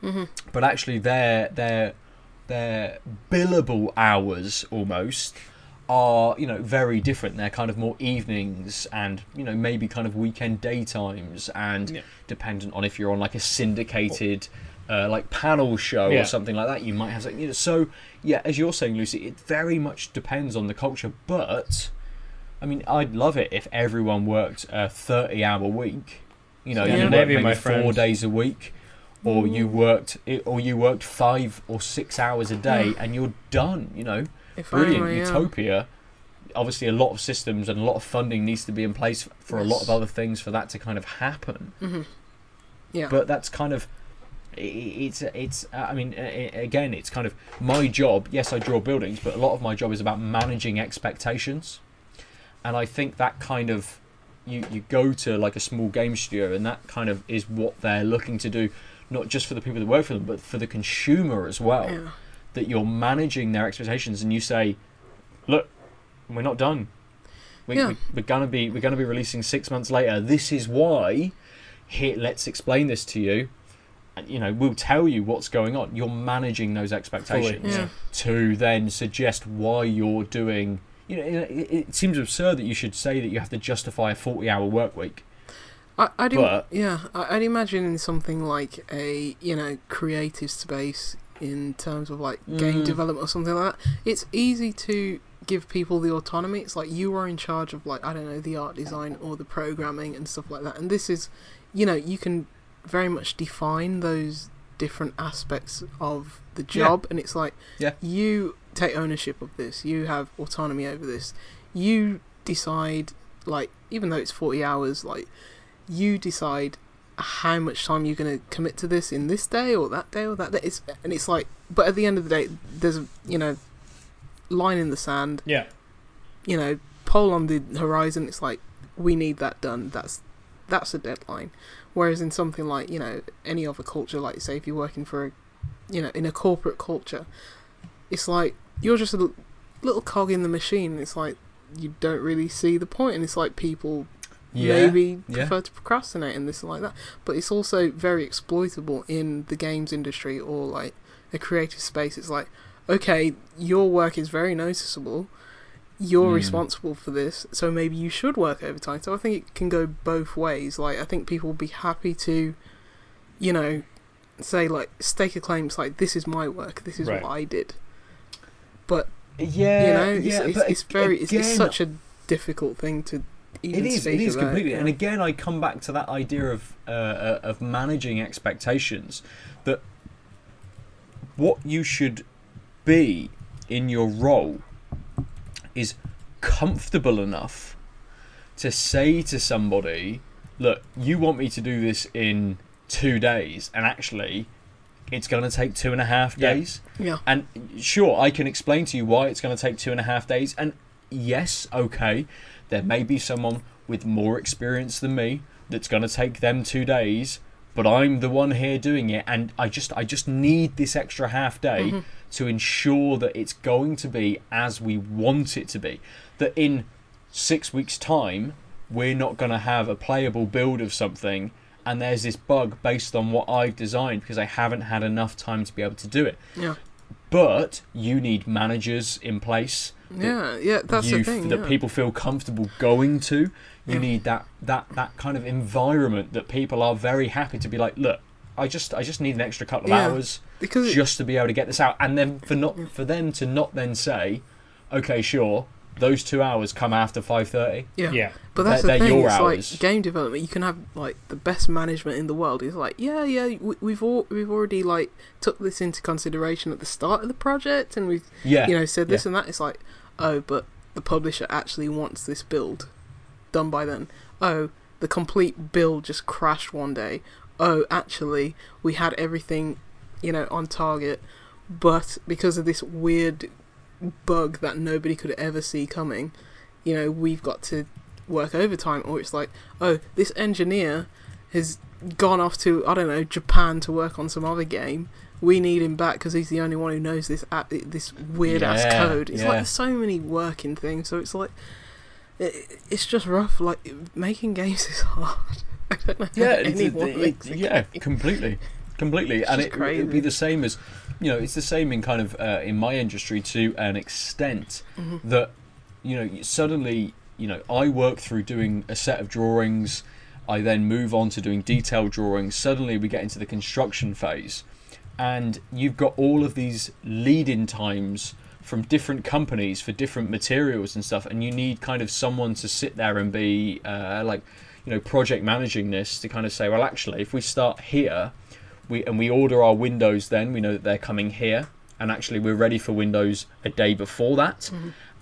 Mm-hmm. but actually their their their billable hours almost are you know very different they're kind of more evenings and you know maybe kind of weekend daytimes and Yeah. dependent on if you're on like a syndicated uh, like panel show Yeah. or something like that you might have something you know, so yeah as you're saying lucy it very much depends on the culture but i mean i'd love it if everyone worked a 30 hour week you know Yeah. you worked Maybe, maybe four days a week or you worked or you worked five or six hours a day and you're done you know if brilliant only, yeah. utopia obviously a lot of systems and a lot of funding needs to be in place for a lot of other things for that to kind of happen Mhm. Yeah. but that's kind of It's it's. uh, I mean, again, it's kind of my job. Yes, I draw buildings, but a lot of my job is about managing expectations, and I think that kind of you you go to like a small game studio, and that kind of is what they're looking to do, not just for the people that work for them, but for the consumer as well. Yeah. That you're managing their expectations, and you say, "Look, we're not done. We, Yeah. we, we're gonna be we're gonna be releasing six months later. This is why. Here, let's explain this to you." And, you know, we'll tell you what's going on. You're managing those expectations Yeah. to then suggest why you're doing. You know, it, it seems absurd that you should say that you have to justify a 40-hour work week. I, I'd im- yeah, I- I'd imagine in something like a you know creative space in terms of like game Mm. development or something like that. It's easy to give people the autonomy. It's like you are in charge of like I don't know the art design or the programming and stuff like that. And this is, you know, you can very much define those different aspects of the Yeah. job, and it's like Yeah. you take ownership of this. You have autonomy over this. You decide like even though it's 40 hours like you decide how much time you're going to commit to this in this day or that day or that day it's, and it's like but at the end of the day there's a you know line in the sand Yeah. you know pole on the horizon it's like we need that done that's that's a deadline whereas in something like you know any other culture like say if you're working for a you know in a corporate culture it's like you're just a little cog in the machine it's like you don't really see the point and it's like people maybe yeah. prefer to procrastinate and this and like that. But it's also very exploitable in the games industry or like a creative space. It's like okay your work is very noticeable. You're Mm. responsible for this so maybe you should work overtime. So i think it can go both ways. Like i think people will be happy to you know say like stake a claim it's like this is my work. This is Right. what i did but Yeah, you know it's, yeah, it's, but it's very it's, it's such a difficult thing to even it is it is about, completely yeah. and again i come back to that idea of uh, uh, of managing expectations that what you should be in your role is comfortable enough to say to somebody look you want me to do this in two days and actually it's going to take two and a half days yeah and sure, I can explain to you why it's going to take two and a half days. And yes, okay, there may be someone with more experience than me that's going to take them two days, but I'm the one here doing it, and I just I just need this extra half day mm-hmm. to ensure that it's going to be as we want it to be. That in six weeks' time, we're not going to have a playable build of something. And there's this bug based on what I've designed because I haven't had enough time to be able to do it yeah but you need managers in place Yeah, yeah, that's you the thing. that yeah. people feel comfortable going to you Yeah. need that that that kind of environment that people are very happy to be like look i just i just need an extra couple of Yeah. hours because just to be able to get this out and then for not for them to not then say okay sure those two hours come after 5.30 yeah. Yeah. But that's They're- the thing. your It's hours. like game development. You can have like the best management in the world. It's like, yeah, yeah, we, we've all we've already like took this into consideration at the start of the project, and we've yeah you know said this and that. It's like, oh, but the publisher actually wants this build done by then. Oh, the complete build just crashed one day. Oh, actually, we had everything, you know, on target, but because of this weird bug that nobody could ever see coming, you know, we've got to work overtime. Or it's like, oh, this engineer has gone off to I don't know Japan to work on some other game. We need him back because he's the only one who knows this app, this weird ass Yeah, code. It's yeah. like there's so many working things. So it's like it, it's just rough. Like making games is hard. I don't know. yeah, anyone it- makes yeah, game. completely, completely, and it would be the same as, you know, it's the same in kind of uh, in my industry to an extent Mm-hmm. that, you know, suddenly, you know, I work through doing a set of drawings, I then move on to doing detailed drawings. Suddenly, we get into the construction phase, and you've got all of these lead-in times from different companies for different materials and stuff and you need kind of someone to sit there and be uh, like you know project managing this to kind of say well actually if we start here we and we order our windows then. We know that they're coming here. And actually we're ready for windows a day before that.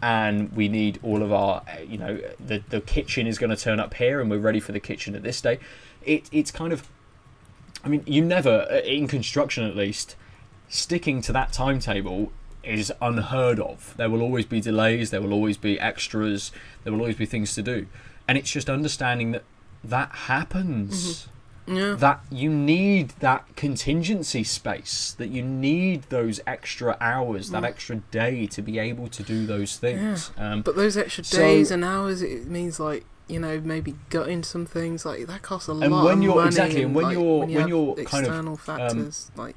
And we need all of our you know the the kitchen is going to turn up here and we're ready for the kitchen at this day. It it's kind of I mean, you never, uh, in construction at least, sticking to that timetable is unheard of. There will always be delays, there will always be extras, there will always be things to do. And it's just understanding that that happens. Yeah. That you need that contingency space, that you need those extra hours, that extra day to be able to do those things. Um, But those extra So- days and hours, it means like you know maybe gutting some things like that costs a lot. And when of you're- money exactly, and when like, you're- when, you when you're kind of, external um, factors like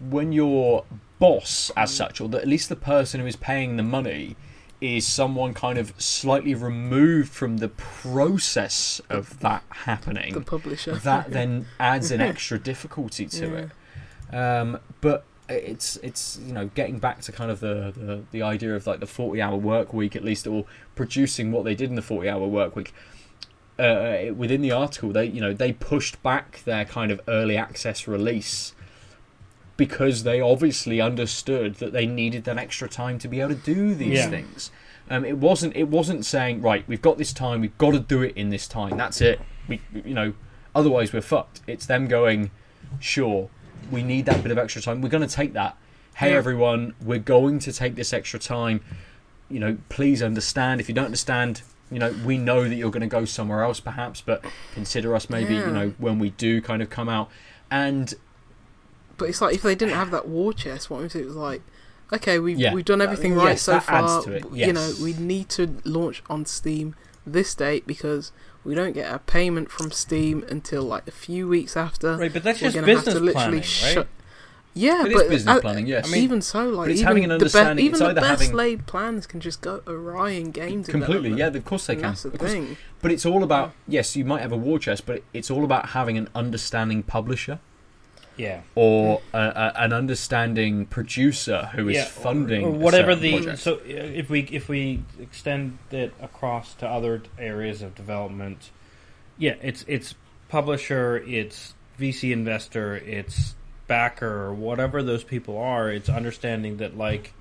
when your boss, as such, or the, at least the person who is paying the money, is someone kind of slightly removed from the process of that happening, the publisher. that then adds an extra difficulty to it. Um, but it's it's you know getting back to kind of the, the the idea of like the 40 hour work week at least or producing what they did in the 40 hour work week uh, within the article they you know they pushed back their kind of early access release because they obviously understood that they needed that extra time to be able to do these Yeah. things um, it wasn't it wasn't saying right we've got this time we've got to do it in this time that's it we you know otherwise we're fucked it's them going sure we need that bit of extra time we're going to take that hey Yeah. everyone we're going to take this extra time you know please understand if you don't understand you know we know that you're going to go somewhere else perhaps but consider us maybe Yeah. you know when we do kind of come out and But it's like if they didn't have that war chest, what if it was like, okay, we've Yeah. we've done everything right yes, so far. it, You know, we need to launch on Steam this date because we don't get a payment from Steam until like a few weeks after. Right, but that's We're just gonna have business to literally planning, right? shut. Yeah, It but business planning, yes. I mean, even so, like it's even having an the, be- understanding- even the best having- laid plans can just go awry in games completely yeah of course they can That's the thing. but it's all about yes you might have a war chest but it's all about having an understanding publisher Yeah. or a, a, an understanding producer who is yeah, funding or a whatever the project. so uh, if we if we extend it across to other areas of development yeah it's it's publisher it's vc investor it's backer whatever those people are it's understanding that like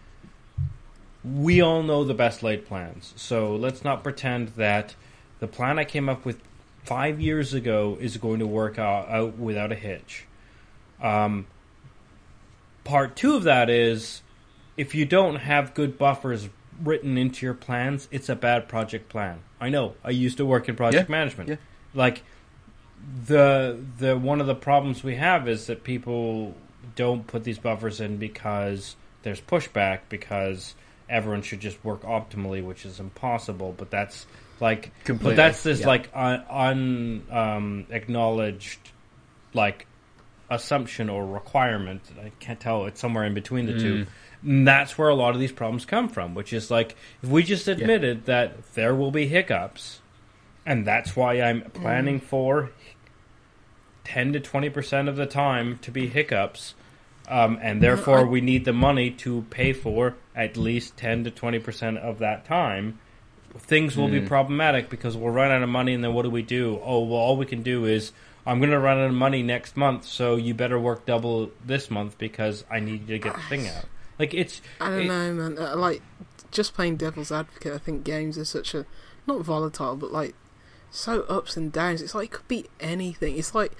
we all know the best laid plans so let's not pretend that the plan i came up with five years ago is going to work out, out without a hitch um, part two of that is if you don't have good buffers written into your plans, it's a bad project plan. I know. I used to work in project Yeah, management. yeah. Like the the one of the problems we have is that people don't put these buffers in because there's pushback because everyone should just work optimally, which is impossible. But that's like Completely, but that's this yeah. like un, un um, acknowledged like assumption or requirement. I can't tell. It's somewhere in between the Mm. two. And that's where a lot of these problems come from, which is like if we just admitted that there will be hiccups, and that's why I'm planning for ten to twenty percent of the time to be hiccups, um, and therefore we need the money to pay for at least ten to twenty percent of that time. Things will be Mm. problematic because we'll run out of money, and then what do we do? Oh, well, all we can do is I'm going to run out of money next month, so you better work double this month because I need you to get the thing out. Like it's I don't it- know, man. Uh, like, just playing devil's advocate, I think games are such a not volatile, but like so ups and downs. It's like it could be anything. It's like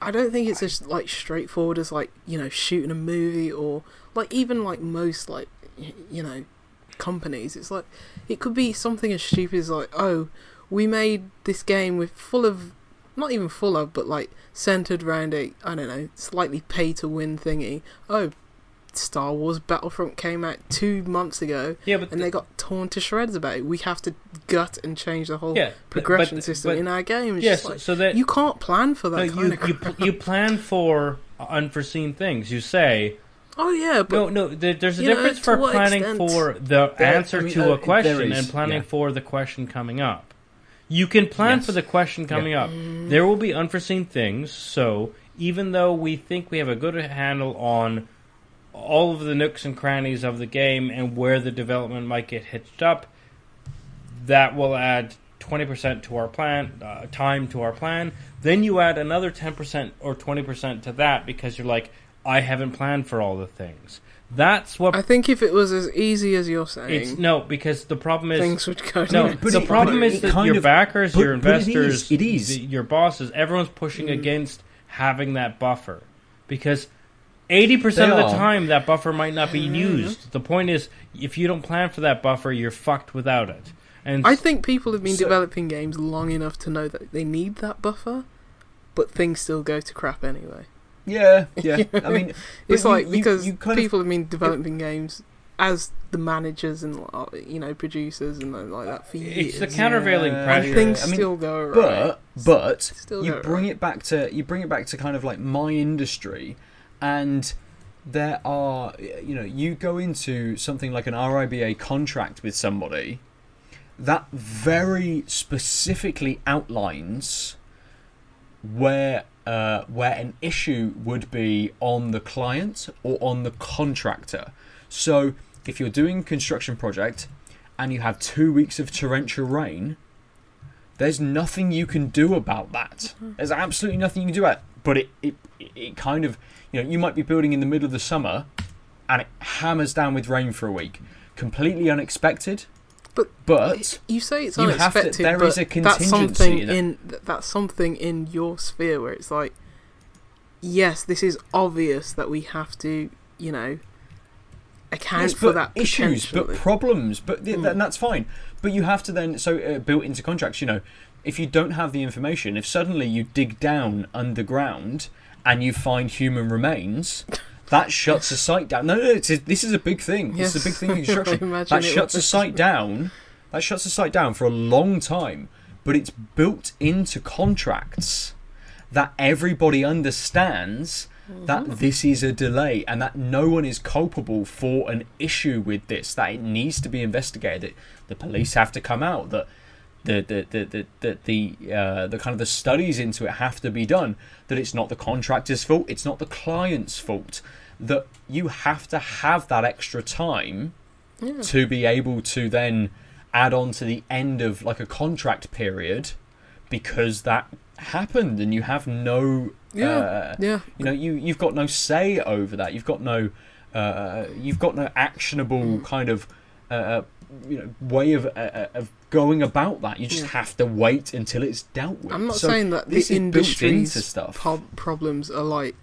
I don't think it's as like straightforward as like you know shooting a movie or like even like most like you know companies. It's like it could be something as stupid as like oh we made this game with full of not even full of but like centered around a I don't know slightly pay to win thingy. Oh. Star Wars Battlefront came out two months ago, yeah, but and the- they got torn to shreds about it. We have to gut and change the whole yeah progression but- system but- in our game. It's Yes, just like, so that you can't plan for that no, you you, you plan for unforeseen things. You say oh yeah, but no, no. There, there's a you know, difference for planning for the answer I mean, to uh, a question is, and planning yeah. for the question coming up. You can plan Yes. for the question coming up. There will be unforeseen things. So even though we think we have a good handle on all of the nooks and crannies of the game and where the development might get hitched up, that will add 20% to our plan, uh, time to our plan. Then you add another 10% or 20% to that because you're like, I haven't planned for all the things. That's what I think if it was as easy as you're saying, it's no because the problem is things would go. no, but the it- problem but is that your of- backers, but- your but it is, investors, it is. the- your bosses, everyone's pushing Mm. against having that buffer because 80% of the time that buffer might not be used. The point is if you don't plan for that buffer, you're fucked without it. And I think people have been So- developing games long enough to know that they need that buffer, but things still go to crap anyway. Yeah, yeah. I mean, It's like you- because you kind of- people have been developing games as the managers and uh, you know producers and like that for years. it's the countervailing Yeah, pressure. and things I mean, still go right. but but Still you bring right. it back to you bring it back to kind of like my industry and there are you know you go into something like an RIBA contract with somebody that very specifically outlines where uh, where an issue would be on the client or on the contractor. So if you're doing a construction project and you have two weeks of torrential rain, there's nothing you can do about that. There's absolutely nothing you can do about it. But it, it, it kind of, you know, you might be building in the middle of the summer and it hammers down with rain for a week. Completely unexpected. But but you say it's have to- unexpected, there but is a that's contingency something in in that's something in your sphere where it's like, yes, this is obvious that we have to, you know, account Yes, for that issues, but problems, but th- Mm. and that's fine. But you have to then so uh, built into contracts. You know, if you don't have the information, if suddenly you dig down underground and you find human remains, that shuts a site down. No, no, it's a, this is a big thing. This is a big thing in construction. That shuts a site down. That shuts a site down for a long time. But it's built into contracts that everybody understands that Mm-hmm. this is a delay and that no one is culpable for an issue with this that it needs to be investigated that the police have to come out that the the the the the, the, uh, the kind of the studies into it have to be done that it's not the contractor's fault it's not the client's fault that you have to have that extra time Yeah. to be able to then add on to the end of like a contract period because that happened and you have no Yeah. uh, yeah, you know you you've got no say over that you've got no uh, you've got no actionable Mm. kind of uh, you know way of uh, of going about that you just Yeah. have to wait until it's dealt with I'm not So saying that the industry's into stuff prob- problems are like.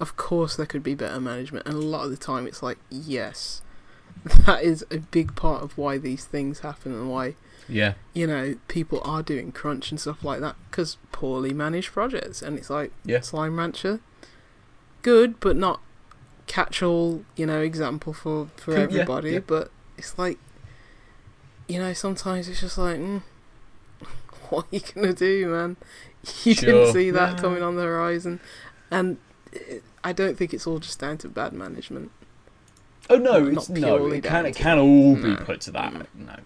Of course, there could be better management, and a lot of the time, it's like yes, that is a big part of why these things happen and why yeah you know people are doing crunch and stuff like that because poorly managed projects, and it's like Yeah. Slime Rancher, good but not catch-all, you know, example for for Yeah, everybody. yeah. But it's like, you know, sometimes it's just like, mm, what are you gonna do, man? You Sure. didn't see that Yeah. coming on the horizon, and it, I don't think it's all just down to bad management. oh no it's no purely it can down it can all be No. put to that no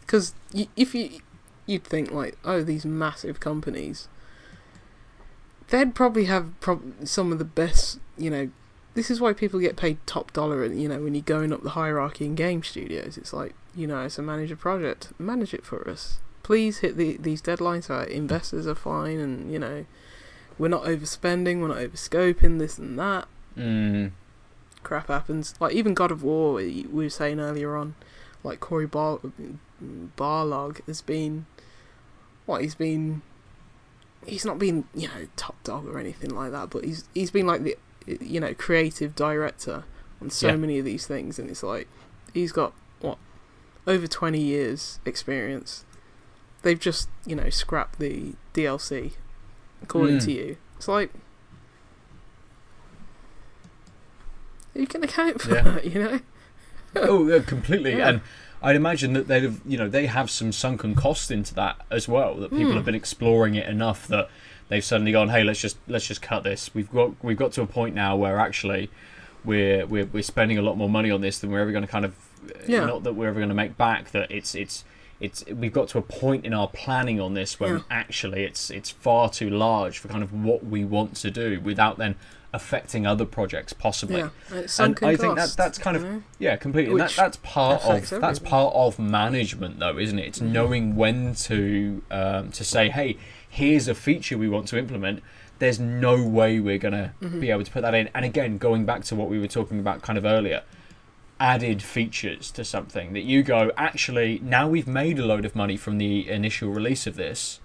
Because if you you'd think like, oh, these massive companies, they'd probably have prob- some of the best. You know, this is why people get paid top dollar. And You know, when you're going up the hierarchy in game studios, it's like you know, it's a manage a project, manage it for us. Please hit the, these deadlines. Our investors are fine, and you know, we're not overspending, we're not overscoping this and that. mm. Crap happens. Like even God of War, we we were saying earlier on, like Cory Bar- Barlog has been, what he's been, he's not been you know top dog or anything like that, but he's he's been like the you know creative director on so Yeah. many of these things, and it's like he's got what over twenty years experience. They've just you know scrapped the DLC, according Mm. to you. It's like. You can account for Yeah. that, you know. oh yeah, completely Yeah. and I'd imagine that they'd have, you know, they have some sunken cost into that as well. That people Hmm. have been exploring it enough that they've suddenly gone, "Hey, let's just let's just cut this." We've got we've got to a point now where actually we're we're we're spending a lot more money on this than we're ever going to kind of uh, Yeah. not that we're ever going to make back. That it's it's it's we've got to a point in our planning on this where Yeah. actually it's it's far too large for kind of what we want to do without then affecting other projects possibly. Yeah, and I think that that's kind of know? yeah, completely. That, that's part of affects that's part of management, though, isn't it? It's Mhm. knowing when to um, to say, "Hey, here's a feature we want to implement." There's no way we're gonna Mhm. be able to put that in. And again, going back to what we were talking about kind of earlier, added features to something that you go, actually, now we've made a load of money from the initial release of this,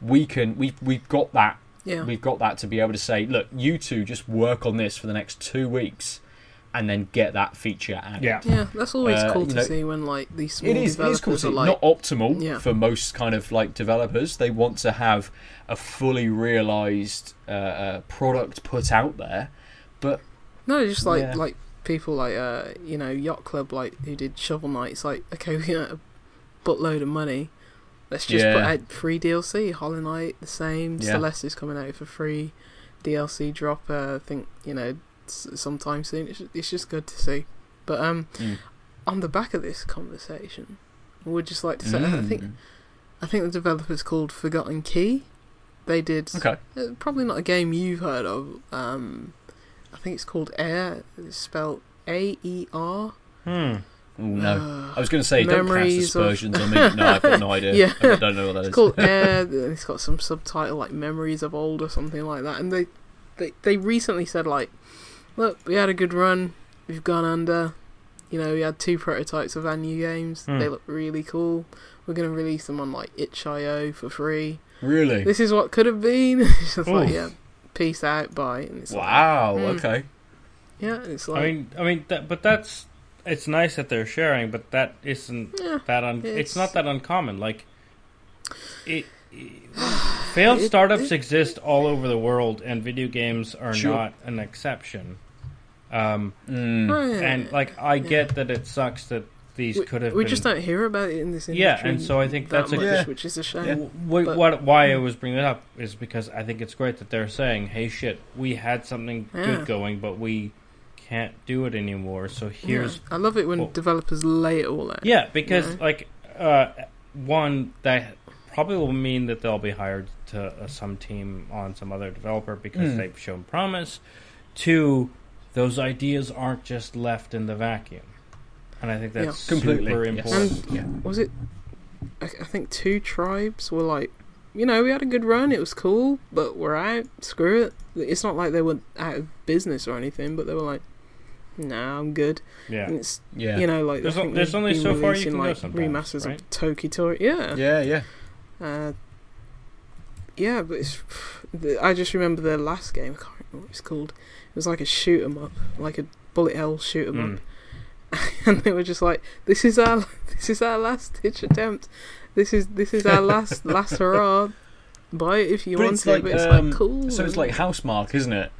we can we we've got that Yeah. we've got that to be able to say, look, you two just work on this for the next two weeks, and then get that feature added. Yeah. Yeah, that's always Uh, cool to know, see when like these small It is, it is cool. developers to are like, Not optimal Yeah. for most kind of like developers. They want to have a fully realized uh, uh, product put out there. But no, just like Yeah. like people like uh you know Yacht Club like who did Shovel Knight. It's like okay, we got a buttload of money. Let's just put out free DLC. Hollow Knight the same. Yeah. Celeste is coming out for free. DLC drop. Uh, I think you know sometime soon. It's, it's just good to see. But um, Mm. on the back of this conversation, I would just like to say I think Mm. I think the developer's called Forgotten Key. They did Okay. uh, probably not a game you've heard of. Um, I think it's called Air. It's spelled A E R. Hmm. Oh no. Uh, I was going to say, don't cast Memories of- aspersions on me. No, I've got no idea. Yeah. I don't know what that it's is. called Air. and It's got some subtitle like Memories of Old or something like that. And they, they, they recently said like, look, we had a good run. We've gone under. You know, we had two prototypes of our new games. Hmm. They look really cool. We're gonna release them on like itch.io for free. Really? This is what could have been. it's just like yeah, peace out, bye. And it's like, Wow. Mm. Okay. yeah, it's like I mean, I mean, that, but that's it's nice that they're sharing, but that isn't yeah. that un, it's, It's- not that uncommon. Like, it, it- failed It- startups it- exist all over the world, and video games are Sure. not an exception. Um, Mm. Oh, and like, I get that it sucks that these we, could have. we been, just don't hear about it in this industry. Yeah, and so I think that that's a- much, Yeah. which is a shame. Yeah. Wh- But- what why I was bringing it up is because I think it's great that they're saying, "Hey, shit, we had something Yeah. good going, but we can't do it anymore. So here's Yeah. I love it when well- developers lay it all out. yeah, because Yeah. like uh, one that probably will mean that they'll be hired to uh, some team on some other developer because Mm. they've shown promise. Two, those ideas aren't just left in the vacuum, and I think that's Yeah. Completely. super yes. important. Yeah. Was it? I, I think two tribes were like, you know, we had a good run. It was cool, but we're out. Screw it. It's not like they were out of business or anything, but they were like, nah, I'm good. Yeah, And it's Yeah. you know like There's I o- think there's only so far you releasing, can go like sometimes, remasters right? of Toki Tori. Yeah. yeah. Yeah. Uh, yeah, but it's. I just remember the last game. I can't remember what it's called. It was like a shoot 'em up, like a bullet hell shoot 'em Mm. up, and they were just like, "This is our, this is our last ditch attempt. This is this is our last last hurrah. Buy it if you But want it's to." like, but it's um, like cool. So it's like Housemarque, isn't it?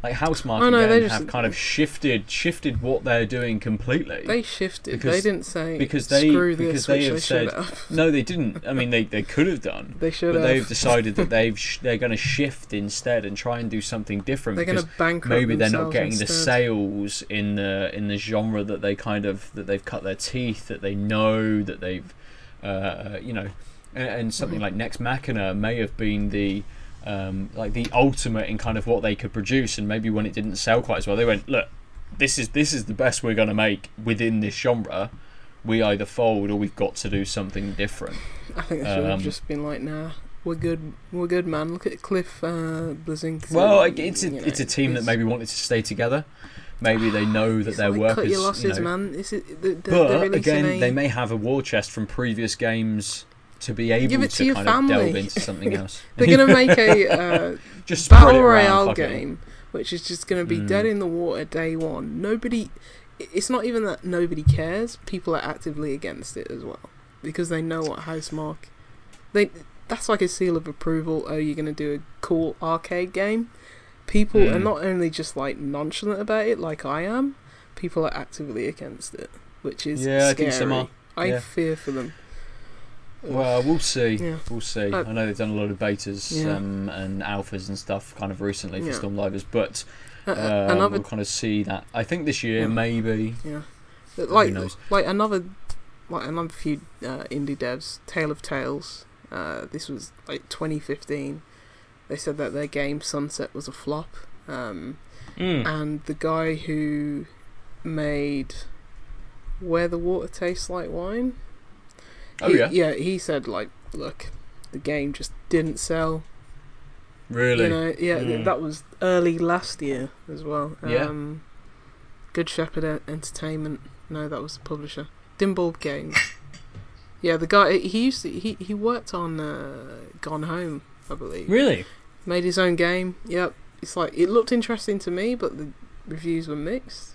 Like Housemarque Oh, no, again just- have kind of shifted shifted what they're doing completely. they shifted. because- they didn't say because they- screw because this, they have they said- no, they didn't. I mean, they, they could have done, They should but have. they've decided that they've sh- they're going to shift instead and try and do something different They're going because to bankrupt maybe they're not getting the sales in the in the genre that they kind of that they've cut their teeth that they know that they've uh, you know and, and something Mhm. like Nex Machina may have been the um, like the ultimate in kind of what they could produce and maybe when it didn't sell quite as well they went look this is this is the best we're going to make within this genre we either fold or we've got to do something different I think they should Um, have just been like, nah, we're good, we're good, man. Look at Cliff uh, Blazink. well it's a, you know, it's a team that maybe wanted to stay together maybe they know that their like, work cut is your losses, you know, man. Is, they're, But they're again, they may have a war chest from previous games to be able Give it to, to your kind of delve family. into something else. They're gonna make a uh, just battle royale game, which is just gonna be Mm. dead in the water day one. Nobody. It's not even that nobody cares. People are actively against it as well because they know what Housemarque. They that's like a seal of approval. Oh, you're gonna do a cool arcade game. People are Mm. not only just like nonchalant about it, like I am. People are actively against it, which is Yeah, I think some are. I Yeah. fear for them. Well, we'll see. Yeah. We'll see. Uh, I know they've done a lot of betas Yeah. um, and alphas and stuff kind of recently for Yeah. Stormdivers, but Uh, uh, another we'll kind of see that. I think this year Yeah. maybe. Yeah, But like knows? like another like another few uh, indie devs, Tale of Tales. Uh, this was like 2015. They said that their game Sunset was a flop, um, Mm. and the guy who made Where the Water Tastes Like Wine. Oh he- yeah, yeah. He said like, look, the game just didn't sell. really. You know, yeah, Mm. that was early last year as well. Yeah. Um, Good Shepherd Entertainment. No, that was the publisher. Dimbulb Games. yeah, the guy he used to he he worked on uh, Gone Home, I believe. Really? Made his own game. Yep. It's like it looked interesting to me, but the reviews were mixed,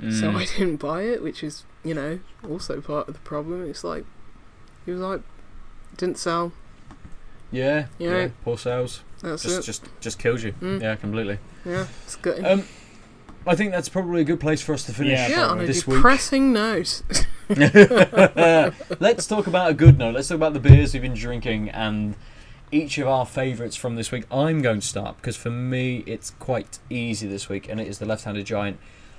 so Mm. I didn't buy it, which is you know also part of the problem. It's like he was like didn't sell. yeah, Yeah. yeah, poor sales. That's Just, it. just, just kills you. Mm. Yeah, completely. yeah, it's good. Um, I think that's probably a good place for us to finish. Yeah, yeah, on a this week. depressing note. Let's talk about a good note. Let's talk about the beers we've been drinking and each of our favourites from this week. I'm going to start because for me it's quite easy this week, and it is the Left-Handed Giant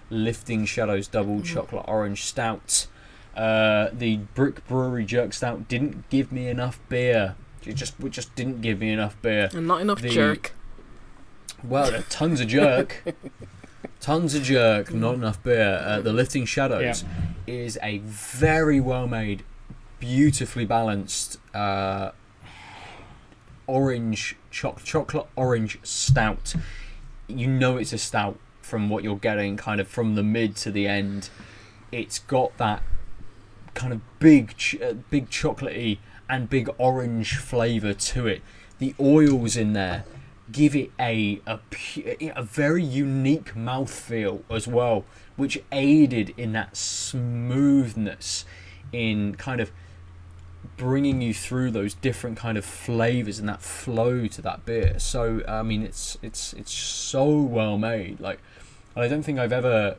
Lifting Shadows Double Chocolate Orange Stout. Uh, the Brick Brewery Jerk Stout didn't give me enough beer. It just, it just didn't give me enough beer. and not enough The- jerk. Well, tons of jerk. Tons of jerk, not enough beer. Uh, the Lifting Shadows is a very well made, beautifully balanced uh, orange choc- chocolate orange stout. You know it's a stout from what you're getting, kind of from the mid to the end. It's got that kind of big, ch- uh, big chocolatey and big orange flavour to it. The oils in there give it a a, a very unique mouthfeel as well, which aided in that smoothness in kind of bringing you through those different kind of flavors and that flow to that beer. So I mean, it's it's it's so well made. Like I don't think I've ever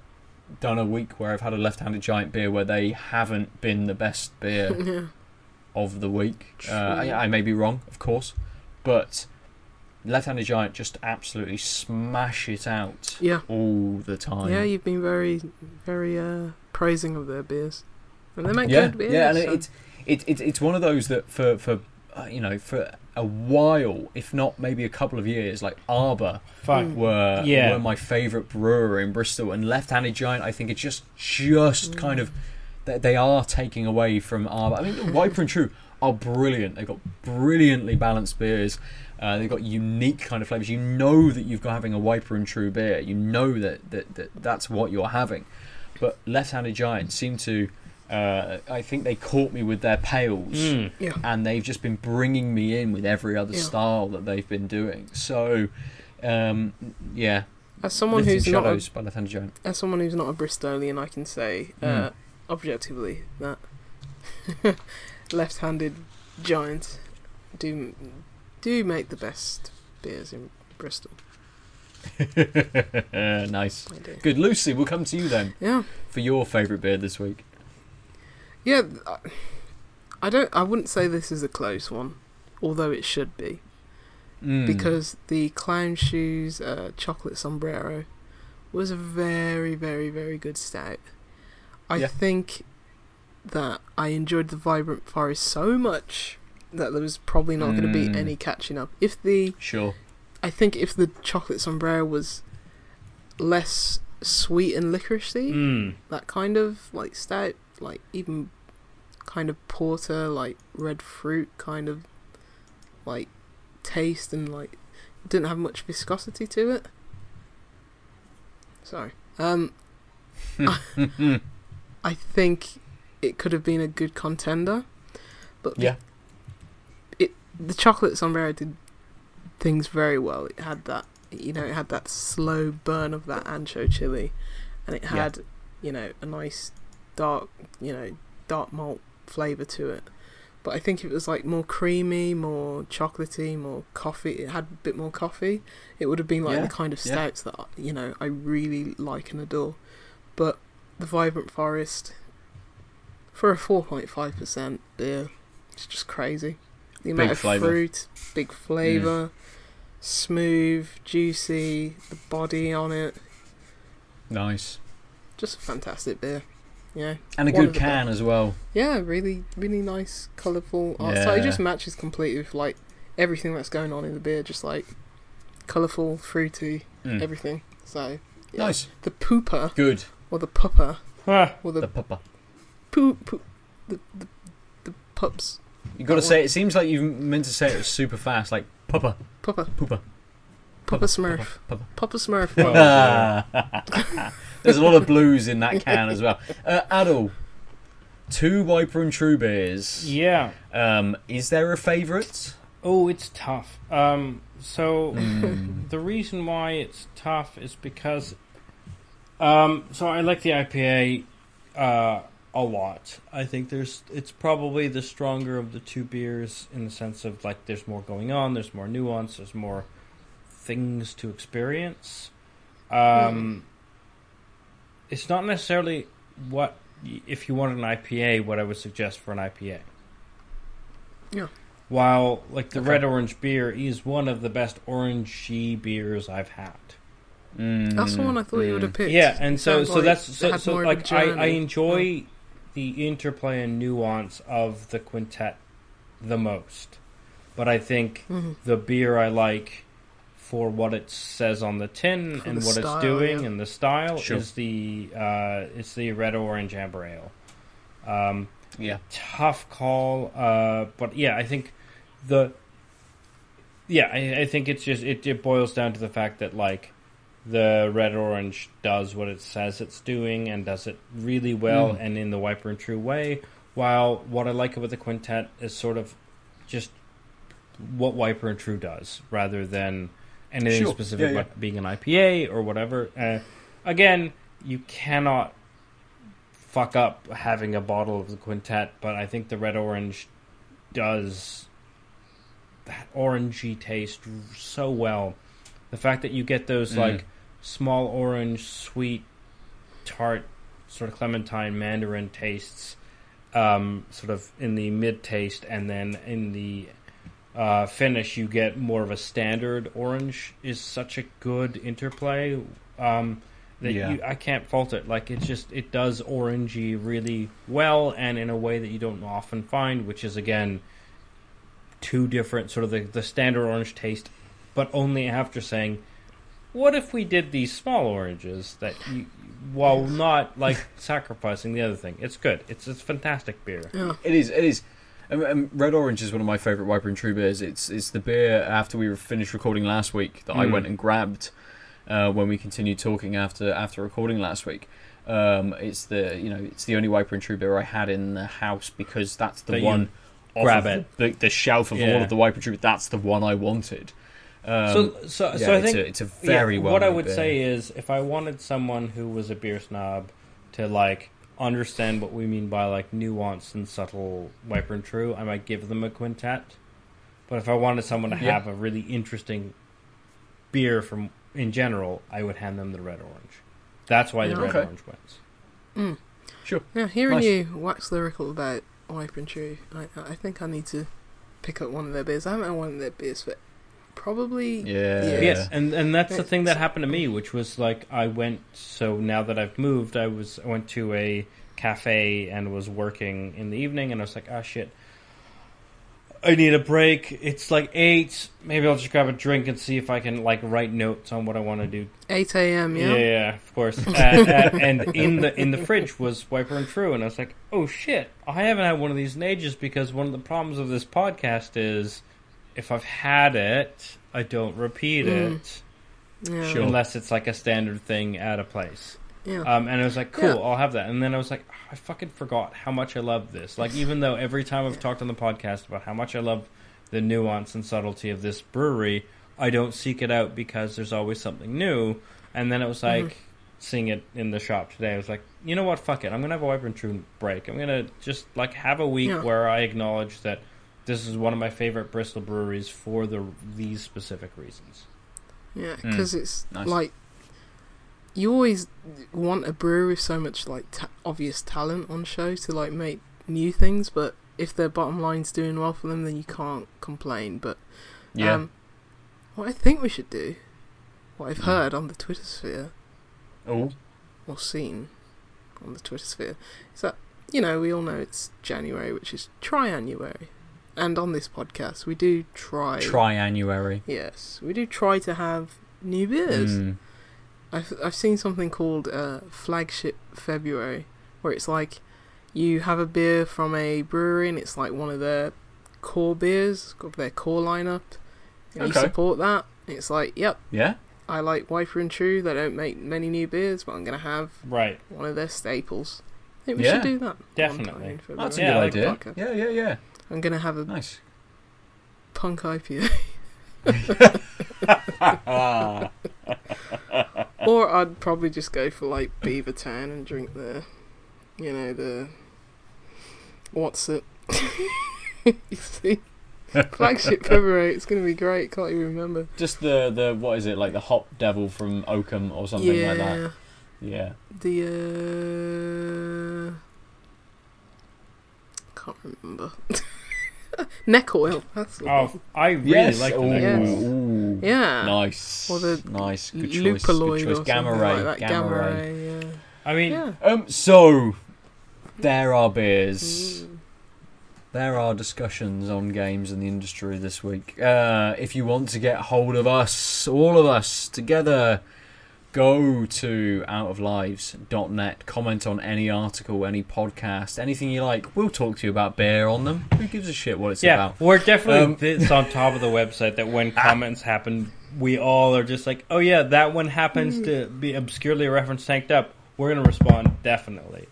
done a week where I've had a left-handed giant beer where they haven't been the best beer yeah. of the week. Uh, I, I may be wrong, of course, but left-handed giant just absolutely smash it out Yeah. all the time. Yeah, you've been very, very uh, praising of their beers, and they make yeah, good beers. yeah, and so- it's it, it, it's one of those that for for uh, you know for a while, if not maybe a couple of years, like Arbor Fuck. Mm. were Yeah. were my favourite brewer in Bristol, and Left-Handed Giant. I think it's just just Mm. kind of they, they are taking away from Arbor. I mean, Wiper and True are brilliant. They've got brilliantly balanced beers. Uh, they've got unique kind of flavors. You know that you've got having a Wiper and True beer. You know that, that, that that's what you're having. But Left-Handed Giant seem to. Uh, I think they caught me with their pales Mm. yeah, and they've just been bringing me in with every other Yeah. style that they've been doing. So, um, yeah, as someone Lifting who's not a, by Left-Handed as someone who's not a Bristolian, I can say uh, Mm. objectively that left-handed giants do do make the best beers in Bristol. nice, good. Lucy, we'll come to you then Yeah, for your favourite beer this week. Yeah. I- don't. I wouldn't say this is a close one, although it should be. Mm. because the clown shoes uh, chocolate sombrero was a very very very good stout i Yeah. think that i enjoyed the vibrant forest so much that there was probably not going to be Mm. any catching up if the sure, i think if the chocolate sombrero was less sweet and licoricey Mm. that kind of like stout like even kind of porter like red fruit kind of like taste and like didn't have much viscosity to it sorry um i think it could have been a good contender but yeah, it the chocolate sombrero did things very well. It had that, you know, it had that slow burn of that ancho chili, and it Yeah. had, you know, a nice dark, you know, dark malt flavor to it. But I think if it was like more creamy, more chocolatey, more coffee, it had a bit more coffee. It would have been like Yeah, the kind of yeah. stouts that you know I really like and adore. But the Vibrant Forest, for a four point five percent beer, it's just crazy. The amount Big of flavour. fruit, big flavour, smooth, juicy, the body on it, nice, just a fantastic beer. Yeah, and a good of the can as well. yeah, really, really nice, colourful art Yeah. style. It just matches completely with like everything that's going on in the beer, just like colourful, fruity, Mm. everything. So yeah. Nice, the pooper good. or the pupper Ah, or the, The pupper. poop, poop the, the the pups You got to That say. It seems like you meant to say it super fast, like pupper, pupper pooper, pupper smurf pupper. pupper smurf. Oh, There's a lot of blues in that can as well. Uh, Aadil, two Wiper and True beers. yeah. Um, is there a favourite? Oh, it's tough. Um, so Mm. the reason why it's tough is because, um, so I like the IPA uh, a lot. I think there's it's probably the stronger of the two beers in the sense of like there's more going on, there's more nuance, there's more things to experience. Um, It's not necessarily what if you want an IPA, what I would suggest for an IPA. Yeah. While like the Okay. red orange beer is one of the best orangey beers I've had. Mm, That's the one I thought you would have picked. Yeah, and so so like that's so, had so more like I, I journey. enjoy the interplay and nuance of the quintet the most, but I think Mhm. the beer I like for what it says on the tin For and the what style, it's doing yeah. and the style Sure. is the uh, it's the red orange amber ale. Um, Yeah. tough call, uh, but yeah, I think the yeah, I, I think it's just it, it boils down to the fact that like the red orange does what it says it's doing and does it really well Mm. and in the wiper and true way. While what I like about the quintet is sort of just what wiper and true does rather than anything Sure. specific Yeah, yeah. about being an IPA or whatever. Uh, again, you cannot fuck up having a bottle of the quintet, but I think the red orange does that orangey taste so well. The fact that you get those Mm. like small orange, sweet, tart, sort of clementine, mandarin tastes, um, sort of in the mid taste, and then in the uh, finish you get more of a standard orange. Is such a good interplay. Um, that Yeah. you, I can't fault it. Like it just it does orangey really well, and in a way that you don't often find, which is again two different sort of the, the standard orange taste, but only after saying, "What if we did these small oranges that you, while not like sacrificing the other thing? It's good. It's it's fantastic beer. Yeah. It is. It is. Um, um, Red Orange is one of my favourite Wiper and True beers. It's it's the beer after we finished recording last week that I Mm. went and grabbed uh, when we continued talking after after recording last week. Um, it's the you know it's the only Wiper and True beer I had in the house because that's the That one grab it. the, the shelf of all of the Wiper and True. That's the one I wanted. Um, so so yeah, so I it's think a, it's a very yeah, well. What I would beer. say is, if I wanted someone who was a beer snob to like understand what we mean by like nuanced and subtle wiper and true, I might give them a quintet. But if I wanted someone to Yeah. have a really interesting beer from in general, I would hand them the red orange. That's why the Yeah. red orange wins. Mm. Sure. Yeah, hearing Nice. you wax lyrical about Wiper and True, I, I think I need to pick up one of their beers. I haven't had one of their beers for probably Yeah. Yeah. Yes, and and that's the thing that happened to me, which was like I went. So now that I've moved, I was I went to a cafe and was working in the evening, and I was like, ah, shit. I need a break. It's like eight. Maybe I'll just grab a drink and see if I can like write notes on what I want to do. 8 a.m. Yeah, Yeah. yeah, of course. uh, uh, and in the in the fridge was Wiper and True, and I was like, oh shit, I haven't had one of these in ages because one of the problems of this podcast is if I've had it, I don't repeat Mm. it Yeah. Sure. unless it's like a standard thing at a place. Yeah. Um, and I was like, cool, Yeah. I'll have that. And then I was like, "Oh, I fucking forgot how much I love this. Like, even though every time I've talked on the podcast about how much I love the nuance and subtlety of this brewery, I don't seek it out because there's always something new. And then it was like, Mhm. seeing it in the shop today, I was like, you know what, fuck it. I'm going to have a Wiper and True break. I'm going to just, like, have a week Yeah. where I acknowledge that this is one of my favorite Bristol breweries for the these specific reasons. Yeah, Mm. because it's Nice. like you always want a brewery with so much like ta- obvious talent on show to like make new things, but if their bottom line's doing well for them, then you can't complain. But Yeah. um, what I think we should do, what I've Mm. heard on the Twitter sphere oh. or seen on the Twitter sphere, is that you know we all know it's January, which is Tryanuary, and on this podcast we do try. Tryanuary. Yes, we do try to have new beers. Mm. I've I've seen something called uh, flagship February, where it's like you have a beer from a brewery and it's like one of their core beers, got their core lineup. And Okay. You support that. It's like, yep, Yeah. I like Wiper and True. They don't make many new beers, but I'm gonna have Right. one of their staples. I think we Yeah, should do that. definitely. time in February. That's a Yeah, good like idea. Podcast. Yeah, yeah, yeah. I'm gonna have a Nice. punk IPA. or I'd probably just go for like Beavertown and drink the, you know, the. What's it? you see? Flagship February. It's going to be great. Can't even remember? Just the the what is it like the Hop Devil from Oakham or something yeah. like that? Yeah. The. Uh... Can't remember. Neck oil. That's the Oh, one. I really yes. like the Ooh, neck Yes. oil. ooh. Yeah. Nice. Or the nice. Good choice. Lupuloid Good choice. or Gamma ray. like that. Gamma, ray. yeah. I mean, Yeah. Um. So there are beers. Mm. There are discussions on games in the industry this week. Uh, if you want to get hold of us, all of us together, go to outoflives.net, comment on any article, any podcast, anything you like. We'll talk to you about beer on them. Who gives a shit what it's yeah, about? we're definitely Um, this on top of the website that when comments happen, we all are just like, oh yeah, that one happens to be obscurely referenced tanked up. We're gonna respond definitely.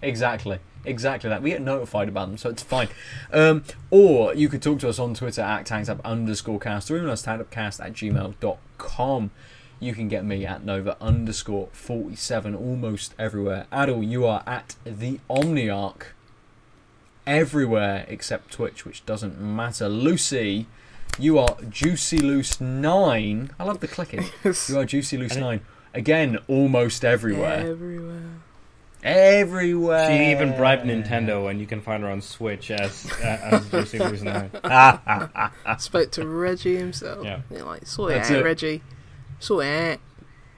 Exactly. Exactly that. We get notified about them, so it's fine. Um, or you could talk to us on Twitter at tanksup underscore cast or even us tankupcast at gmail.com. You can get me at Nova underscore 47 almost everywhere. Aadil, you are at the Omniarch everywhere except Twitch, which doesn't matter. Lucy, you are Juicy Loose 9. I love the clicking. You are Juicy Loose 9. Again, almost everywhere. Everywhere. Everywhere. She even bribed Nintendo, and you can find her on Switch as uh, as Juicy Loose Nine. Spoke to Reggie himself. Yeah. You're like, sort it That's out. Reggie. Sort it out.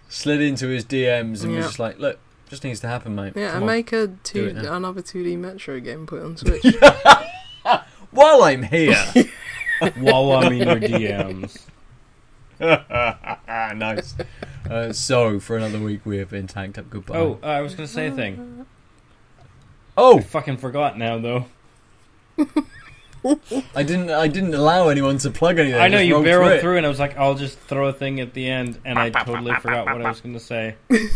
slid into his DMs and Yeah. was just like, "Look, just needs to happen, mate." Yeah, Come and on." make a Do two it now. another 2D Metroid game put on Switch. While I'm here, While I'm in your DMs. nice. Uh, so for another week, we have been tanked up. Goodbye. Oh, uh, I was gonna say a thing. I oh! fucking forgot now though. I didn't. I didn't allow anyone to plug anything. I know just you barreled it. through, and I was like, I'll just throw a thing at the end, and I totally forgot what I was going to say.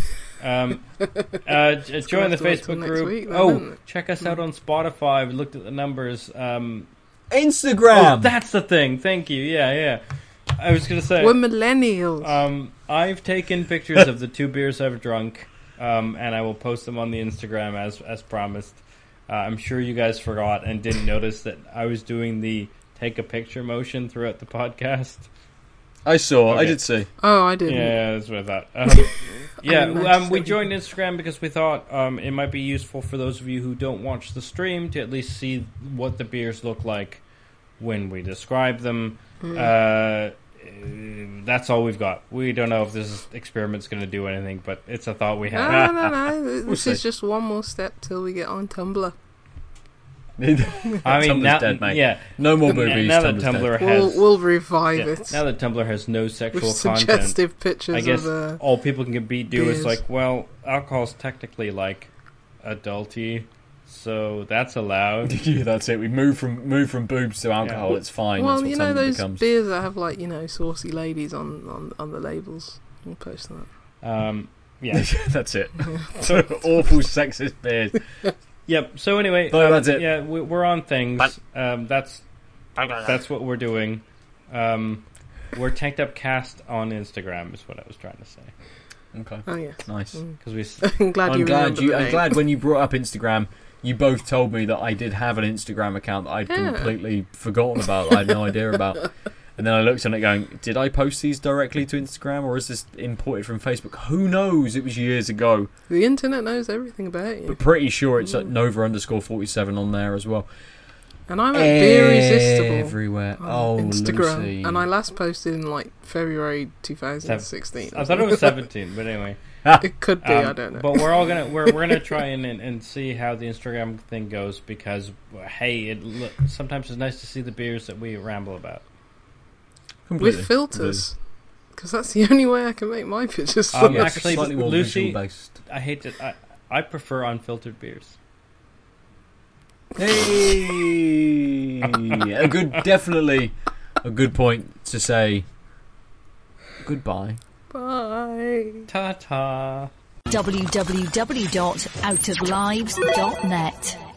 Um, uh, join the have to wait till Facebook group. week then, oh, check us out on Spotify. We looked at the numbers. Um, Instagram. oh, that's the thing. Thank you. Yeah, yeah. I was going to say. We're millennials. Um, I've taken pictures of the two beers I've drunk, um, and I will post them on the Instagram as as promised. Uh, I'm sure you guys forgot and didn't notice that I was doing the take a picture motion throughout the podcast. I saw. I did see. oh, I didn't. Yeah, that's what I thought. Um, yeah, didn't um, we joined Instagram because we thought um, it might be useful for those of you who don't watch the stream to at least see what the beers look like when we describe them. Uh, uh, that's all we've got. We don't know if this experiment's going to do anything, but it's a thought we have. no, no, no. This is just one more step till we get on Tumblr. I mean, Tumblr's now, dead, mate. yeah, No more now boobies. now that Tumblr dead. We'll, has, we'll revive yeah, it now that Tumblr has no with sexual content, suggestive pictures I guess of. Uh, all people can be do is like, well, alcohol's technically like adulty, so that's allowed. yeah, that's it. We move from move from boobs to alcohol. Yeah. It's fine. well, that's what you know those becomes. beers that have like you know saucy ladies on on, on the labels. We'll post that. Um, yeah. that's it. Awful sexist beers. Yep. So anyway, But um, that's it. Yeah, we, we're on things. Um, that's that's what we're doing. Um, we're tanked up cast on Instagram is what I was trying to say Okay, Oh yeah. nice. Mm. because we. s- I'm glad I'm you glad remembered you. I'm glad when you brought up Instagram, you both told me that I did have an Instagram account that I'd Yeah. completely forgotten about. I had no idea about. And then I looked on it, going, "Did I post these directly to Instagram, or is this imported from Facebook? Who knows? It was years ago, The internet knows everything about you. but pretty sure it's at Mm. Nova underscore forty seven on there as well. And I'm at Irresistible everywhere. Oh, Instagram. Lucy. And I last posted in like February 2016. I thought it was seventeen, but anyway. It could be, Um, I don't know. But we're all gonna we're, we're gonna try and, and and see how the Instagram thing goes because hey, it look, sometimes it's nice to see the beers that we ramble about. Completely. With filters. Because that's the only way I can make my pictures Um, look. Yeah, actually, slightly more Lucy- based. I hate it. I I prefer unfiltered beers. Hey, a good, definitely a good point to say goodbye. Bye. Ta ta. www.outoflives.net.